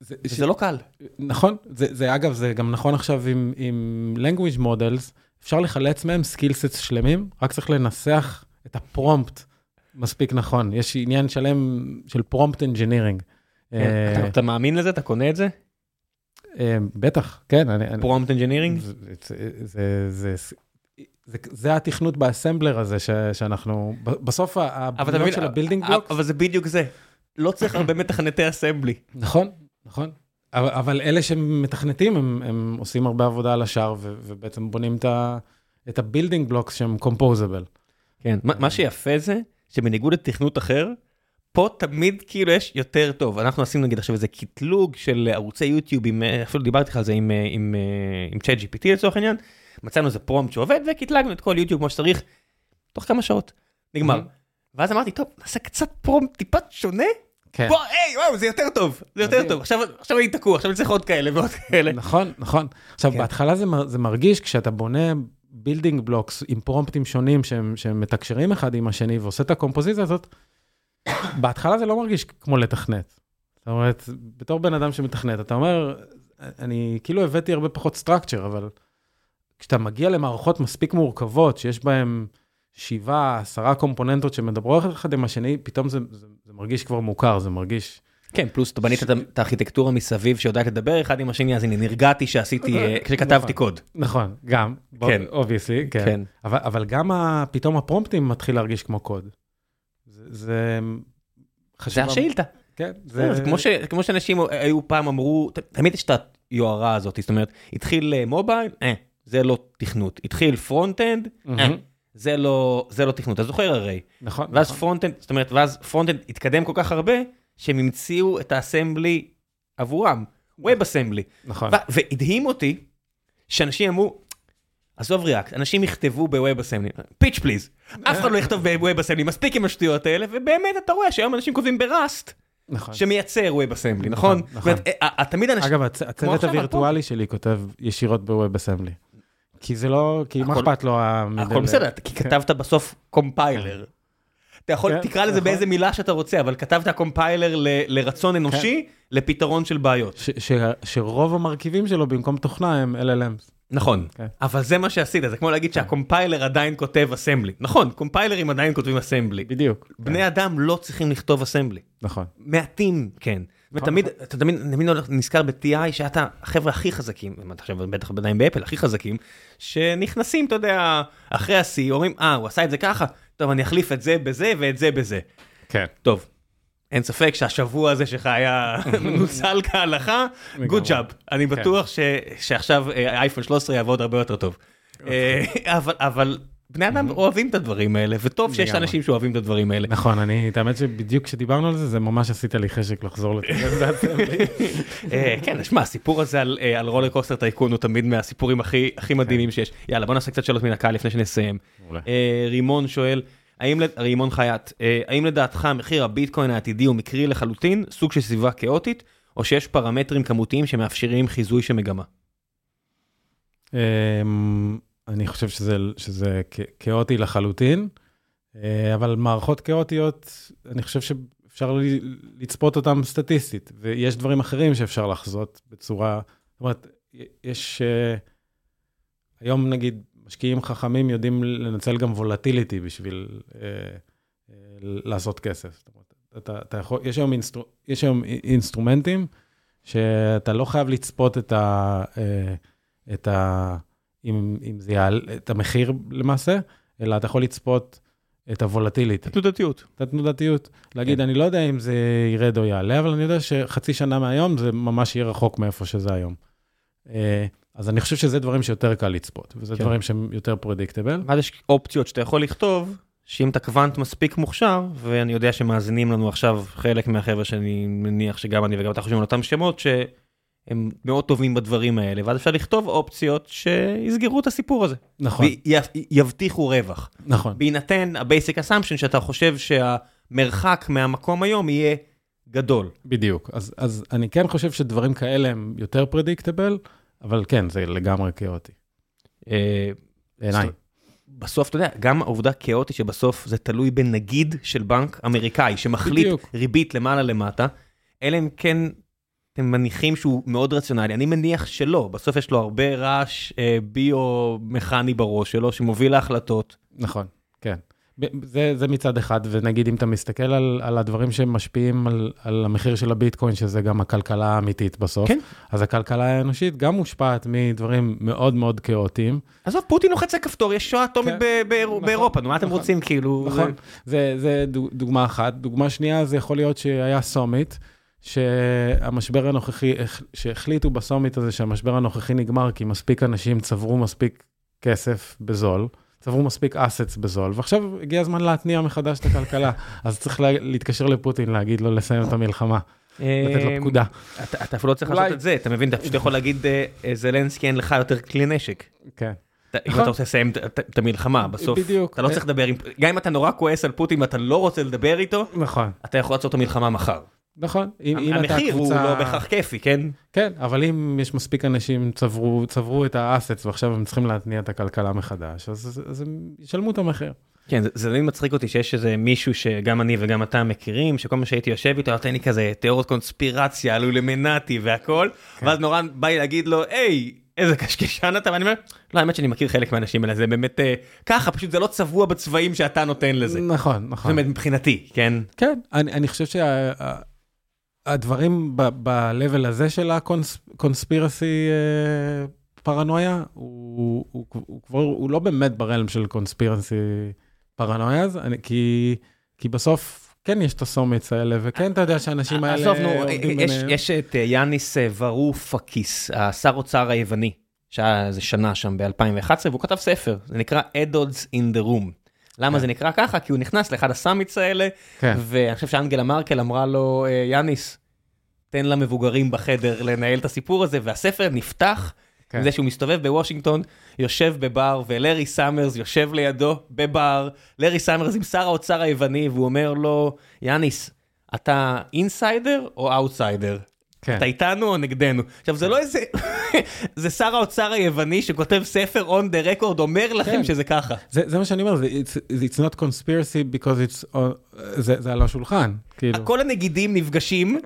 זה, שזה לא קל. נכון, זה, זה אגב, זה גם נכון עכשיו עם, עם language models, אפשר לחלץ מהם skillsets שלמים, רק צריך לנסח את ה prompt מספיק נכון. יש עניין שלם של prompt engineering. כן, אתה- מאמין לזה? אתה קונה את זה? אה, בטח, כן. prompt engineering? זה, זה, התכנות באסמבלר הזה ש, שאנחנו, בסוף מבין, של ה building אה, blocks, אבל זה בדיוק זה. לא צריך הרבה מתכנתי אסמבלי. נכון, נכון. אבל, אבל אלה שמתכנתים, הם, הם עושים הרבה עבודה על השאר, ו, ובעצם בונים את, ה, את ה building blocks שהם composable. כן, מה מה שיפה זה, שבניגוד לתכנות אחר, פה תמיד כאילו יש יותר טוב. אנחנו עשינו נגיד עכשיו איזה קטלוג של ערוצי יוטיוב, עם, אה, אפילו דיברתי לך על זה עם, אה, עם, אה, עם ChatGPT לצורך העניין, מצאנו איזה prompt שעובד וקטלגנו את כל יוטיוב כמו שצריך, תוך כמה שעות, נגמר. ואז אמרתי, טוב, נעשה קצת prompt טיפה שונה, כן. בוא, היי, וואו, זה יותר טוב, זה יותר מדהים. טוב, עכשיו עכשיו אני תקוע, עכשיו אני צריך עוד כאלה ועוד כאלה. נכון, נכון. עכשיו, כן. בהתחלה זה מר- זה מרגיש כשאתה בונה building blocks עם prompt-ים שונים שהם שהם מתקשרים אחד עם השני ועושה את הקומפוזיציה הזאת, בהתחלה זה לא מרגיש כמו לתכנת. זאת אומרת, בתור בן אדם שמתכנת, אתה אומר, אני כאילו הבאתי הרבה פחות structure, אבל כשאתה מגיע למערכות מספיק מורכבות, שיש בהן שבעה, עשרה קומפוננטות שמדברות אחד עם השני, פתאום זה, זה, זה מרגיש כבר מוכר, זה מרגיש... כן, פלוס אתה בנית ה- את הארכיטקטורה מסביב שיודעת לדבר אחד עם השני, אז הנה, נרגעתי שעשיתי, אה, כשכתבתי נכון. קוד. נכון, גם, כן. obviously, כן. כן. אבל, אבל גם ה, פתאום ה prompt-ים מתחיל להרגיש כמו קוד. זה, זה זה חשיבה- השאילתה. כן, זה כמו ש- כמו שאנשים היו פעם אמרו, תמיד יש את היוהרה הזאת, זאת אומרת, התחיל אה, mobile, אה, זה לא תכנות, התחיל front-end. זה לא זה לא תכנות, אתה זוכר הרי. נכון, ואז נכון. front-end, זאת אומרת, ואז front-end התקדם כל כך הרבה, שהם המציאו את ה assembly עבורם, Web Assembly. נכון, והדהים אותי שאנשים אמרו, עזוב React, אנשים יכתבו ב Web Assembly, bitch please, אף אחד לא יכתוב ב Web Assembly, מספיק עם השטויות האלה, ובאמת אתה רואה שהיום אנשים כותבים ב Rust, נכון. שמייצר Web Assembly, נכון? נכון. אה, תמיד אנשים, אגב, הצ- הצוות עכשיו הווירטואלי שלי כותב ישירות ב Web Assembly. כי זה לא, כי מה אכפת לו המודל... הכל בסדר, כי כתבת בסוף compiler. אתה יכול, כן, תקרא לזה נכון. באיזה מילה שאתה רוצה, אבל כתבת compiler ל- לרצון אנושי, לפתרון של בעיות. ש- ש- שרוב המרכיבים שלו במקום תוכנה הם LLMs. נכון, כן. אבל זה מה שעשית, זה כמו להגיד שה compiler עדיין כותב assembly. נכון, compiler-ים עדיין כותבים assembly. בדיוק. בני אדם לא צריכים לכתוב assembly. נכון. מעטים כן. ותמיד, אתה תמיד תמיד נזכר ב-TI שאתה החבר'ה הכי חזקים, אתה עכשיו בטח עדיין באפל, הכי חזקים, שנכנסים, אתה יודע, אחרי השיא, אומרים, אה, הוא עשה את זה ככה, טוב, אני אחליף את זה בזה ואת זה בזה. כן. טוב, אין ספק שהשבוע הזה שלך היה מנוצל כהלכה, good job. אני בטוח ש- שעכשיו אה, אייפון 13 יעבוד הרבה יותר טוב. אה, אבל- אבל בני אדם אוהבים את הדברים האלה, וטוב שיש. אנשים שאוהבים את הדברים האלה. נכון, אני, את האמת שבדיוק כשדיברנו על זה, זה ממש עשית לי חשק לחזור לתכנת אה, כן, שמע, הסיפור הזה על, אה, על RollerCoaster Tycoon הוא תמיד מהסיפורים הכי, הכי מדהימים שיש. יאללה, בוא נעשה קצת שאלות מן הקהל לפני שנסיים. אה, רימון שואל, האם, רימון חייט, האם לדעתך מחיר הביטקוין העתידי הוא מקרי לחלוטין, סוג של סביבה כאוטית, או שיש פרמטרים כמותיים שמאפשרים חיזוי של מגמה? אני חושב שזה, שזה כאוטי לחלוטין, אה, אבל מערכות כאוטיות, אני חושב שאפשר לצפות אותן סטטיסטית, ויש דברים אחרים שאפשר לחזות בצורה, זאת אומרת, יש, אה, היום נגיד, משקיעים חכמים יודעים לנצל גם volatility בשביל אה, לעשות כסף. זאת אומרת, אתה, אתה יכול, יש היום, instr, יש היום אינסטרומנטים שאתה לא חייב לצפות את ה... את ה... אם, אם זה יעל... את המחיר למעשה, אלא אתה יכול לצפות את ה volatility, תנודתיות. את התנודתיות. להגיד, כן. אני לא יודע אם זה ירד או יעלה, אבל אני יודע שחצי שנה מהיום זה ממש יהיה רחוק מאיפה שזה היום. אה, אז אני חושב שזה דברים שיותר קל לצפות, וזה כן. דברים שהם יותר פרדיקטיבל. ואז יש אופציות שאתה יכול לכתוב, שאם אתה קוונט מספיק מוכשר, ואני יודע שמאזינים לנו עכשיו חלק מהחבר'ה שאני מניח שגם אני וגם אתה חושבים על אותם שמות, שהם מאוד טובים בדברים האלה, ואז אפשר לכתוב אופציות שיסגרו את הסיפור הזה. נכון, ויבטיחו רווח. נכון. בהינתן ה-basic assumption שאתה חושב שהמרחק מהמקום היום יהיה גדול. בדיוק. אז, אז אני כן חושב שדברים כאלה הם יותר פרדיקטיבל, אבל כן, זה לגמרי כאוטי. אה, בעיניי. בסוף, אתה יודע, גם העובדה כאוטית שבסוף זה תלוי בנגיד של בנק אמריקאי שמחליט בדיוק. ריבית למעלה למטה, אלא אם כן אתם מניחים שהוא מאוד רציונלי. אני מניח שלא, בסוף יש לו הרבה רעש אה, ביו-מכני בראש שלו שמוביל להחלטות. נכון, כן. זה, זה מצד אחד, ונגיד אם אתה מסתכל על, על הדברים שמשפיעים על, על המחיר של הביטקוין, שזה גם הכלכלה האמיתית בסוף, כן. אז הכלכלה האנושית גם מושפעת מדברים מאוד מאוד כאוטיים. עזוב, פוטין לוחץ על כפתור, יש שואה אטומית כן. ב- ב- נכון, באירופה, נו מה אתם נכון. רוצים כאילו? נכון, זה, זה דוג- דוגמה אחת. דוגמה שנייה, זה יכול להיות שהיה סומיט, שהמשבר הנוכחי, הח- שהחליטו בסומיט הזה שהמשבר הנוכחי נגמר, כי מספיק אנשים צברו מספיק כסף בזול. צברו מספיק אסטס בזול, ועכשיו הגיע הזמן להתניע מחדש את הכלכלה. אז צריך לה, להתקשר לפוטין, להגיד לו לסיים את המלחמה, לתת לו אה, פקודה. אתה אתה אפילו לא צריך אולי- לעשות את זה, אתה מבין? אתה פשוט יכול להגיד, אה, אה, זלנסקי אין לך יותר כלי נשק. כן. אם אתה רוצה לסיים את המלחמה בסוף, בדיוק. אתה לא צריך לדבר עם, גם אם אתה נורא כועס על פוטין ואתה לא רוצה לדבר איתו, נכון, אתה יכול לעשות את המלחמה מחר. נכון. אם, אם אתה המחיר הוא לא בהכרח כיפי, כן? כן, אבל אם יש מספיק אנשים צברו, צברו את האסטס ועכשיו הם צריכים להתניע את הכלכלה מחדש, אז, אז, אז הם ישלמו את המחיר. כן, זה, זה די מצחיק אותי שיש איזה מישהו שגם אני וגם אתה מכירים, שכל מה שהייתי יושב איתו, נותן לי כזה תיאוריות קונספירציה על אולמנטי והכל, כן. ואז נורא בא לי להגיד לו, היי, איזה קשקשן אתה, ואני אומר, לא, האמת שאני מכיר חלק מהאנשים האלה, זה באמת אה, ככה, פשוט זה לא צבוע בצבעים שאתה נותן לזה. נכון, זאת נכון. אומרת, מבחינתי, כן? כן, אני, אני חושב שהדברים ב-level הזה של ה conspiracy paranoia, הוא, הוא, הוא כבר, הוא לא באמת ב realm של conspiracy paranoia, אז אני- כי, כי בסוף כן יש את ה summits האלה, וכן אתה יודע שהאנשים האלה עזוב, נו, עובדים יש. יש את אה, יאניס אה, ורופאקיס, השר אוצר היווני, שהיה איזה שנה שם ב-2011, והוא כתב ספר, זה נקרא Adults in the Room. למה כן. זה נקרא ככה? כי הוא נכנס לאחד ה summits האלה, כן, ואני חושב שאנגלה מרקל אמרה לו, "אה, יאניס, תן למבוגרים בחדר לנהל את הסיפור הזה, והספר נפתח כן. זה שהוא מסתובב בוושינגטון, יושב בבר, ולארי סאמרס יושב לידו בבר, לארי סאמרס עם שר האוצר היווני, והוא אומר לו, יאניס, אתה insider או אאוטסיידר? כן. אתה איתנו או נגדנו? עכשיו זה לא איזה, זה שר האוצר היווני שכותב ספר on the record, אומר לכם כן. שזה ככה. זה, זה מה שאני אומר, it's, it's not conspiracy because it's, on, זה, זה על השולחן, כאילו. כל הנגידים נפגשים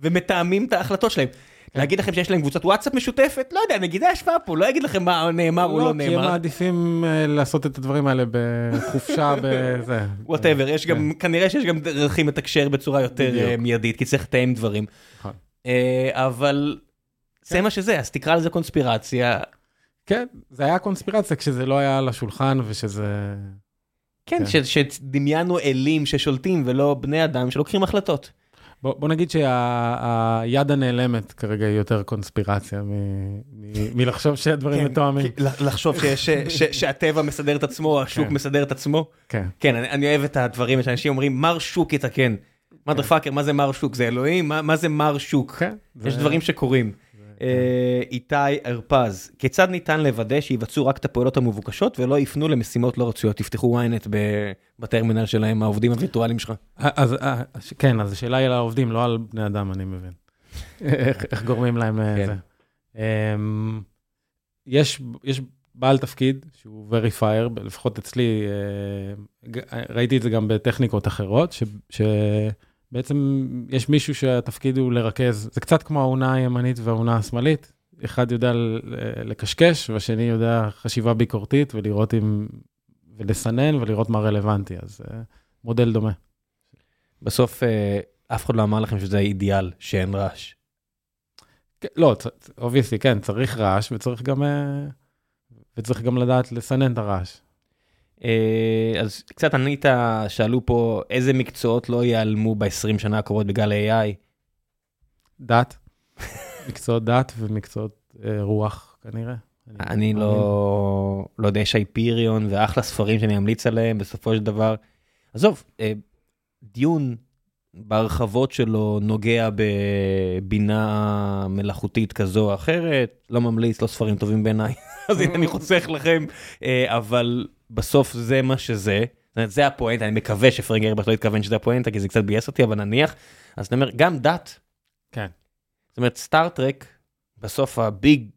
ומתאמים את ההחלטות שלהם. להגיד לכם שיש להם קבוצת וואטסאפ משותפת? לא יודע, נגידה ישבה פה, לא אגיד לכם מה נאמר או לא כי הם נאמר. מעדיפים אה, לעשות את הדברים האלה בחופשה, בזה. whatever, יש גם, כנראה שיש גם דרכים לתקשר בצורה יותר. אה, מיידית, כי צריך לתאם דברים. אה, אבל זה מה שזה, אז תקרא לזה קונספירציה. כן, זה היה קונספירציה כשזה לא היה על השולחן ושזה... כן, כן. שדמיינו אלים ששולטים ולא בני אדם שלוקחים החלטות. בוא, בוא נגיד שהיד הנעלמת כרגע היא יותר קונספירציה מ- מ- מלחשוב שהדברים כן, מתואמים. לחשוב שיש- ש- שהטבע מסדר את עצמו, השוק כן. מסדר את עצמו. כן, כן, אני, אני אוהב את הדברים שאנשים אומרים, מר שוק יתקן. מדר פאקר, מה זה מר שוק? זה אלוהים? מה, מה זה מר שוק? כן. יש זה- דברים שקורים. אה, איתי הרפז, כיצד ניתן לוודא שיבצעו רק את הפעולות המבוקשות ולא יפנו למשימות לא רצויות? תפתחו ynet בטרמינל שלהם, העובדים הווירטואליים שלך. אז אה, כן, אז השאלה היא על העובדים, לא על בני אדם, אני מבין. איך גורמים להם כן. לזה. אמ, יש בעל תפקיד שהוא verifier, לפחות אצלי, אה, ראיתי את זה גם בטכניקות אחרות, ש- שבעצם יש מישהו שהתפקיד הוא לרכז, זה קצת כמו האונה הימנית והאונה השמאלית. אחד יודע לקשקש והשני יודע חשיבה ביקורתית ולראות אם, ולסנן ולראות מה רלוונטי, אז אה, מודל דומה. בסוף אה, אף אחד לא אמר לכם שזה האידיאל, שאין רעש. כן, לא, obviously, כן, צריך רעש וצריך גם, אה, וצריך גם לדעת לסנן את הרעש. אה, אז קצת ענית, שאלו פה איזה מקצועות לא ייעלמו ב-20 שנה הקרובות בגלל ה-AI. דת, מקצועות דת ומקצועות אה, רוח כנראה. אני לא, לא יודע, יש הייפיריון ואחלה ספרים שאני אמליץ עליהם בסופו של דבר. עזוב, אה, דיון בהרחבות שלו נוגע בבינה מלאכותית כזו או אחרת, לא ממליץ, לא ספרים טובים בעיניי, אז הנה אני חוסך לכם, אבל בסוף זה מה שזה. זה הפואנטה, אני מקווה שפרנק גרבך לא התכוון שזה הפואנטה, כי זה קצת ביאס אותי, אבל נניח. אז אני אומר, גם דת. כן. זאת אומרת, סטארט-טרק, בסוף הביג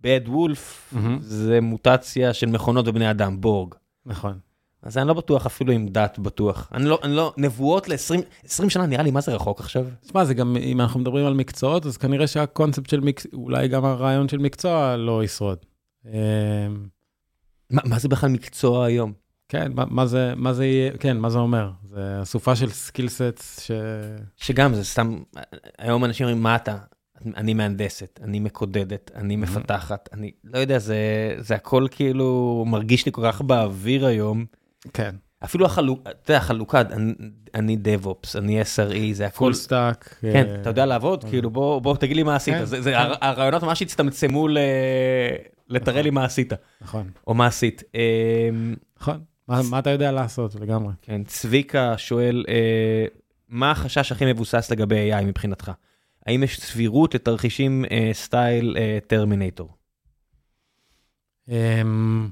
בד וולף, מהמם. זה מוטציה של מכונות ובני אדם, בורג. נכון. אז אני לא בטוח אפילו עם דת בטוח. אני לא, אני לא, נבואות ל-20 20 שנה נראה לי מה זה רחוק עכשיו. תשמע, זה גם, אם אנחנו מדברים על מקצועות, אז כנראה שהקונספט של מקצוע, אולי גם הרעיון של מקצוע לא ישרוד. אה, מה, זה בכלל מקצוע היום? כן, מה, מה זה, מה זה יהיה, כן, מה זה אומר? זה אסופה של skill sets ש... שגם זה סתם, היום אנשים אומרים מה אתה? אני מהנדסת, אני מקודדת, אני מפתחת, אני לא יודע, זה, זה הכל כאילו מרגיש לי כל כך באוויר היום. כן. אפילו החלוקה, אתה יודע, החלוקה, אני, אני DevOps, אני SRE, זה הכל full stack. כן, אתה יודע לעבוד? כאילו, בוא בוא תגיד לי מה עשית. כן, זה- זה- כן. הר- הרעיונות ממש הצטמצמו ל- לתראה לי מה עשית, נכון, או מה עשית. אמ, נכון. מה, אתה יודע לעשות לגמרי? כן, צביקה שואל, אה, מה החשש הכי מבוסס לגבי AI מבחינתך? האם יש סבירות לתרחישים אה, סטייל אה, טרמינטור? אמ,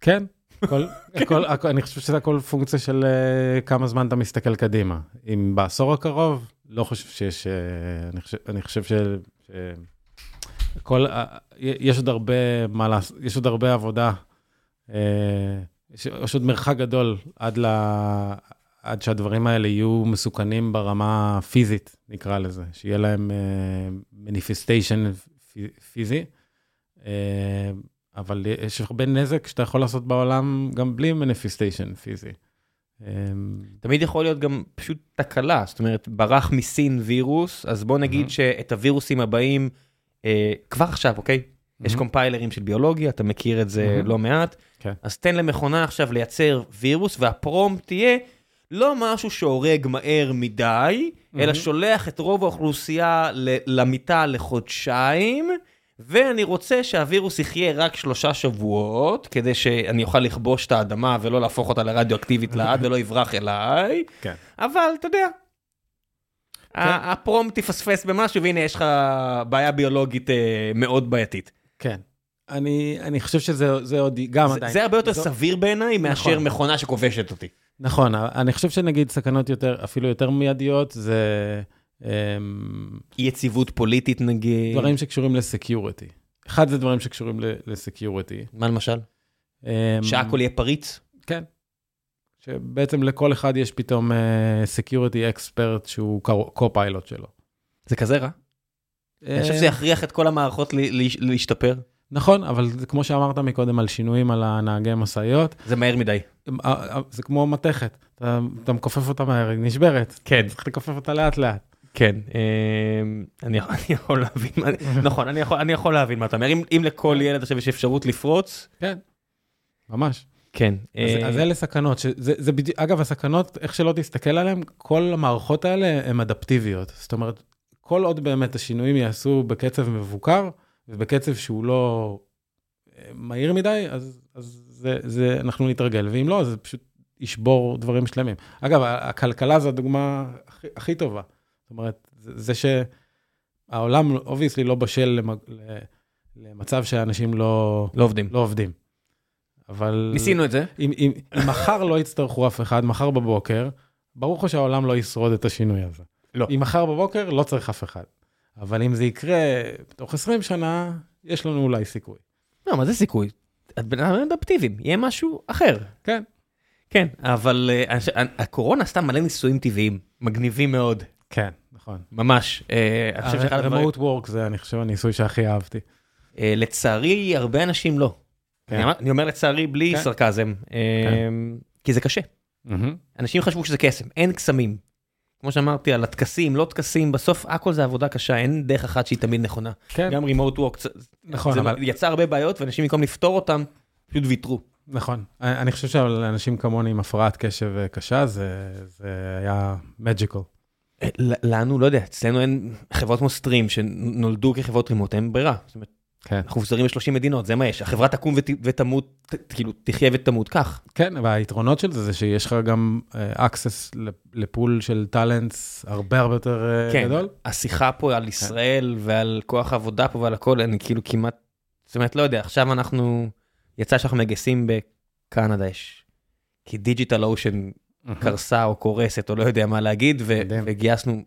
כן, הכל, הכל, הכל, אני חושב שזה הכל פונקציה של uh, כמה זמן אתה מסתכל קדימה. אם בעשור הקרוב, לא חושב שיש, uh, אני חושב, אני חושב ש... ש... כל, uh, יש עוד הרבה מה לעשות, יש עוד הרבה עבודה. Uh, יש, יש עוד מרחק גדול עד, ל, עד שהדברים האלה יהיו מסוכנים ברמה הפיזית, נקרא לזה, שיהיה להם מניפיסטיישן פיזי. אבל יש הרבה נזק שאתה יכול לעשות בעולם גם בלי מניפיסטיישן פיזי. תמיד יכול להיות גם פשוט תקלה, זאת אומרת, ברח מסין וירוס, אז בוא נגיד שאת הווירוסים הבאים, אה, כבר עכשיו, אוקיי? יש קומפיילרים של ביולוגיה, אתה מכיר את זה לא מעט, כן. אז תן למכונה עכשיו לייצר וירוס, והפרומפט תהיה לא משהו שהורג מהר מדי, אלא שולח את רוב האוכלוסייה למיטה לחודשיים. ואני רוצה שהווירוס יחיה רק שלושה שבועות, כדי שאני אוכל לכבוש את האדמה ולא להפוך אותה לרדיואקטיבית לעד ולא יברח אליי. כן. אבל אתה יודע, כן. הפרום תפספס במשהו והנה יש לך בעיה ביולוגית אה, מאוד בעייתית. כן. אני, אני חושב שזה עוד גם זה, עדיין. זה הרבה יותר זו... סביר בעיניי נכון. מאשר מכונה שכובשת אותי. נכון, אני חושב שנגיד סכנות יותר, אפילו יותר מיידיות, זה... אי יציבות פוליטית נגיד. דברים שקשורים לסקיוריטי. אחד זה דברים שקשורים לסקיוריטי. מה למשל? שהכל יהיה פריץ? כן. שבעצם לכל אחד יש פתאום security uh, expert שהוא copilot שלו. זה כזה רע? אני חושב שזה יכריח את כל המערכות להשתפר. נכון, אבל זה כמו שאמרת מקודם על שינויים על הנהגי משאיות. זה מהר מדי. זה כמו מתכת, אתה, אתה מכופף אותה מהר, היא נשברת. כן. צריך לכופף אותה לאט לאט. כן, אני יכול להבין, נכון, אני יכול להבין מה אתה אומר, אם לכל ילד עכשיו יש אפשרות לפרוץ. כן, ממש. כן. אז אלה סכנות, שזה בדיוק, אגב, הסכנות, איך שלא תסתכל עליהן, כל המערכות האלה הן אדפטיביות. זאת אומרת, כל עוד באמת השינויים ייעשו בקצב מבוקר, ובקצב שהוא לא אה, מהיר מדי, אז, אז זה, זה, אנחנו נתרגל, ואם לא, אז זה פשוט ישבור דברים שלמים. אגב, הכלכלה זו הדוגמה הכי, הכי טובה. זאת אומרת, זה שהעולם obviously לא בשל למצב שאנשים לא, לא עובדים. לא עובדים. אבל... ניסינו את זה. אם, אם, אם מחר לא יצטרכו אף אחד, מחר בבוקר, ברור לך שהעולם לא ישרוד את השינוי הזה. לא. אם מחר בבוקר, לא צריך אף אחד. אבל אם זה יקרה תוך 20 שנה, יש לנו אולי סיכוי. לא, מה זה סיכוי? את בן אדם אדפטיביים, יהיה משהו אחר. כן. כן, אבל uh, הקורונה עשתה מלא ניסויים טבעיים, מגניבים מאוד. כן, נכון. ממש. אני חושב שאחד הדברים... remote work זה, אני חושב, הניסוי שהכי אהבתי. לצערי, הרבה אנשים לא. כן. אני אומר לצערי בלי כן. סרקזם, כן. כי זה קשה. אנשים חשבו שזה קסם, אין קסמים. כמו שאמרתי על הטקסים, לא טקסים, בסוף הכל זה עבודה קשה, אין דרך אחת שהיא תמיד נכונה. כן. גם remote work, נכון, זה אבל... יצר הרבה בעיות, ואנשים במקום לפתור אותם, פשוט ויתרו. נכון, אני חושב שלאנשים כמוני עם הפרעת קשב קשה, זה, זה היה magical. לנו, לא יודע, אצלנו אין חברות כמו סטרים שנולדו כחברות רימוט, אין ברירה. זאת אומרת, כן. אנחנו מפוזרים ל-30 מדינות, זה מה יש. החברה תקום ות, ותמות, כאילו, תחיה ותמות כך. כן, והיתרונות של זה זה שיש לך גם uh, access לפול של טאלנטס הרבה הרבה יותר uh, כן. גדול. השיחה פה על ישראל כן. ועל כוח העבודה פה ועל הכל, אני כאילו כמעט, זאת אומרת, לא יודע, עכשיו אנחנו, יצא שאנחנו מגייסים בקנדה, יש, כי DigitalOcean קרסה או קורסת או לא יודע מה להגיד, וגייסנו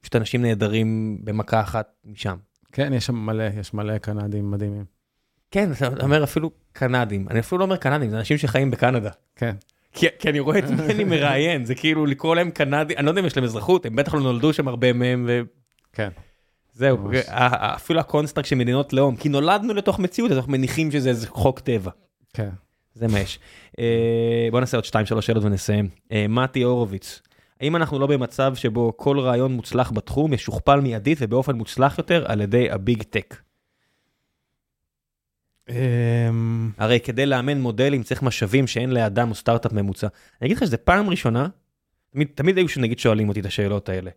פשוט אנשים נהדרים במכה אחת משם. כן, יש שם מלא, יש מלא קנדים מדהימים. כן, אתה אומר אפילו קנדים, אני אפילו לא אומר קנדים, זה אנשים שחיים בקנדה. כן. כי, כי אני רואה את מי אני מראיין, זה כאילו לקרוא להם קנדים, אני לא יודע אם יש להם אזרחות, הם בטח לא נולדו שם הרבה מהם, ו... כן. זהו, אפילו ה construct של מדינות לאום, כי נולדנו לתוך מציאות, אז אנחנו מניחים שזה איזה חוק טבע. כן. זה מה יש. אה, בוא נעשה עוד 2-3 שאלות ונסיים. אה, מתי הורוביץ, האם אנחנו לא במצב שבו כל רעיון מוצלח בתחום ישוכפל מיידית ובאופן מוצלח יותר על ידי הביג טק? הרי כדי לאמן מודלים צריך משאבים שאין לאדם או סטארט-אפ ממוצע. אני אגיד לך שזה פעם ראשונה, תמיד, תמיד היו שנגיד שואלים אותי את השאלות האלה.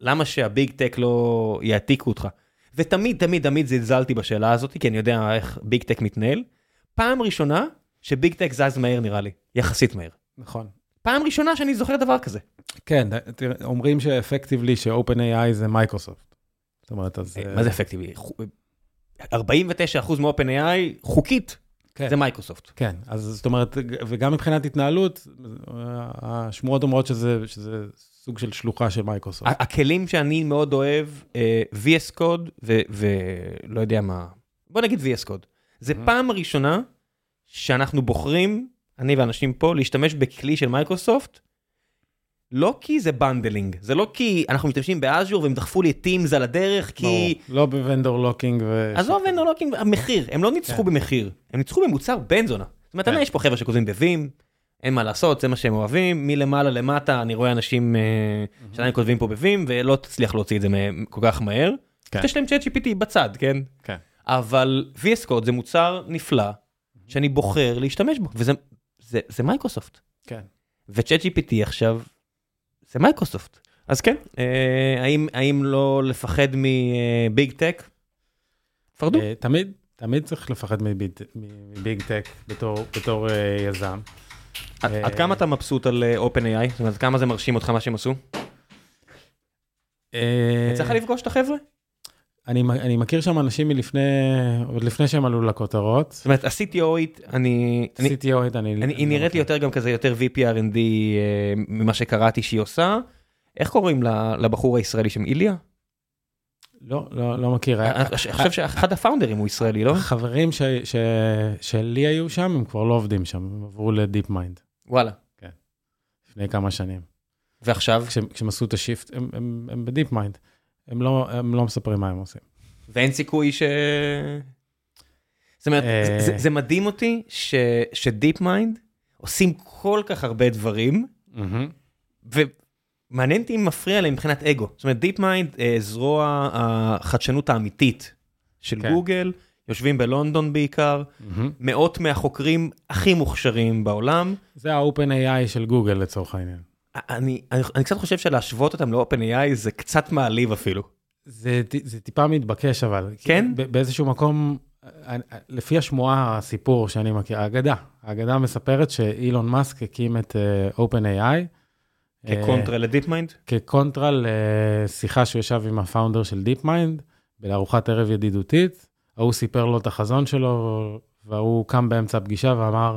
למה שהביג טק לא יעתיקו אותך? ותמיד תמיד תמיד זלזלתי בשאלה הזאת, כי אני יודע איך big tech מתנהל. פעם ראשונה ש big tech זז מהר נראה לי, יחסית מהר. נכון. פעם ראשונה שאני זוכר דבר כזה. כן, תראה, אומרים ש effectively ש-OpenAI זה מייקרוסופט. זאת אומרת, אז... מה זה effectively? 49% מ-OpenAI חוקית. כן. זה מייקרוסופט. כן, אז זאת אומרת, וגם מבחינת התנהלות, השמועות אומרות שזה, שזה סוג של שלוחה של מייקרוסופט. ה- הכלים שאני מאוד אוהב, אה, VS Code ולא יודע מה, בוא נגיד VS Code. זה Mhm. פעם ראשונה שאנחנו בוחרים, אני ואנשים פה, להשתמש בכלי של מייקרוסופט, לא כי זה bundling, זה לא כי אנחנו משתמשים ב Azure והם דחפו לי את Teams על הדרך, כי... ברור, לא ב vendor locking ו... עזוב vendor locking, המחיר, הם לא ניצחו כן. במחיר, הם ניצחו במוצר בן זונה. זאת אומרת, כן. יש פה חבר'ה שכותבים ב Vim, אין מה לעשות, זה מה שהם אוהבים, מלמעלה למטה אני רואה אנשים אה, שעדיין כותבים פה ב Vim, ולא תצליח להוציא את זה כל כך מהר. כן. יש להם ChatGPT בצד, כן? כן. אבל VS Code זה מוצר נפלא, שאני בוחר להשתמש בו, וזה זה, זה מייקרוסופט. כן. ו ChatGPT עכשיו, זה מייקרוסופט. אז כן, אה, האם, האם לא לפחד מ big tech? תפרדו. אה, תמיד, תמיד צריך לפחד מ big מ big tech בתור, בתור אה, יזם. עד אה, עד כמה אתה מבסוט על אה, OpenAI? זאת אומרת, כמה זה מרשים אותך מה שהם עשו? אה, יצא לך לפגוש את החבר'ה? אני, אני מכיר שם אנשים מלפני, עוד לפני שהם עלו לכותרות. זאת אומרת, ה-CTOית, אני... אני- CTO, אני... אני- היא נראית לי יותר גם כזה יותר VPRND אה, ממה שקראתי שהיא עושה. איך קוראים לבחור הישראלי שם? איליה? לא, לא, לא מכיר. אני חושב- אני חושב שאחד הפאונדרים הוא ישראלי, לא? החברים ש, ש, שלי היו שם, הם כבר לא עובדים שם, הם עברו ל DeepMind וואלה. לפני כמה שנים. ועכשיו? כש, כשהם עשו את ה shift, הם, הם, הם ב DeepMind. הם לא, הם לא מספרים מה הם עושים. ואין סיכוי ש... זאת אומרת, אה. זה- זה- זה מדהים אותי ש- ש DeepMind עושים כל כך הרבה דברים, ומעניין אותי אם מפריע להם מבחינת אגו. זאת אומרת, DeepMind, זרוע החדשנות האמיתית של כן. גוגל, יושבים בלונדון בעיקר, מאות מהחוקרים הכי מוכשרים בעולם. זה ה-OpenAI של גוגל לצורך העניין. אני, אני, אני קצת חושב שלהשוות אותם ל-OpenAI זה קצת מעליב אפילו. זה, זה טיפה מתבקש אבל. כן? באיזשהו מקום, אני- לפי השמועה, הסיפור שאני מכיר, האגדה, האגדה מספרת שאילון מאסק הקים את אה, OpenAI. כקונטרה ל DeepMind. כקונטרה לשיחה שהוא ישב עם ה founder של DeepMind, בארוחת ערב ידידותית, ההוא סיפר לו את החזון שלו, וההוא קם באמצע הפגישה ואמר,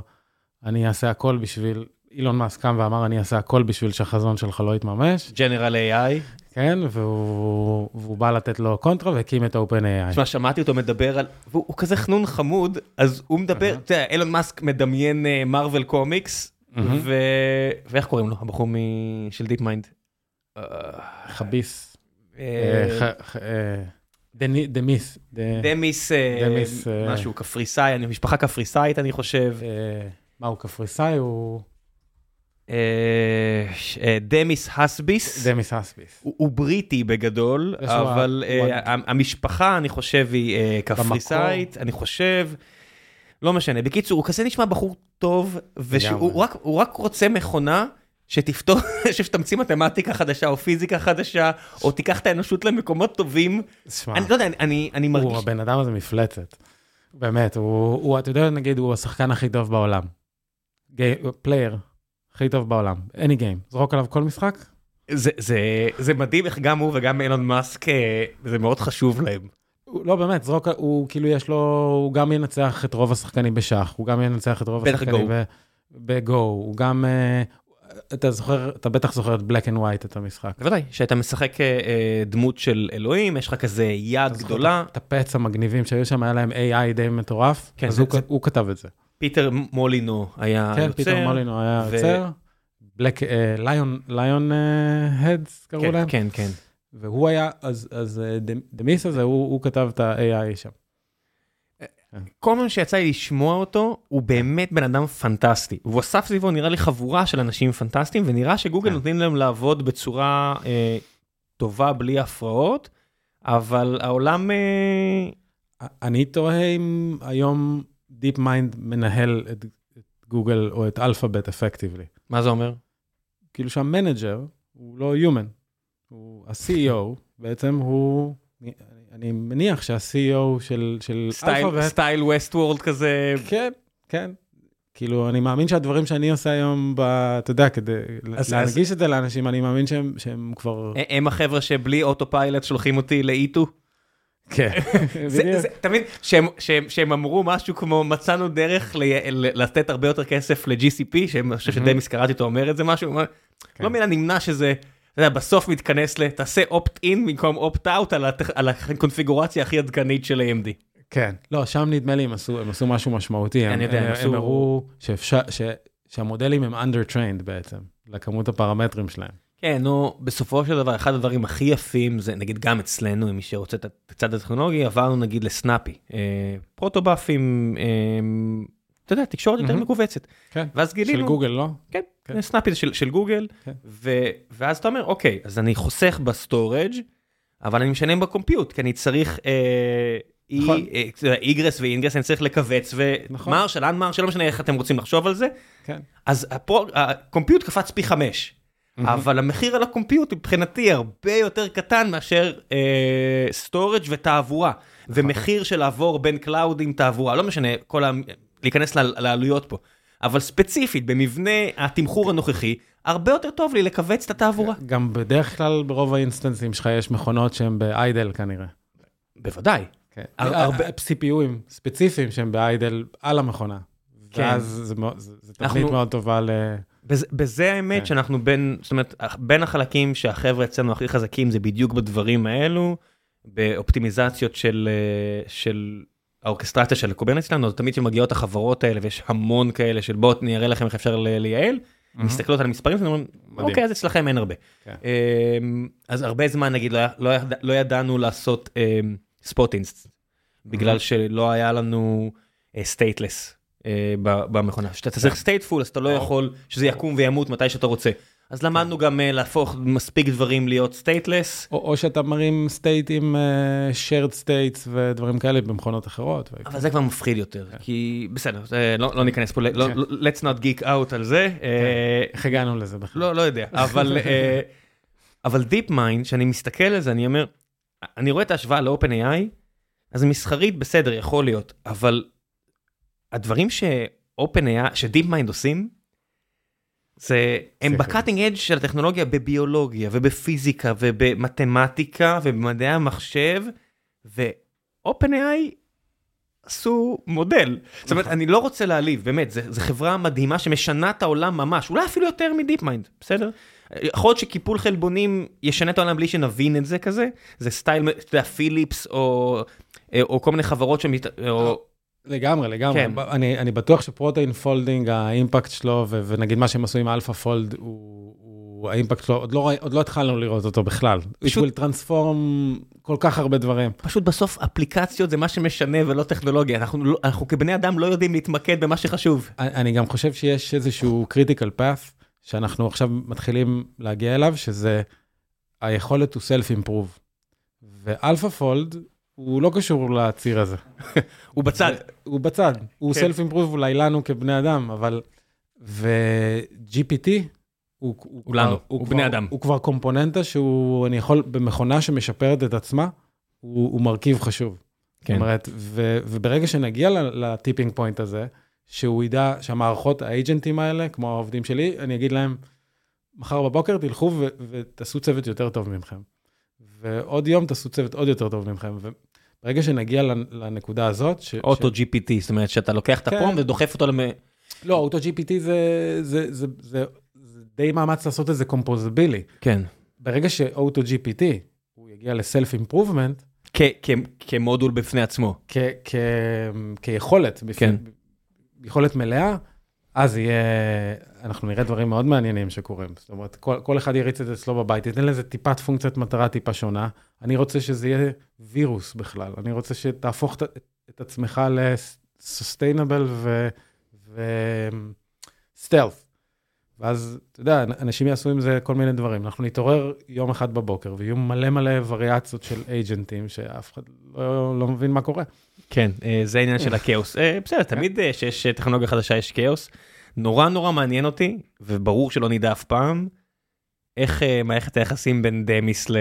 אני אעשה הכל בשביל, אילון מאסק קם ואמר, אני אעשה הכל בשביל שהחזון שלך לא יתממש, general AI. כן, והוא, והוא בא לתת לו קונטרה והקים את ה-OpenAI. תשמע, שמעתי אותו מדבר על, והוא הוא כזה חנון חמוד, אז הוא מדבר, אתה יודע, אילון מאסק מדמיין Marvel comics, מהמם. ו... ואיך קוראים לו, הבחור מ... של DeepMind? חביס, אה, אה, דמיס, דמיס, אה, אה, משהו, קפריסאי, משפחה קפריסאית אני חושב. אה, מה הוא קפריסאי? הוא אה, אה, דמיס הסביס. דמיס אספיס. הוא בריטי בגדול, אבל אה, המשפחה, אני חושב, היא אה, קפריסאית, אני חושב, לא משנה. בקיצור, הוא כזה נשמע בחור טוב, ושהוא לגמרי. הוא רק- רוצה מכונה שתפתור, שתמציא מתמטיקה חדשה או פיזיקה חדשה, או תיקח את האנושות למקומות טובים. תשמע, אני לא יודע, אני- אני אני הוא מרגיש... הבן אדם הזה מפלצת. באמת, הוא, הוא, אתה יודע, נגיד, הוא השחקן הכי טוב בעולם. player, הכי טוב בעולם. any game. זרוק עליו כל משחק? זה- זה- זה מדהים איך גם הוא וגם אילון מאסק, אה, זה מאוד חשוב להם. לא, באמת, זרוק, הוא כאילו יש לו, הוא גם ינצח את רוב השחקנים בשח, הוא גם ינצח את רוב השחקנים. ב- בגו, הוא גם, אה, אתה זוכר, אתה בטח זוכר את black and white, את המשחק. בוודאי, כשאתה משחק אה, דמות של אלוהים, יש לך כזה יד גדולה. את ה pets המגניבים שהיו שם, היה להם AI די מטורף, כן, אז זה- הוא, זה- הוא כתב את זה. פיטר מולינו היה כן, יוצר. פיטר מולינו היה יוצר. Black, Lion, Lionheads קראו כן, להם. כן, כן. והוא היה, אז, אז אה, דמיס הזה, הוא, הוא כתב את ה-AI שם. כל מה שיצא לי לשמוע אותו, הוא באמת בן אדם פנטסטי. הוא אסף סביבו נראה לי חבורה של אנשים פנטסטיים, ונראה שגוגל כן. נותנים להם לעבוד בצורה אה, טובה בלי הפרעות, אבל העולם... אה, אני תוהה אם היום DeepMind מנהל את, את גוגל או את Alphabet effectively. מה זה אומר? כאילו שה manager הוא לא human, הוא ה-CEO בעצם הוא, אני, אני מניח שה-CEO של, של אלפאבית, סטייל ווסט וורד כזה. כן, כן. כאילו, אני מאמין שהדברים שאני עושה היום, ב, אתה יודע, כדי אז- להנגיש את זה לאנשים, אני מאמין שהם, שהם כבר... הם החבר'ה שבלי אוטו פיילוט שולחים אותי לאיטו. כן, זה, בדיוק. אתה מבין, שהם, אמרו משהו כמו מצאנו דרך ל, ל, לתת הרבה יותר כסף ל-GCP, שאני חושב שדמיס קראתי אותו אומר את זה משהו, כן. לא מן הנמנע שזה, אתה יודע, בסוף מתכנס ל, תעשה opt-in במקום opt-out על, הקונפיגורציה הכי עדכנית של AMD. כן, לא, שם נדמה לי הם עשו, הם עשו משהו משמעותי. אני הם, יודע, הם הם, עשו- הם הראו שאפשר, ש, שהמודלים הם under-trained בעצם, לכמות הפרמטרים שלהם. כן, נו, בסופו של דבר, אחד הדברים הכי יפים זה, נגיד גם אצלנו, מי שרוצה את הצד הטכנולוגי, עברנו נגיד לסנאפי. אה, פרוטובאפים, אה, אתה יודע, תקשורת יותר. מכווצת. כן, ואז גילינו... של גוגל, לא? כן, כן. Snappy זה של, של גוגל, כן. ו, ואז אתה אומר, אוקיי, אז אני חוסך ב storage, אבל אני משנה ב compute, כי אני צריך אה, אי- נכון. אה, egress ו ingress, אני צריך לכווץ, נכון. ו marshal, unmarshal, לא משנה איך אתם רוצים לחשוב על זה, כן. אז ה compute קפץ פי חמש. אבל המחיר על ה compute מבחינתי הרבה יותר קטן מאשר storage ותעבורה. ומחיר של לעבור בין cloudים תעבורה, לא משנה, כל ה... להיכנס לעלויות פה. אבל ספציפית, במבנה התמחור הנוכחי, הרבה יותר טוב לי לכווץ את התעבורה. גם בדרך כלל ברוב ה instanceים שלך יש מכונות שהן ב idle כנראה. בוודאי. כן. הר- הרבה CPUים ספציפיים שהם ב idle על המכונה. כן. ואז זה תוכנית אנחנו- מאוד טובה ל... בזה, האמת כן. שאנחנו בין, זאת אומרת, בין החלקים שהחבר'ה אצלנו הכי חזקים זה בדיוק בדברים האלו, באופטימיזציות של, אה, של האורקסטרציה של Kubernetes שלנו, אז תמיד כשמגיעות החברות האלה ויש המון כאלה של בואו נראה לכם איך אפשר לייעל, מסתכלות על המספרים שלנו, אומרים, מדהים. אוקיי, אז אצלכם אין הרבה. כן. אמ, אז הרבה זמן נגיד לא, לא, לא ידענו לעשות spot inst, בגלל שלא היה לנו stateless במכונה. כשאתה צריך stateful אז אתה לא. יכול שזה יקום וימות מתי שאתה רוצה. אז למדנו גם אה, להפוך מספיק דברים להיות stateless. או, שאתה מרים state עם uh, shared states ודברים כאלה במכונות אחרות. אבל זה כבר מפחיד יותר, כי בסדר, לא לא ניכנס פה, לא- כן. לא- let's not geek out על זה. אה, איך הגענו לזה בכלל? לא, לא יודע, אבל, אה, אבל DeepMind, שאני מסתכל על זה, אני אומר, אני רואה את ההשוואה ל-OpenAI, אז מסחרית בסדר, יכול להיות, אבל הדברים ש-OpenAI, ש DeepMind עושים, זה, הם. ב cutting edge של הטכנולוגיה בביולוגיה ובפיזיקה ובמתמטיקה ובמדעי המחשב, ו-OpenAI עשו מודל. זאת אומרת, אני לא רוצה להעליב, באמת, זו חברה מדהימה שמשנה את העולם ממש, אולי אפילו יותר מ DeepMind, בסדר? יכול להיות שקיפול חלבונים ישנה את העולם בלי שנבין את זה כזה, זה סטייל, אתה יודע, Philips או, או כל מיני חברות שמת... או... לגמרי, לגמרי. כן. אני, אני בטוח ש protein folding, ה impact שלו, ו- ונגיד מה שהם עשו עם AlphaFold, הוא, הוא, ה impact שלו, עוד לא, עוד לא התחלנו לראות אותו בכלל. פשוט- פשוט... will transform כל כך הרבה דברים. פשוט בסוף אפליקציות זה מה שמשנה ולא טכנולוגיה, אנחנו, לא, אנחנו כבני אדם לא יודעים להתמקד במה שחשוב. אני אני גם חושב שיש איזשהו critical path, שאנחנו עכשיו מתחילים להגיע אליו, שזה היכולת to self-improve. ו AlphaFold, הוא לא קשור לציר הזה. הוא בצד. הוא בצד, הוא כן. self-improve אולי לנו כבני אדם, אבל... ו-GPT הוא, הוא, הוא לנו, הוא כבר- בני אדם. הוא כבר קומפוננטה שהוא, אני יכול, במכונה שמשפרת את עצמה, הוא, הוא מרכיב חשוב. כן. זאת אומרת, ו, וברגע שנגיע ל tipping point הזה, שהוא ידע שהמערכות, ה agentים האלה, כמו העובדים שלי, אני אגיד להם, מחר בבוקר תלכו ו- ותעשו צוות יותר טוב ממכם. ועוד יום תעשו צוות עוד יותר טוב ממכם. וברגע שנגיע לנ- לנקודה הזאת, ש- אוטו ש- GPT, זאת אומרת שאתה לוקח את כן. הפרום ודוחף אותו למ... לא, אוטו GPT זה, זה, זה, זה, זה די מאמץ לעשות את זה קומפוזבילי. כן. ברגע שאוטו GPT, הוא יגיע לסלף אימפרובמנט, כמודול בפני עצמו. כיכולת, בפני- כן. יכולת מלאה, אז יהיה, אנחנו נראה דברים מאוד מעניינים שקורים. זאת אומרת, כל, כל אחד יריץ את זה אצלו בבית, ייתן לזה טיפת פונקציית מטרה טיפה שונה. אני רוצה שזה יהיה וירוס בכלל, אני רוצה שתהפוך את, את עצמך ל-sustainable ו-stealth. ואז, אתה יודע, אנשים יעשו עם זה כל מיני דברים. אנחנו נתעורר יום אחד בבוקר, ויהיו מלא מלא וריאציות של אייג'נטים, שאף אחד לא, לא מבין מה קורה. כן, אה, זה העניין של הכאוס. אה, בסדר, תמיד אה, שיש אה, טכנולוגיה חדשה יש כאוס. נורא נורא מעניין אותי, וברור שלא נדע אף פעם, איך אה, מערכת היחסים בין דמיס ל...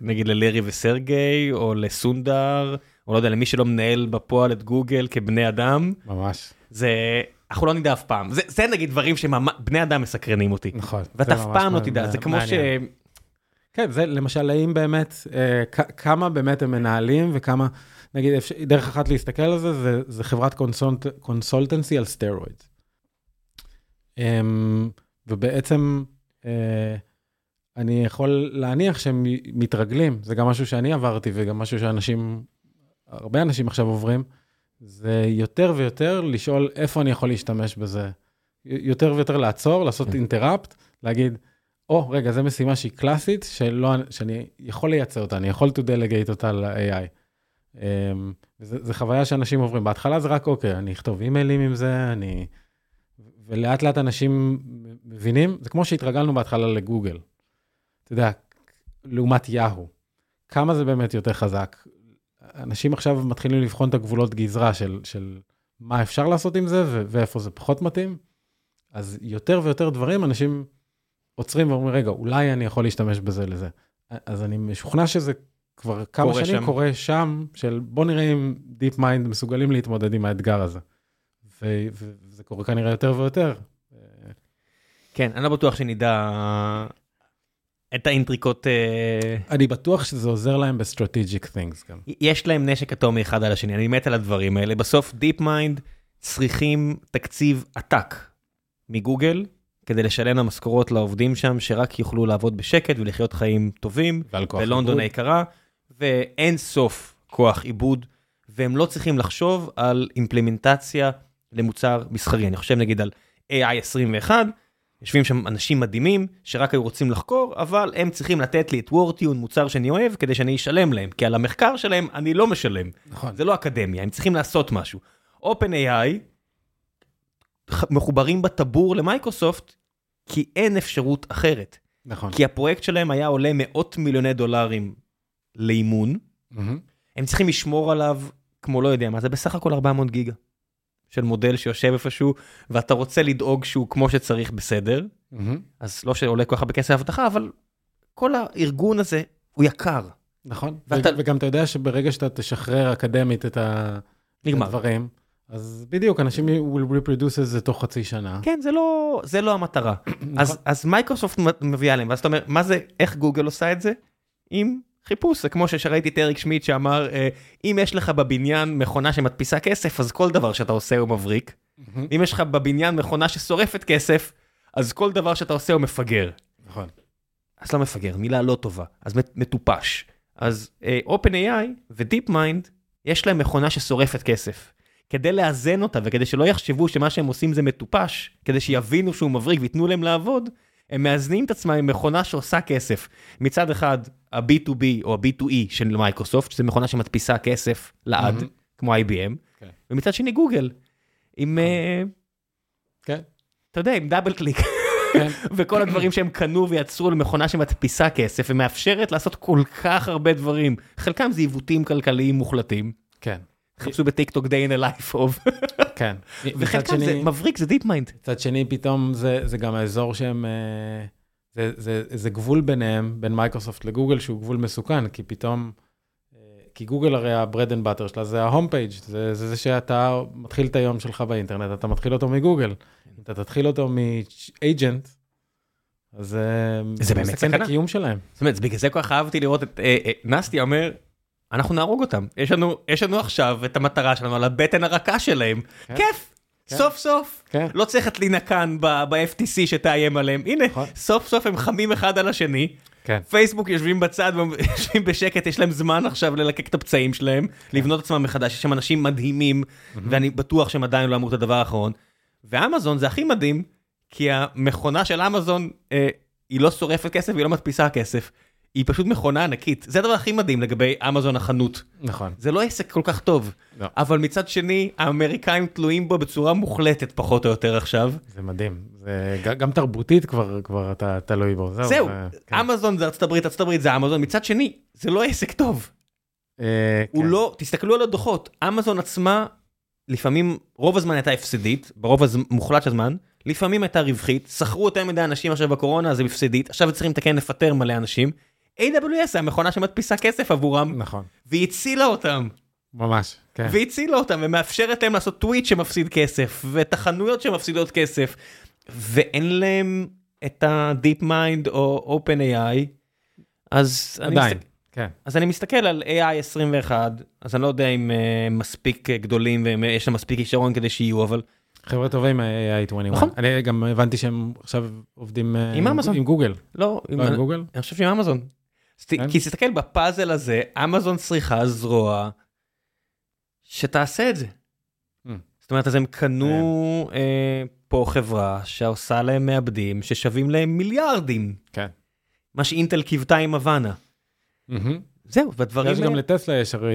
נגיד ללרי וסרגי, או לסונדר, או לא יודע, למי שלא מנהל בפועל את גוגל כבני אדם, ממש. זה... אנחנו לא נדע אף פעם. זה, זה נגיד דברים שבני אדם מסקרנים אותי. נכון. ואתה אף פעם לא. תדע, זה כמו ש... מעניין. כן, זה למשל, האם באמת, אה, כמה באמת הם מנהלים וכמה, נגיד, דרך אחת להסתכל על זה, זה, זה חברת consultancy על סטרואיד. אמ, ובעצם, אה, אני יכול להניח שהם מתרגלים, זה גם משהו שאני עברתי וגם משהו שאנשים, הרבה אנשים עכשיו עוברים, זה יותר ויותר לשאול איפה אני יכול להשתמש בזה. יותר ויותר לעצור, לעשות interrupt, להגיד, או, oh, רגע, זו משימה שהיא קלאסית, שלא, שאני יכול לייצר אותה, אני יכול to delegate אותה ל-AI. Um, זו חוויה שאנשים עוברים. בהתחלה זה רק, אוקיי, אני אכתוב אימיילים עם זה, אני... ולאט לאט אנשים מבינים, זה כמו שהתרגלנו בהתחלה לגוגל. אתה יודע, לעומת יאהו. כמה זה באמת יותר חזק? אנשים עכשיו מתחילים לבחון את הגבולות גזרה של, של מה אפשר לעשות עם זה ואיפה זה פחות מתאים. אז יותר ויותר דברים, אנשים עוצרים ואומרים, רגע, אולי אני יכול להשתמש בזה לזה. אז אני משוכנע שזה כבר כמה שנים שם. קורה שם, של בוא נראה אם DeepMind מסוגלים להתמודד עם האתגר הזה. וזה קורה כנראה יותר ויותר. כן, אני לא בטוח שנדע את האינטריקות. אה, אני בטוח שזה עוזר להם ב strategic things גם. יש להם נשק אטומי אחד על השני, אני מת על הדברים האלה. בסוף DeepMind צריכים תקציב עתק מגוגל כדי לשלם המשכורות לעובדים שם, שרק יוכלו לעבוד בשקט ולחיות חיים טובים, בלונדון היקרה, ואין סוף כוח עיבוד, והם לא צריכים לחשוב על אימפלמנטציה למוצר מסחרי. אני חושב נגיד על AI 21, יושבים שם אנשים מדהימים שרק היו רוצים לחקור, אבל הם צריכים לתת לי את וורטיון, מוצר שאני אוהב, כדי שאני אשלם להם, כי על המחקר שלהם אני לא משלם. נכון. זה לא אקדמיה, הם צריכים לעשות משהו. OpenAI מחוברים בטבור למייקרוסופט, כי אין אפשרות אחרת. נכון. כי הפרויקט שלהם היה עולה מאות מיליוני דולרים לאימון, mm-hmm. הם צריכים לשמור עליו כמו לא יודע מה, זה בסך הכל 400 גיגה. של מודל שיושב איפשהו, ואתה רוצה לדאוג שהוא כמו שצריך בסדר, mm-hmm. אז לא שעולה כל כך הרבה כסף אבטחה, אבל כל הארגון הזה הוא יקר. נכון, ואתה... וגם אתה יודע שברגע שאתה תשחרר אקדמית את הדברים, אז בדיוק, אנשים will reproduce את זה תוך חצי שנה. כן, זה לא, זה לא המטרה. אז, נכון. אז מייקרוסופט מביאה להם, ואז אתה אומר, מה זה, איך גוגל עושה את זה? עם חיפוש, זה כמו שראיתי את אריק שמיט שאמר, אה, אם יש לך בבניין מכונה שמדפיסה כסף, אז כל דבר שאתה עושה הוא מבריק. אם יש לך בבניין מכונה ששורפת כסף, אז כל דבר שאתה עושה הוא מפגר. נכון. אז לא מפגר, מילה לא טובה, אז מטופש. אז אה, OpenAI ו-DeepMind, יש להם מכונה ששורפת כסף. כדי לאזן אותה וכדי שלא יחשבו שמה שהם עושים זה מטופש, כדי שיבינו שהוא מבריק וייתנו להם לעבוד, הם מאזנים את עצמם עם מכונה שעושה כסף. מצד אחד, ה-B2B או ה-B2E של מייקרוסופט, שזו מכונה שמדפיסה כסף לעד, mm-hmm. כמו IBM, okay. כן. ומצד שני גוגל, עם... כן. Uh, כן. אתה יודע, עם DoubleClick. כן. וכל הדברים שהם קנו ויצרו למכונה שמדפיסה כסף ומאפשרת לעשות כל כך הרבה דברים. חלקם זה עיוותים כלכליים מוחלטים. כן. חפשו ב TikTok day in a life of. כן. וחלקם זה מבריק, זה DeepMind. מצד שני, פתאום זה, זה גם האזור שהם... אה, זה, זה, זה גבול ביניהם, בין מייקרוסופט לגוגל, שהוא גבול מסוכן, כי פתאום... אה, כי גוגל הרי ה-bread and butter שלה זה ה home page, זה, זה זה שאתה מתחיל את היום שלך באינטרנט, אתה מתחיל אותו מגוגל. אם אתה תתחיל אותו מ-agent, אז זה באמת סכן את הקיום שלהם. זאת אומרת, בגלל זה כל כך אהבתי לראות את אה, נסטי אומר, אנחנו נהרוג אותם. יש לנו, יש לנו עכשיו את המטרה שלנו על הבטן הרכה שלהם. כן. כיף. כן. סוף סוף. כן. לא צריך את לינה כאן ב-FTC שתאיים עליהם. הנה, נכון. סוף סוף הם חמים אחד על השני. כן. פייסבוק יושבים בצד ויושבים בשקט, יש להם זמן עכשיו ללקק את הפצעים שלהם, כן. לבנות עצמם מחדש, יש שם אנשים מדהימים, mm-hmm. ואני בטוח שהם עדיין לא אמרו את הדבר האחרון. ואמזון זה הכי מדהים, כי המכונה של אמזון, אה, היא לא שורפת כסף והיא לא מדפיסה כסף. היא פשוט מכונה ענקית. זה הדבר הכי מדהים לגבי אמזון החנות. נכון. זה לא עסק כל כך טוב. לא. אבל מצד שני, האמריקאים תלויים בו בצורה מוחלטת פחות או יותר עכשיו. זה מדהים. זה גם תרבותית כבר, כבר אתה תלוי בו. זהו, זהו. ו... כן. אמזון זה ארצות הברית, ארצות הברית זה אמזון. מצד שני, זה לא עסק טוב. אה, הוא כן. לא, תסתכלו על הדוחות, אמזון עצמה, לפעמים, רוב הזמן הייתה הפסדית, ברוב המוחלט של הזמן, לפעמים הייתה רווחית, שכרו יותר מדי אנשים עכשיו בקורונה, אז היא הפסדית, עכשיו צריכים לתקן לפטר מלא אנשים. AWS זה המכונה שמדפיסה כסף עבורם. נכון. והיא הצילה אותם. ממש, כן. והיא הצילה אותם ומאפשרת להם לעשות טוויט שמפסיד כסף, ואת החנויות שמפסידות כסף, ואין להם את ה-Deep Mind או OpenAI, אז אני, עדיין, מסתכל, כן. אז אני מסתכל על AI 21, אז אני לא יודע אם אה, מספיק אה, גדולים ויש להם מספיק כישרון כדי שיהיו, אבל חבר'ה טובים AI 21. נכון. אני גם הבנתי שהם עכשיו עובדים אה, עם אמזון. עם גוגל. לא, לא עם אני, גוגל? אני חושב שעם אמזון. ת- כן? כי תסתכל בפאזל הזה, אמזון צריכה זרוע שתעשה את זה. Mm. זאת אומרת, אז הם קנו אה, פה חברה שעושה להם מעבדים ששווים להם מיליארדים. כן. מה שאינטל קיוותה עם Havana. זהו, והדברים יש גם. לטסלה יש הרי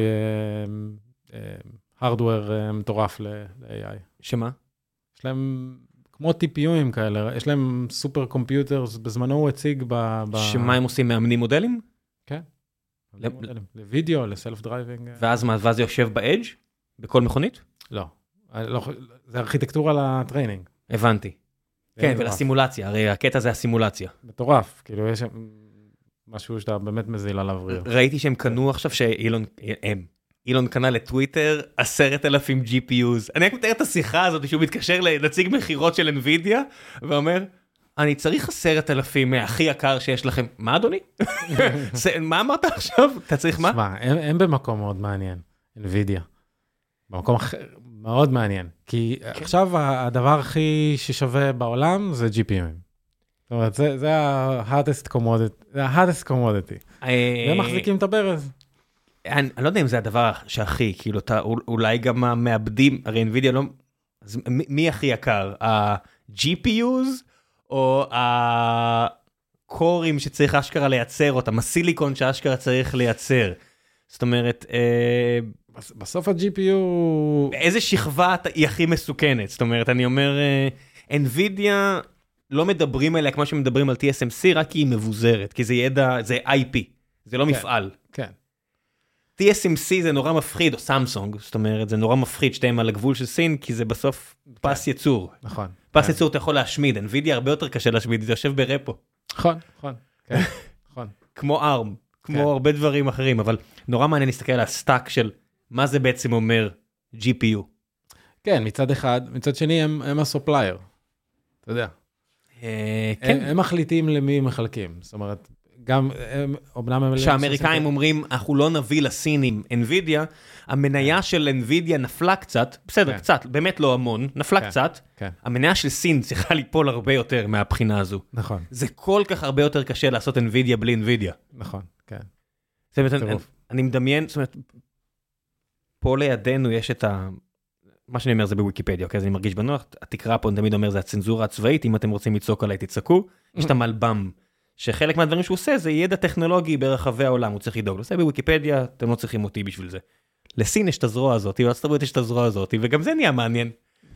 hardware אה, מטורף ל-AI. שמה? יש להם כמו TPUים כאלה, יש להם supercomputers, בזמנו הוא הציג ב... ב- שמה הם עושים? מאמנים מודלים? ל- לוידאו, ל self-driving. ואז מה, ואז זה יושב ב edge? בכל מכונית? לא. לא זה ארכיטקטורה ל training. הבנתי. כן. ולסימולציה, הרי הקטע זה הסימולציה. מטורף, כאילו יש שם משהו שאתה באמת מזיל עליו ריר. ראיתי שהם קנו עכשיו שאילון, הם, אילון קנה לטוויטר עשרת אלפים GPUs. אני רק מתאר את השיחה הזאת שהוא מתקשר לנציג מכירות של NVIDIA ואומר, אני צריך עשרת אלפים מהכי יקר שיש לכם. מה אדוני? מה אמרת עכשיו? אתה צריך מה? שמע, הם, הם במקום מאוד מעניין, NVIDIA. במקום אחר, מאוד מעניין. כי כן. עכשיו הדבר הכי ששווה בעולם זה GPUים. זאת אומרת, זה, זה ה-hardest commodity, זה ה-hardest commodity. אה, והם מחזיקים את הברז. אני אני לא יודע אם זה הדבר שהכי, כאילו, אתה, אול- אולי גם המעבדים, הרי NVIDIA לא... אז מי, מי הכי יקר? ה-GPUs או הקורים שצריך אשכרה לייצר אותם, הסיליקון שאשכרה צריך לייצר? זאת אומרת, אה, בס- בסוף ה-GPU, איזה שכבה היא הכי מסוכנת? זאת אומרת, אני אומר, אה, NVIDIA לא מדברים עליה כמו שמדברים על TSMC, רק כי היא מבוזרת, כי זה ידע, זה IP, זה לא כן. מפעל. כן, TSMC זה נורא מפחיד, או סמסונג, זאת אומרת, זה נורא מפחיד שתיהם על הגבול של סין, כי זה בסוף פס ייצור. נכון. פס כן. ייצור אתה יכול להשמיד, NVIDIA הרבה יותר קשה להשמיד, זה יושב ברפו. נכון, נכון, כן, נכון. כמו ARM, כמו כן. הרבה דברים אחרים, אבל נורא מעניין להסתכל על ה stack של מה זה בעצם אומר GPU. כן, מצד אחד, מצד שני הם, הם ה supplier. אתה יודע. אה, הם, כן, הם מחליטים למי מחלקים. זאת אומרת, גם הם, אמנם הם... שהאמריקאים אומרים, אנחנו לא נביא לסינים NVIDIA, המניה של NVIDIA נפלה קצת, בסדר, כן. קצת, באמת לא המון, נפלה כן. קצת, כן, המניה של סין צריכה ליפול הרבה יותר מהבחינה הזו. נכון, זה כל כך הרבה יותר קשה לעשות NVIDIA בלי NVIDIA. נכון, כן. זאת אומרת, אני. אני מדמיין, זאת אומרת, פה לידינו יש את ה... מה שאני אומר זה בוויקיפדיה, אוקיי? אז אני מרגיש בנוח, התקרה פה אני תמיד אומר זה הצנזורה הצבאית, אם אתם רוצים לצעוק עליי תצעקו. יש את המלב"ם, שחלק מהדברים שהוא עושה זה ידע טכנולוגי ברחבי העולם, הוא צריך לדאוג. זה בוויקיפדיה, אתם לא צריכים אותי בשביל זה. לסין יש את הזרוע הזאת, בארצות הברית יש את הזרוע הזאת, וגם זה נהיה מעניין.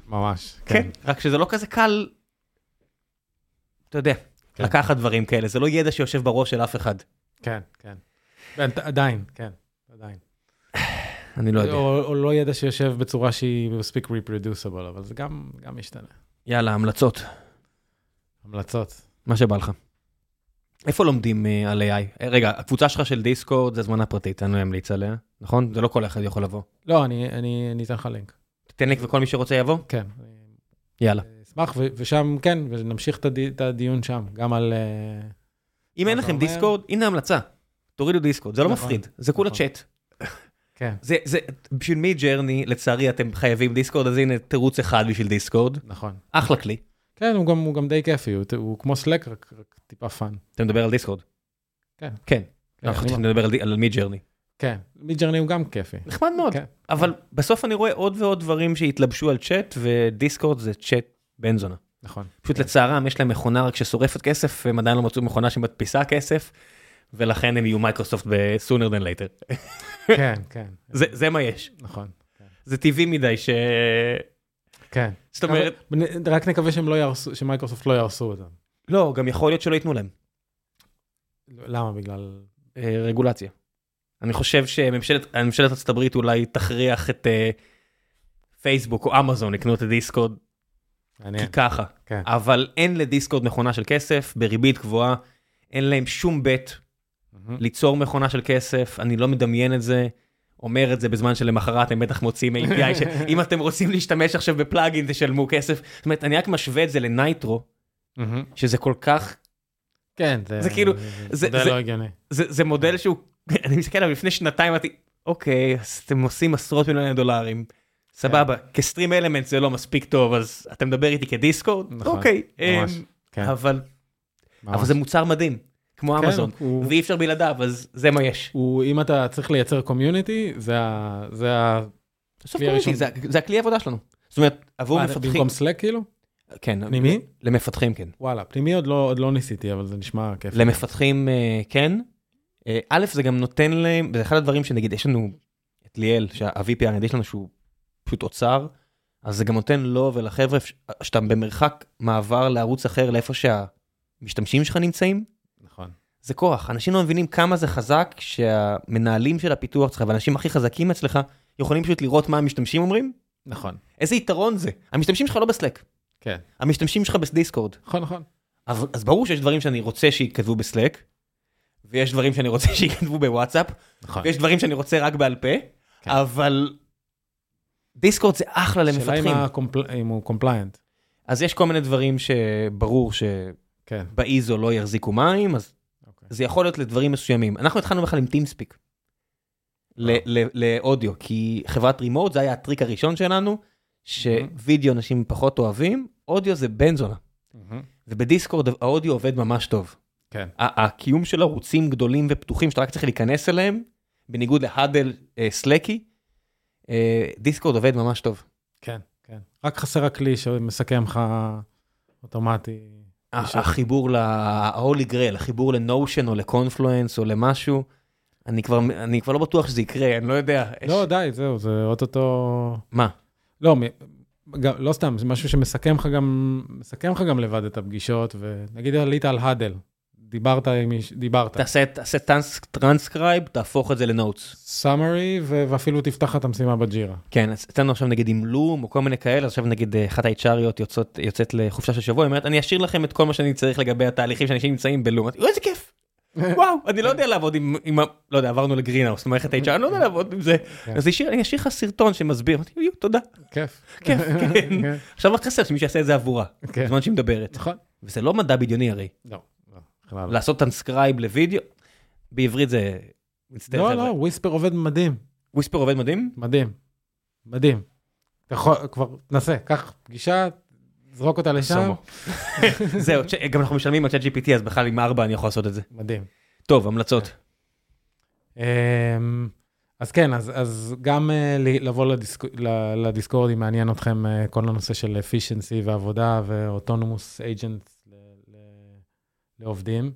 ממש, כן, כן. רק שזה לא כזה קל, אתה יודע, כן. לקחת דברים כאלה, זה לא ידע שיושב בראש של אף אחד. כן, כן. עדיין, כן, עדיין. אני לא יודע. או, או לא ידע שיושב בצורה שהיא מספיק reproducible, אבל זה גם, גם משתנה. יאללה, המלצות. המלצות. מה שבא לך. איפה לומדים uh, על AI? אה, רגע, הקבוצה שלך של דיסקורד זה הזמנה פרטית, אני לא אמליץ עליה, נכון? זה לא כל אחד יכול לבוא. לא, אני, אני, אני אתן לך לינק. תן לינק וכל מי שרוצה יבוא? כן. יאללה. אני אשמח, ושם, כן, ונמשיך את, הדי, את הדיון שם, גם על... אה, אם אין לכם? דיסקורד, הנה המלצה. תורידו דיסקורד, זה לא נכון, מפחיד, זה כולה נכון. צ'אט. כן, זה, זה, בשביל מידג'רני, לצערי אתם חייבים דיסקורד, אז הנה תירוץ אחד בשביל דיסקורד. נכון. אחלה כלי. כן, הוא גם, הוא גם די כיפי, הוא, הוא כמו סלאק, רק, רק טיפה fun. אתה מדבר על דיסקורד. כן. כן. כן, אנחנו צריכים לדבר על די- על מידג'רני. כן, מידג'רני הוא גם כיפי. נחמד מאוד. כן. אבל בסוף אני רואה עוד ועוד דברים שהתלבשו על צ'אט, ודיסקורד זה צ'אט בן זונה. נכון. פשוט לצערם יש להם מכונה רק ששורפת כסף, הם עדיין לא מצאו מכונה שמדפיסה כסף, ולכן הם יהיו מייקרוסופט ב-sooner than later. כן, כן. זה, זה מה יש. נכון. כן. זה טבעי מדי ש... כן. זאת אומרת, רק נקווה שהם לא יהרסו, שמייקרוסופט לא יהרסו אותם. לא, גם יכול להיות שלא ייתנו להם למה? בגלל... אה, רגולציה. אני חושב שממשלת ממשלת ארצות הברית אולי תכריח את אה, פייסבוק או אמזון לקנות את דיסקורד, כי. ככה. כן. אבל אין לדיסקורד מכונה של כסף, בריבית גבוהה, אין להם שום בית. ליצור מכונה של כסף, אני לא מדמיין את זה. אומר את זה בזמן שלמחרת הם בטח מוציאים API שאם אתם רוצים להשתמש עכשיו בפלאגין תשלמו כסף. זאת אומרת, אני רק משווה את זה לנייטרו. שזה כל כך כן, זה כאילו- זה- זה- לא הגיוני. זה, זה מודל שהוא, אני מסתכל עליו לפני שנתיים, אמרתי, אוקיי, אז אתם עושים עשרות מיליוני דולרים, סבבה, כסטרים אלמנט זה לא מספיק טוב, אז אתה מדבר איתי כדיסקורד? נכון, אוקיי, אמ, כן. אבל זה מוצר מדהים, כמו כן, אמזון, הוא- ואי אפשר בלעדיו, אז זה מה יש. הוא, אם אתה צריך לייצר קומיוניטי, זה ה... זה ה... בסוף הראשון. זה זה הכלי העבודה שלנו. זאת אומרת, עבור מה, מפתחים, במקום סלק כאילו? כן, פנימי? למפתחים כן. וואלה, פנימי עוד לא, עוד לא ניסיתי, אבל זה נשמע כיף. למפתחים אה, כן. אה, א', זה גם נותן להם, זה אחד הדברים שנגיד, יש לנו את ליאל, שה-VP יש לנו שהוא פשוט אוצר, אז זה גם נותן לו ולחבר'ה, שאתה במרחק מעבר לערוץ אחר, לאיפה שהמשתמשים שלך נמצאים. זה כוח. אנשים לא מבינים כמה זה חזק שהמנהלים של הפיתוח שלך והאנשים הכי חזקים אצלך, יכולים פשוט לראות מה המשתמשים אומרים. נכון. איזה יתרון זה. המשתמשים שלך לא בסלאק, כן. המשתמשים שלך בדיסקורד. נכון, נכון. אז, אז ברור שיש דברים שאני רוצה שיכתבו בסלאק, ויש דברים שאני רוצה שיכתבו בוואטסאפ, נכון. ויש דברים שאני רוצה רק בעל פה, כן. אבל דיסקורד זה אחלה למפתחים. אם ה compl- אם הוא compliant. אז יש כל מיני דברים שברור כן. שבאיזו לא יחזיקו מים, אז. זה יכול להיות לדברים מסוימים. אנחנו התחלנו בכלל עם טימספיק. לאודיו, כי חברת רימוט זה היה הטריק הראשון שלנו, שווידאו אנשים פחות אוהבים, אודיו זה בן זונה. ובדיסקורד האודיו עובד ממש טוב. כן. הקיום של ערוצים גדולים ופתוחים שאתה רק צריך להיכנס אליהם, בניגוד להאדל אה, סלקי, אה, דיסקורד עובד ממש טוב. כן, כן. רק חסר הכלי שמסכם לך אוטומטי. החיבור ל-Holy Grail, החיבור לנושן או לקונפלואנס או למשהו, אני כבר, אני כבר לא בטוח שזה יקרה, אני לא יודע. יש- לא, די, זהו, זה אוטוטו... מה? לא, מ- גם, לא סתם, זה משהו שמסכם לך גם, מסכם לך גם לבד את הפגישות, ונגיד עלית על huddle, דיברת עם מיש... דיברת. תעשה, תעשה טרנסקרייב, תהפוך את זה ל notes. summary, ואפילו תפתח את המשימה בג'ירה. כן, אז אצלנו עכשיו נגיד עם לום או כל מיני כאלה, עכשיו נגיד אה, אחת ה-HR יות יוצאות, יוצאת לחופשה של שבוע, היא אומרת, אני אשאיר לכם את כל מה שאני צריך לגבי התהליכים שאנשים נמצאים בלום. אמרתי, "אוי, איזה כיף. וואו, אני לא יודע לעבוד עם, עם, לא יודע, עברנו לגרינהאוס, מערכת HR, אני לא יודע לעבוד עם זה. כן. אז אני אשאיר לך סרטון שמסביר, אמרתי, יו, תודה. כיף. כיף, כן. עכשיו רק חסר שמישהו יעשה את זה עבורה, כן. בזמן שהיא מדברת. נכון. וזה לא מדע בדיוני הרי. לא. לעשות טרנסקרייב לוידאו, בעברית זה... מצטער, לא. לא, וויספר עובד מדהים, וויספר עובד מדהים? מדהים. מדהים. אתה יכול, כבר, תנסה, קח פגישה, זרוק אותה לשם. זהו, גם אנחנו משלמים על צ'אט GPT, אז בכלל עם ארבע אני יכול לעשות את זה. מדהים. טוב, המלצות. אמ, אז כן, אז, אז גם ל- לבוא לדיסק, ל- לדיסקורד, אם מעניין אתכם אה, כל הנושא של efficiency ועבודה ואוטונומוס ל- לעובדים.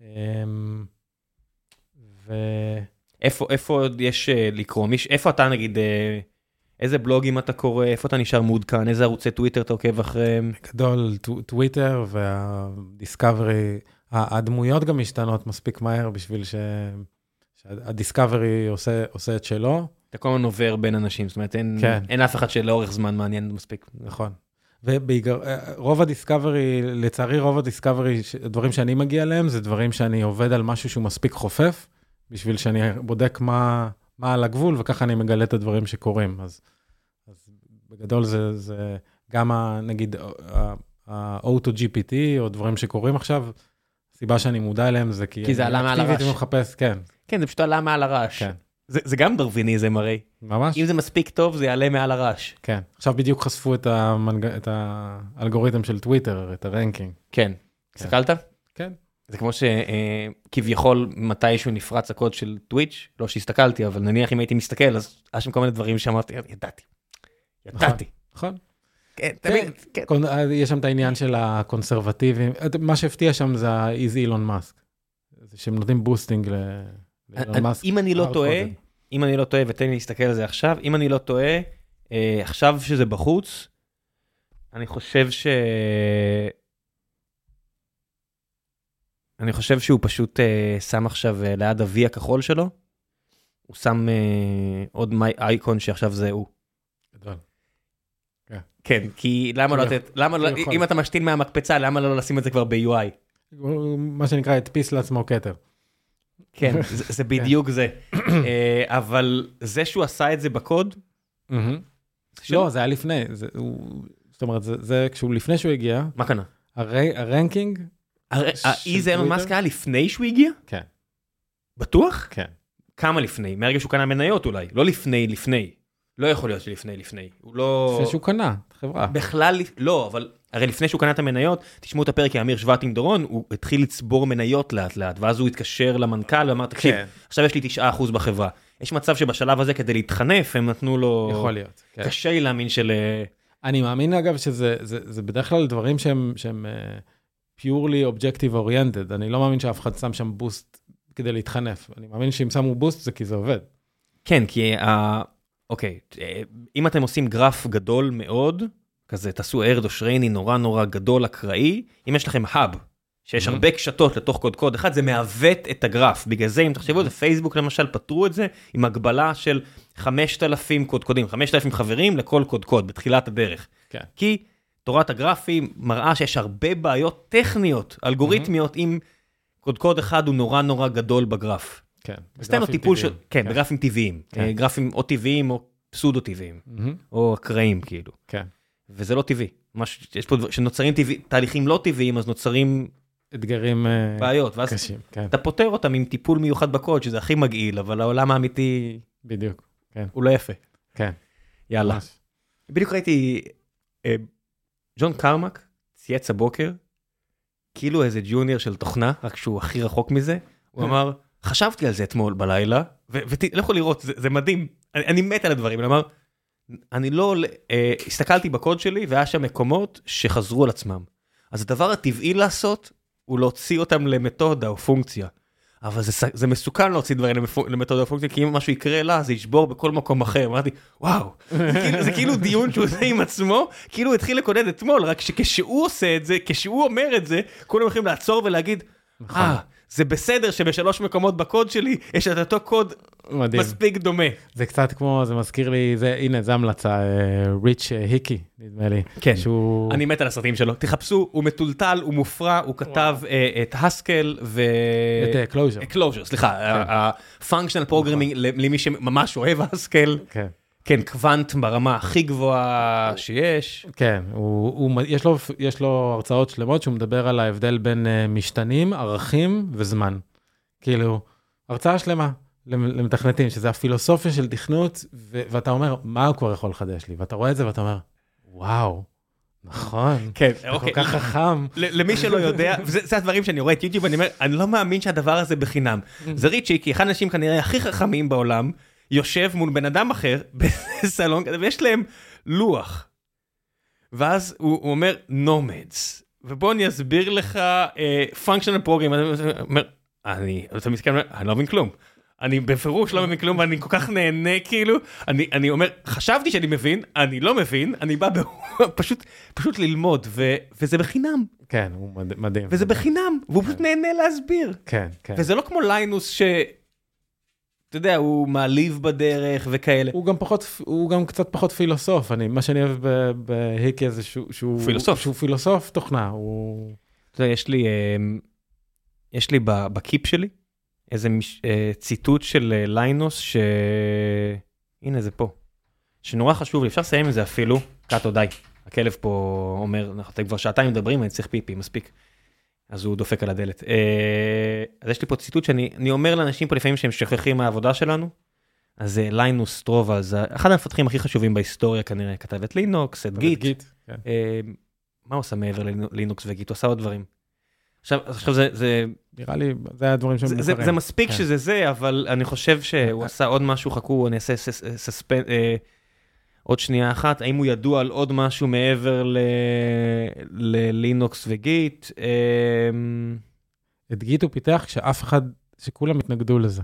אמ, ו... איפה איפה עוד יש אה, לקרוא? מיש- איפה אתה נגיד, אה, איזה בלוגים אתה קורא, איפה אתה נשאר מעודכן, איזה ערוצי טוויטר אתה עוקב אחריהם? גדול, טו- טוויטר וה discovery, הדמויות גם משתנות מספיק מהר בשביל ש... שה discovery עושה, עושה את שלו, אתה כל הזמן עובר בין אנשים, זאת אומרת אין כן. אין אף אחד שלאורך זמן מעניין מספיק. נכון. ורוב ה discovery, לצערי רוב ה discovery, הדברים שאני מגיע אליהם, זה דברים שאני עובד על משהו שהוא מספיק חופף, בשביל שאני בודק מה, מה על הגבול, וככה אני מגלה את הדברים שקורים. אז, אז בגדול זה, זה גם ה, נגיד ה-O2GPT, או דברים שקורים עכשיו, הסיבה שאני מודע אליהם זה כי... כי זה עלה מעל הרעש. כן, כן, זה פשוט עלה מעל הרעש. כן, זה זה גם דרוויניזם הרי. ממש. אם זה מספיק טוב, זה יעלה מעל הרעש. כן. עכשיו בדיוק חשפו את, המנג... את האלגוריתם של טוויטר, את הרנקינג. כן. הסתכלת? כן. זה כמו שכביכול מתישהו נפרץ הקוד של טוויץ', לא שהסתכלתי, אבל נניח אם הייתי מסתכל, אז היה שם כל מיני דברים שאמרתי, ידעתי. ידעתי. נכון. כן, תמיד, כן. קונ- יש שם את העניין של הקונסרבטיבים, מה שהפתיע שם זה ה-Easy אילון מאסק. שהם נותנים בוסטינג ל-. אם אני לא טועה. אם אני לא טועה, ותן לי להסתכל על זה עכשיו, אם אני לא טועה, אה, עכשיו שזה בחוץ, אני חושב ש... אני חושב שהוא פשוט אה, שם עכשיו אה, ליד ה-V הכחול שלו, הוא שם עוד מי- אייקון שעכשיו זה הוא. גדול. כן, כי למה לא כביכול. לתת, למה לא, כביכול. אם אתה משתין מהמקפצה, למה לא לשים את זה כבר ב-UI? מה שנקרא הדפיס לעצמו כתר. כן, זה, זה בדיוק זה. אה, אבל זה שהוא עשה את זה בקוד, לא, זה היה לפני. זה, הוא, זאת אומרת, זה, זה כשהוא לפני שהוא הגיע, מה קנה? הרי, הרנקינג הרי של האי זה אילון טוויטר? מאסק היה לפני שהוא הגיע? כן, בטוח? כן. כמה לפני? מהרגע שהוא קנה מניות אולי, לא לפני לפני. לא יכול להיות שלפני לפני. הוא לא... לפני שהוא קנה את החברה. בכלל, לא, אבל הרי לפני שהוא קנה את המניות, תשמעו את הפרק עם אמיר שבט עם דורון, הוא התחיל לצבור מניות לאט לאט, ואז הוא התקשר למנכ"ל ואמר, תקשיב, כן. עכשיו יש לי 9% בחברה. יש מצב שבשלב הזה כדי להתחנף הם נתנו לו... יכול להיות. כן. קשה לי להאמין של... אני מאמין אגב שזה זה, זה בדרך כלל דברים שהם, שהם uh, purely objective oriented, אני לא מאמין שאף אחד שם שם בוסט כדי להתחנף, אני מאמין שאם שמו בוסט זה כי זה עובד. כן, כי ה... אוקיי, אה, אם אתם עושים גרף גדול מאוד, כזה תעשו ארד או שרייני נורא נורא גדול אקראי, אם יש לכם האב, שיש Mhm. הרבה קשתות לתוך קוד קוד אחד, זה מעוות את הגרף. בגלל זה אם תחשבו על זה, פייסבוק למשל פתרו את זה עם הגבלה של 5,000 קודקודים, 5,000 חברים לכל קודקוד בתחילת הדרך. כן. כי תורת הגרפים מראה שיש הרבה בעיות טכניות, אלגוריתמיות, אם קודקוד אחד הוא נורא נורא גדול בגרף. כן. בגרפים טיפול של, טבעיים. כן, בגרפים טבעיים, כן. אה, גרפים או טבעיים או פסודו טבעיים, מהמם. או אקראיים כאילו, כן. וזה לא טבעי. מש, יש פה דבר- שנוצרים טבעי, תהליכים לא טבעיים, אז נוצרים אתגרים אה, בעיות, ואז קשים, כן, אתה פותר אותם עם טיפול מיוחד בקוד, שזה הכי מגעיל, אבל העולם האמיתי בדיוק, הוא לא יפה. כן. יאללה. ממש. בדיוק ראיתי, אה, ג'ון קרמק צייץ הבוקר, כאילו איזה ג'וניור של תוכנה, רק שהוא הכי רחוק מזה, הוא אמר, חשבתי על זה אתמול בלילה, ולכו לראות, זה, זה מדהים, אני, אני מת על הדברים, הוא אמר, אני לא, אה, הסתכלתי בקוד שלי והיה שם מקומות שחזרו על עצמם. אז הדבר הטבעי לעשות, הוא להוציא אותם למתודה או פונקציה. אבל זה, זה מסוכן להוציא דברים למתודה או פונקציה, כי אם משהו יקרה לה, זה ישבור בכל מקום אחר. אמרתי, וואו, זה כאילו, זה כאילו דיון שהוא עושה עם עצמו, כאילו הוא התחיל לקודד אתמול, רק שכשהוא עושה את זה, כשהוא אומר את זה, כולם יכולים לעצור ולהגיד. אה, זה בסדר שבשלוש מקומות בקוד שלי יש את אותו קוד מדהים. מספיק דומה. זה קצת כמו, זה מזכיר לי, זה, הנה, זה המלצה, ריץ' היקי, נדמה לי. כן. שהוא... אני מת על הסרטים שלו, תחפשו, הוא מטולטל, הוא מופרע, הוא כתב אה, את הסקל ו... את קלוז'ר. קלוז'ר, סליחה, ה-functional programming למי שממש אוהב הסקל, כן. כן, quant ברמה הכי גבוהה שיש. כן, הוא, הוא, יש, לו, יש לו הרצאות שלמות שהוא מדבר על ההבדל בין uh, משתנים, ערכים וזמן. כאילו, הרצאה שלמה למ- למתכנתים, שזה הפילוסופיה של תכנות, ו- ואתה אומר, מה הוא כבר יכול לחדש לי? ואתה רואה את זה ואתה אומר, וואו, נכון, כן, זה כל כך חכם. למי שלא יודע, וזה זה הדברים שאני רואה את יוטיוב, אני אומר, אני לא מאמין שהדבר הזה בחינם. זה ריצ'י, כי אחד האנשים כנראה הכי חכמים בעולם, יושב מול בן אדם אחר בסלון כזה, ויש להם לוח. ואז הוא, הוא אומר, נומדס. ובוא אני אסביר לך פונקשיונל פרוגרם. אני אומר, אני, אתה מסתכל, אני לא מבין כלום. אני בפירוש לא מבין כלום ואני כל כך נהנה כאילו אני אני אומר חשבתי שאני מבין אני לא מבין אני בא ב... פשוט פשוט ללמוד ו, וזה בחינם כן, הוא מד- מדהים. וזה בחינם והוא פשוט נהנה להסביר כן, כן. וזה לא כמו ליינוס ש... אתה יודע הוא מעליב בדרך וכאלה. הוא גם פחות, הוא גם קצת פחות פילוסוף, אני, מה שאני אוהב ב- בהיקי זה שהוא, שהוא פילוסוף. שהוא פילוסוף תוכנה, הוא... אתה יודע, יש לי אה, יש לי ב- ב Keep שלי איזה מש- אה, ציטוט של אה, ליינוס ש... הנה זה פה. שנורא חשוב לי אפשר לסיים עם זה אפילו. קאטו די. הכלב פה אומר אנחנו אתם כבר שעתיים מדברים אני צריך פיפי מספיק. אז הוא דופק על הדלת. אה, אז יש לי פה ציטוט שאני אני אומר לאנשים פה לפעמים שהם שכחים מהעבודה שלנו. אז זה ליינוס טרובה זה אחד המפתחים הכי חשובים בהיסטוריה כנראה כתב את לינוקס את גיט. גיט. כן. אה, מה הוא עושה מעבר ללינוקס וגיט? הוא עשה עוד דברים. עכשיו, עכשיו זה, זה, נראה לי, זה הדברים שהם זה, זה, מספיק כן. שזה זה, אבל אני חושב שהוא עשה עוד משהו, חכו, אני אעשה סס- סספנ... אה, עוד שנייה אחת, האם הוא ידוע על עוד משהו מעבר ל- ללינוקס וגיט? אה, את גיט הוא פיתח כשאף אחד, שכולם התנגדו לזה.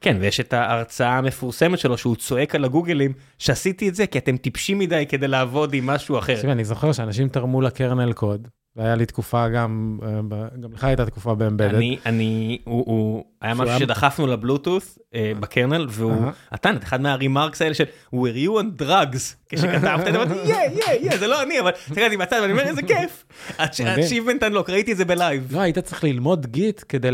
כן, ויש את ההרצאה המפורסמת שלו, שהוא צועק על הגוגלים, שעשיתי את זה כי אתם טיפשים מדי כדי לעבוד עם משהו אחר. תקשיב, אני זוכר שאנשים תרמו לקרנל קוד, והיה לי תקופה גם, אה, גם לך הייתה תקופה ב embedded. אני, אני, הוא, הוא היה משהו שדחפנו לבלוטות' אה, ב kernel, והוא אהה. נתן את אחד מה remarks האלה של were you on drugs, כשכתבת, אני אמרתי, יא, יא, יא, זה לא אני, אבל הסתכלתי בצד ואני אומר, איזה כיף. achievement unlock, ראיתי את זה ב live. לא, היית צריך ללמוד גיט כדי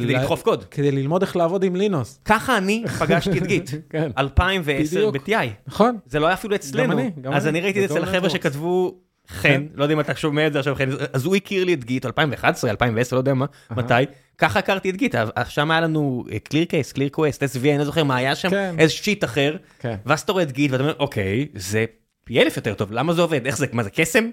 לדחוף קוד. כדי ללמוד איך לעבוד עם ליינוס. ככה אני פגשתי את גיט, כן, 2010 בדיוק. ב-TI. נכון. זה לא היה אפילו אצלנו, אני, גם אז אני. אני ראיתי את זה אצל החבר'ה. שכתבו חן, לא יודע אם אתה שומע את זה עכשיו, חן, אז הוא הכיר לי את Git, 2011, 2010, לא יודע מה, מתי, ככה הכרתי את Git, שם היה לנו ClearCase, ClearQuest, SVN, אני לא זוכר מה היה שם, כן. איזה shit אחר, כן. ואז אתה רואה את Git ואתה אומר, אוקיי, זה פי אלף יותר טוב, למה זה עובד? איך זה, מה זה קסם?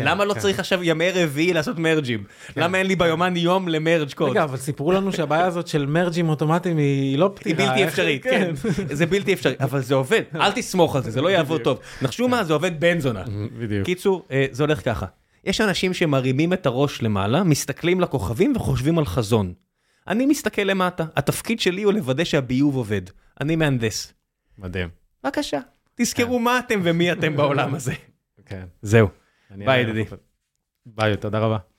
כן, למה לא כן. צריך עכשיו ימי רביעי לעשות merge ים? למה אין לי ביומן יום ל merge קוד? רגע, אבל סיפרו לנו שהבעיה הזאת של merge ים אוטומטיים היא לא היא פתירה. בלתי איך- אפשרית, כן, זה בלתי אפשרי, אבל זה עובד, אל תסמוך על זה, זה לא יעבוד טוב. נחשו מה, זה עובד בן זונה. בדיוק. קיצור, אה, זה הולך ככה. יש אנשים שמרימים את הראש למעלה, מסתכלים לכוכבים וחושבים על חזון. אני מסתכל למטה, התפקיד שלי הוא לוודא שהביוב עובד. אני מהנדס. מדהים. בבקשה, תזכרו מה אתם ומי אתם בעולם הזה. כן. זהו. ביי, ידידי. ביי, תודה רבה.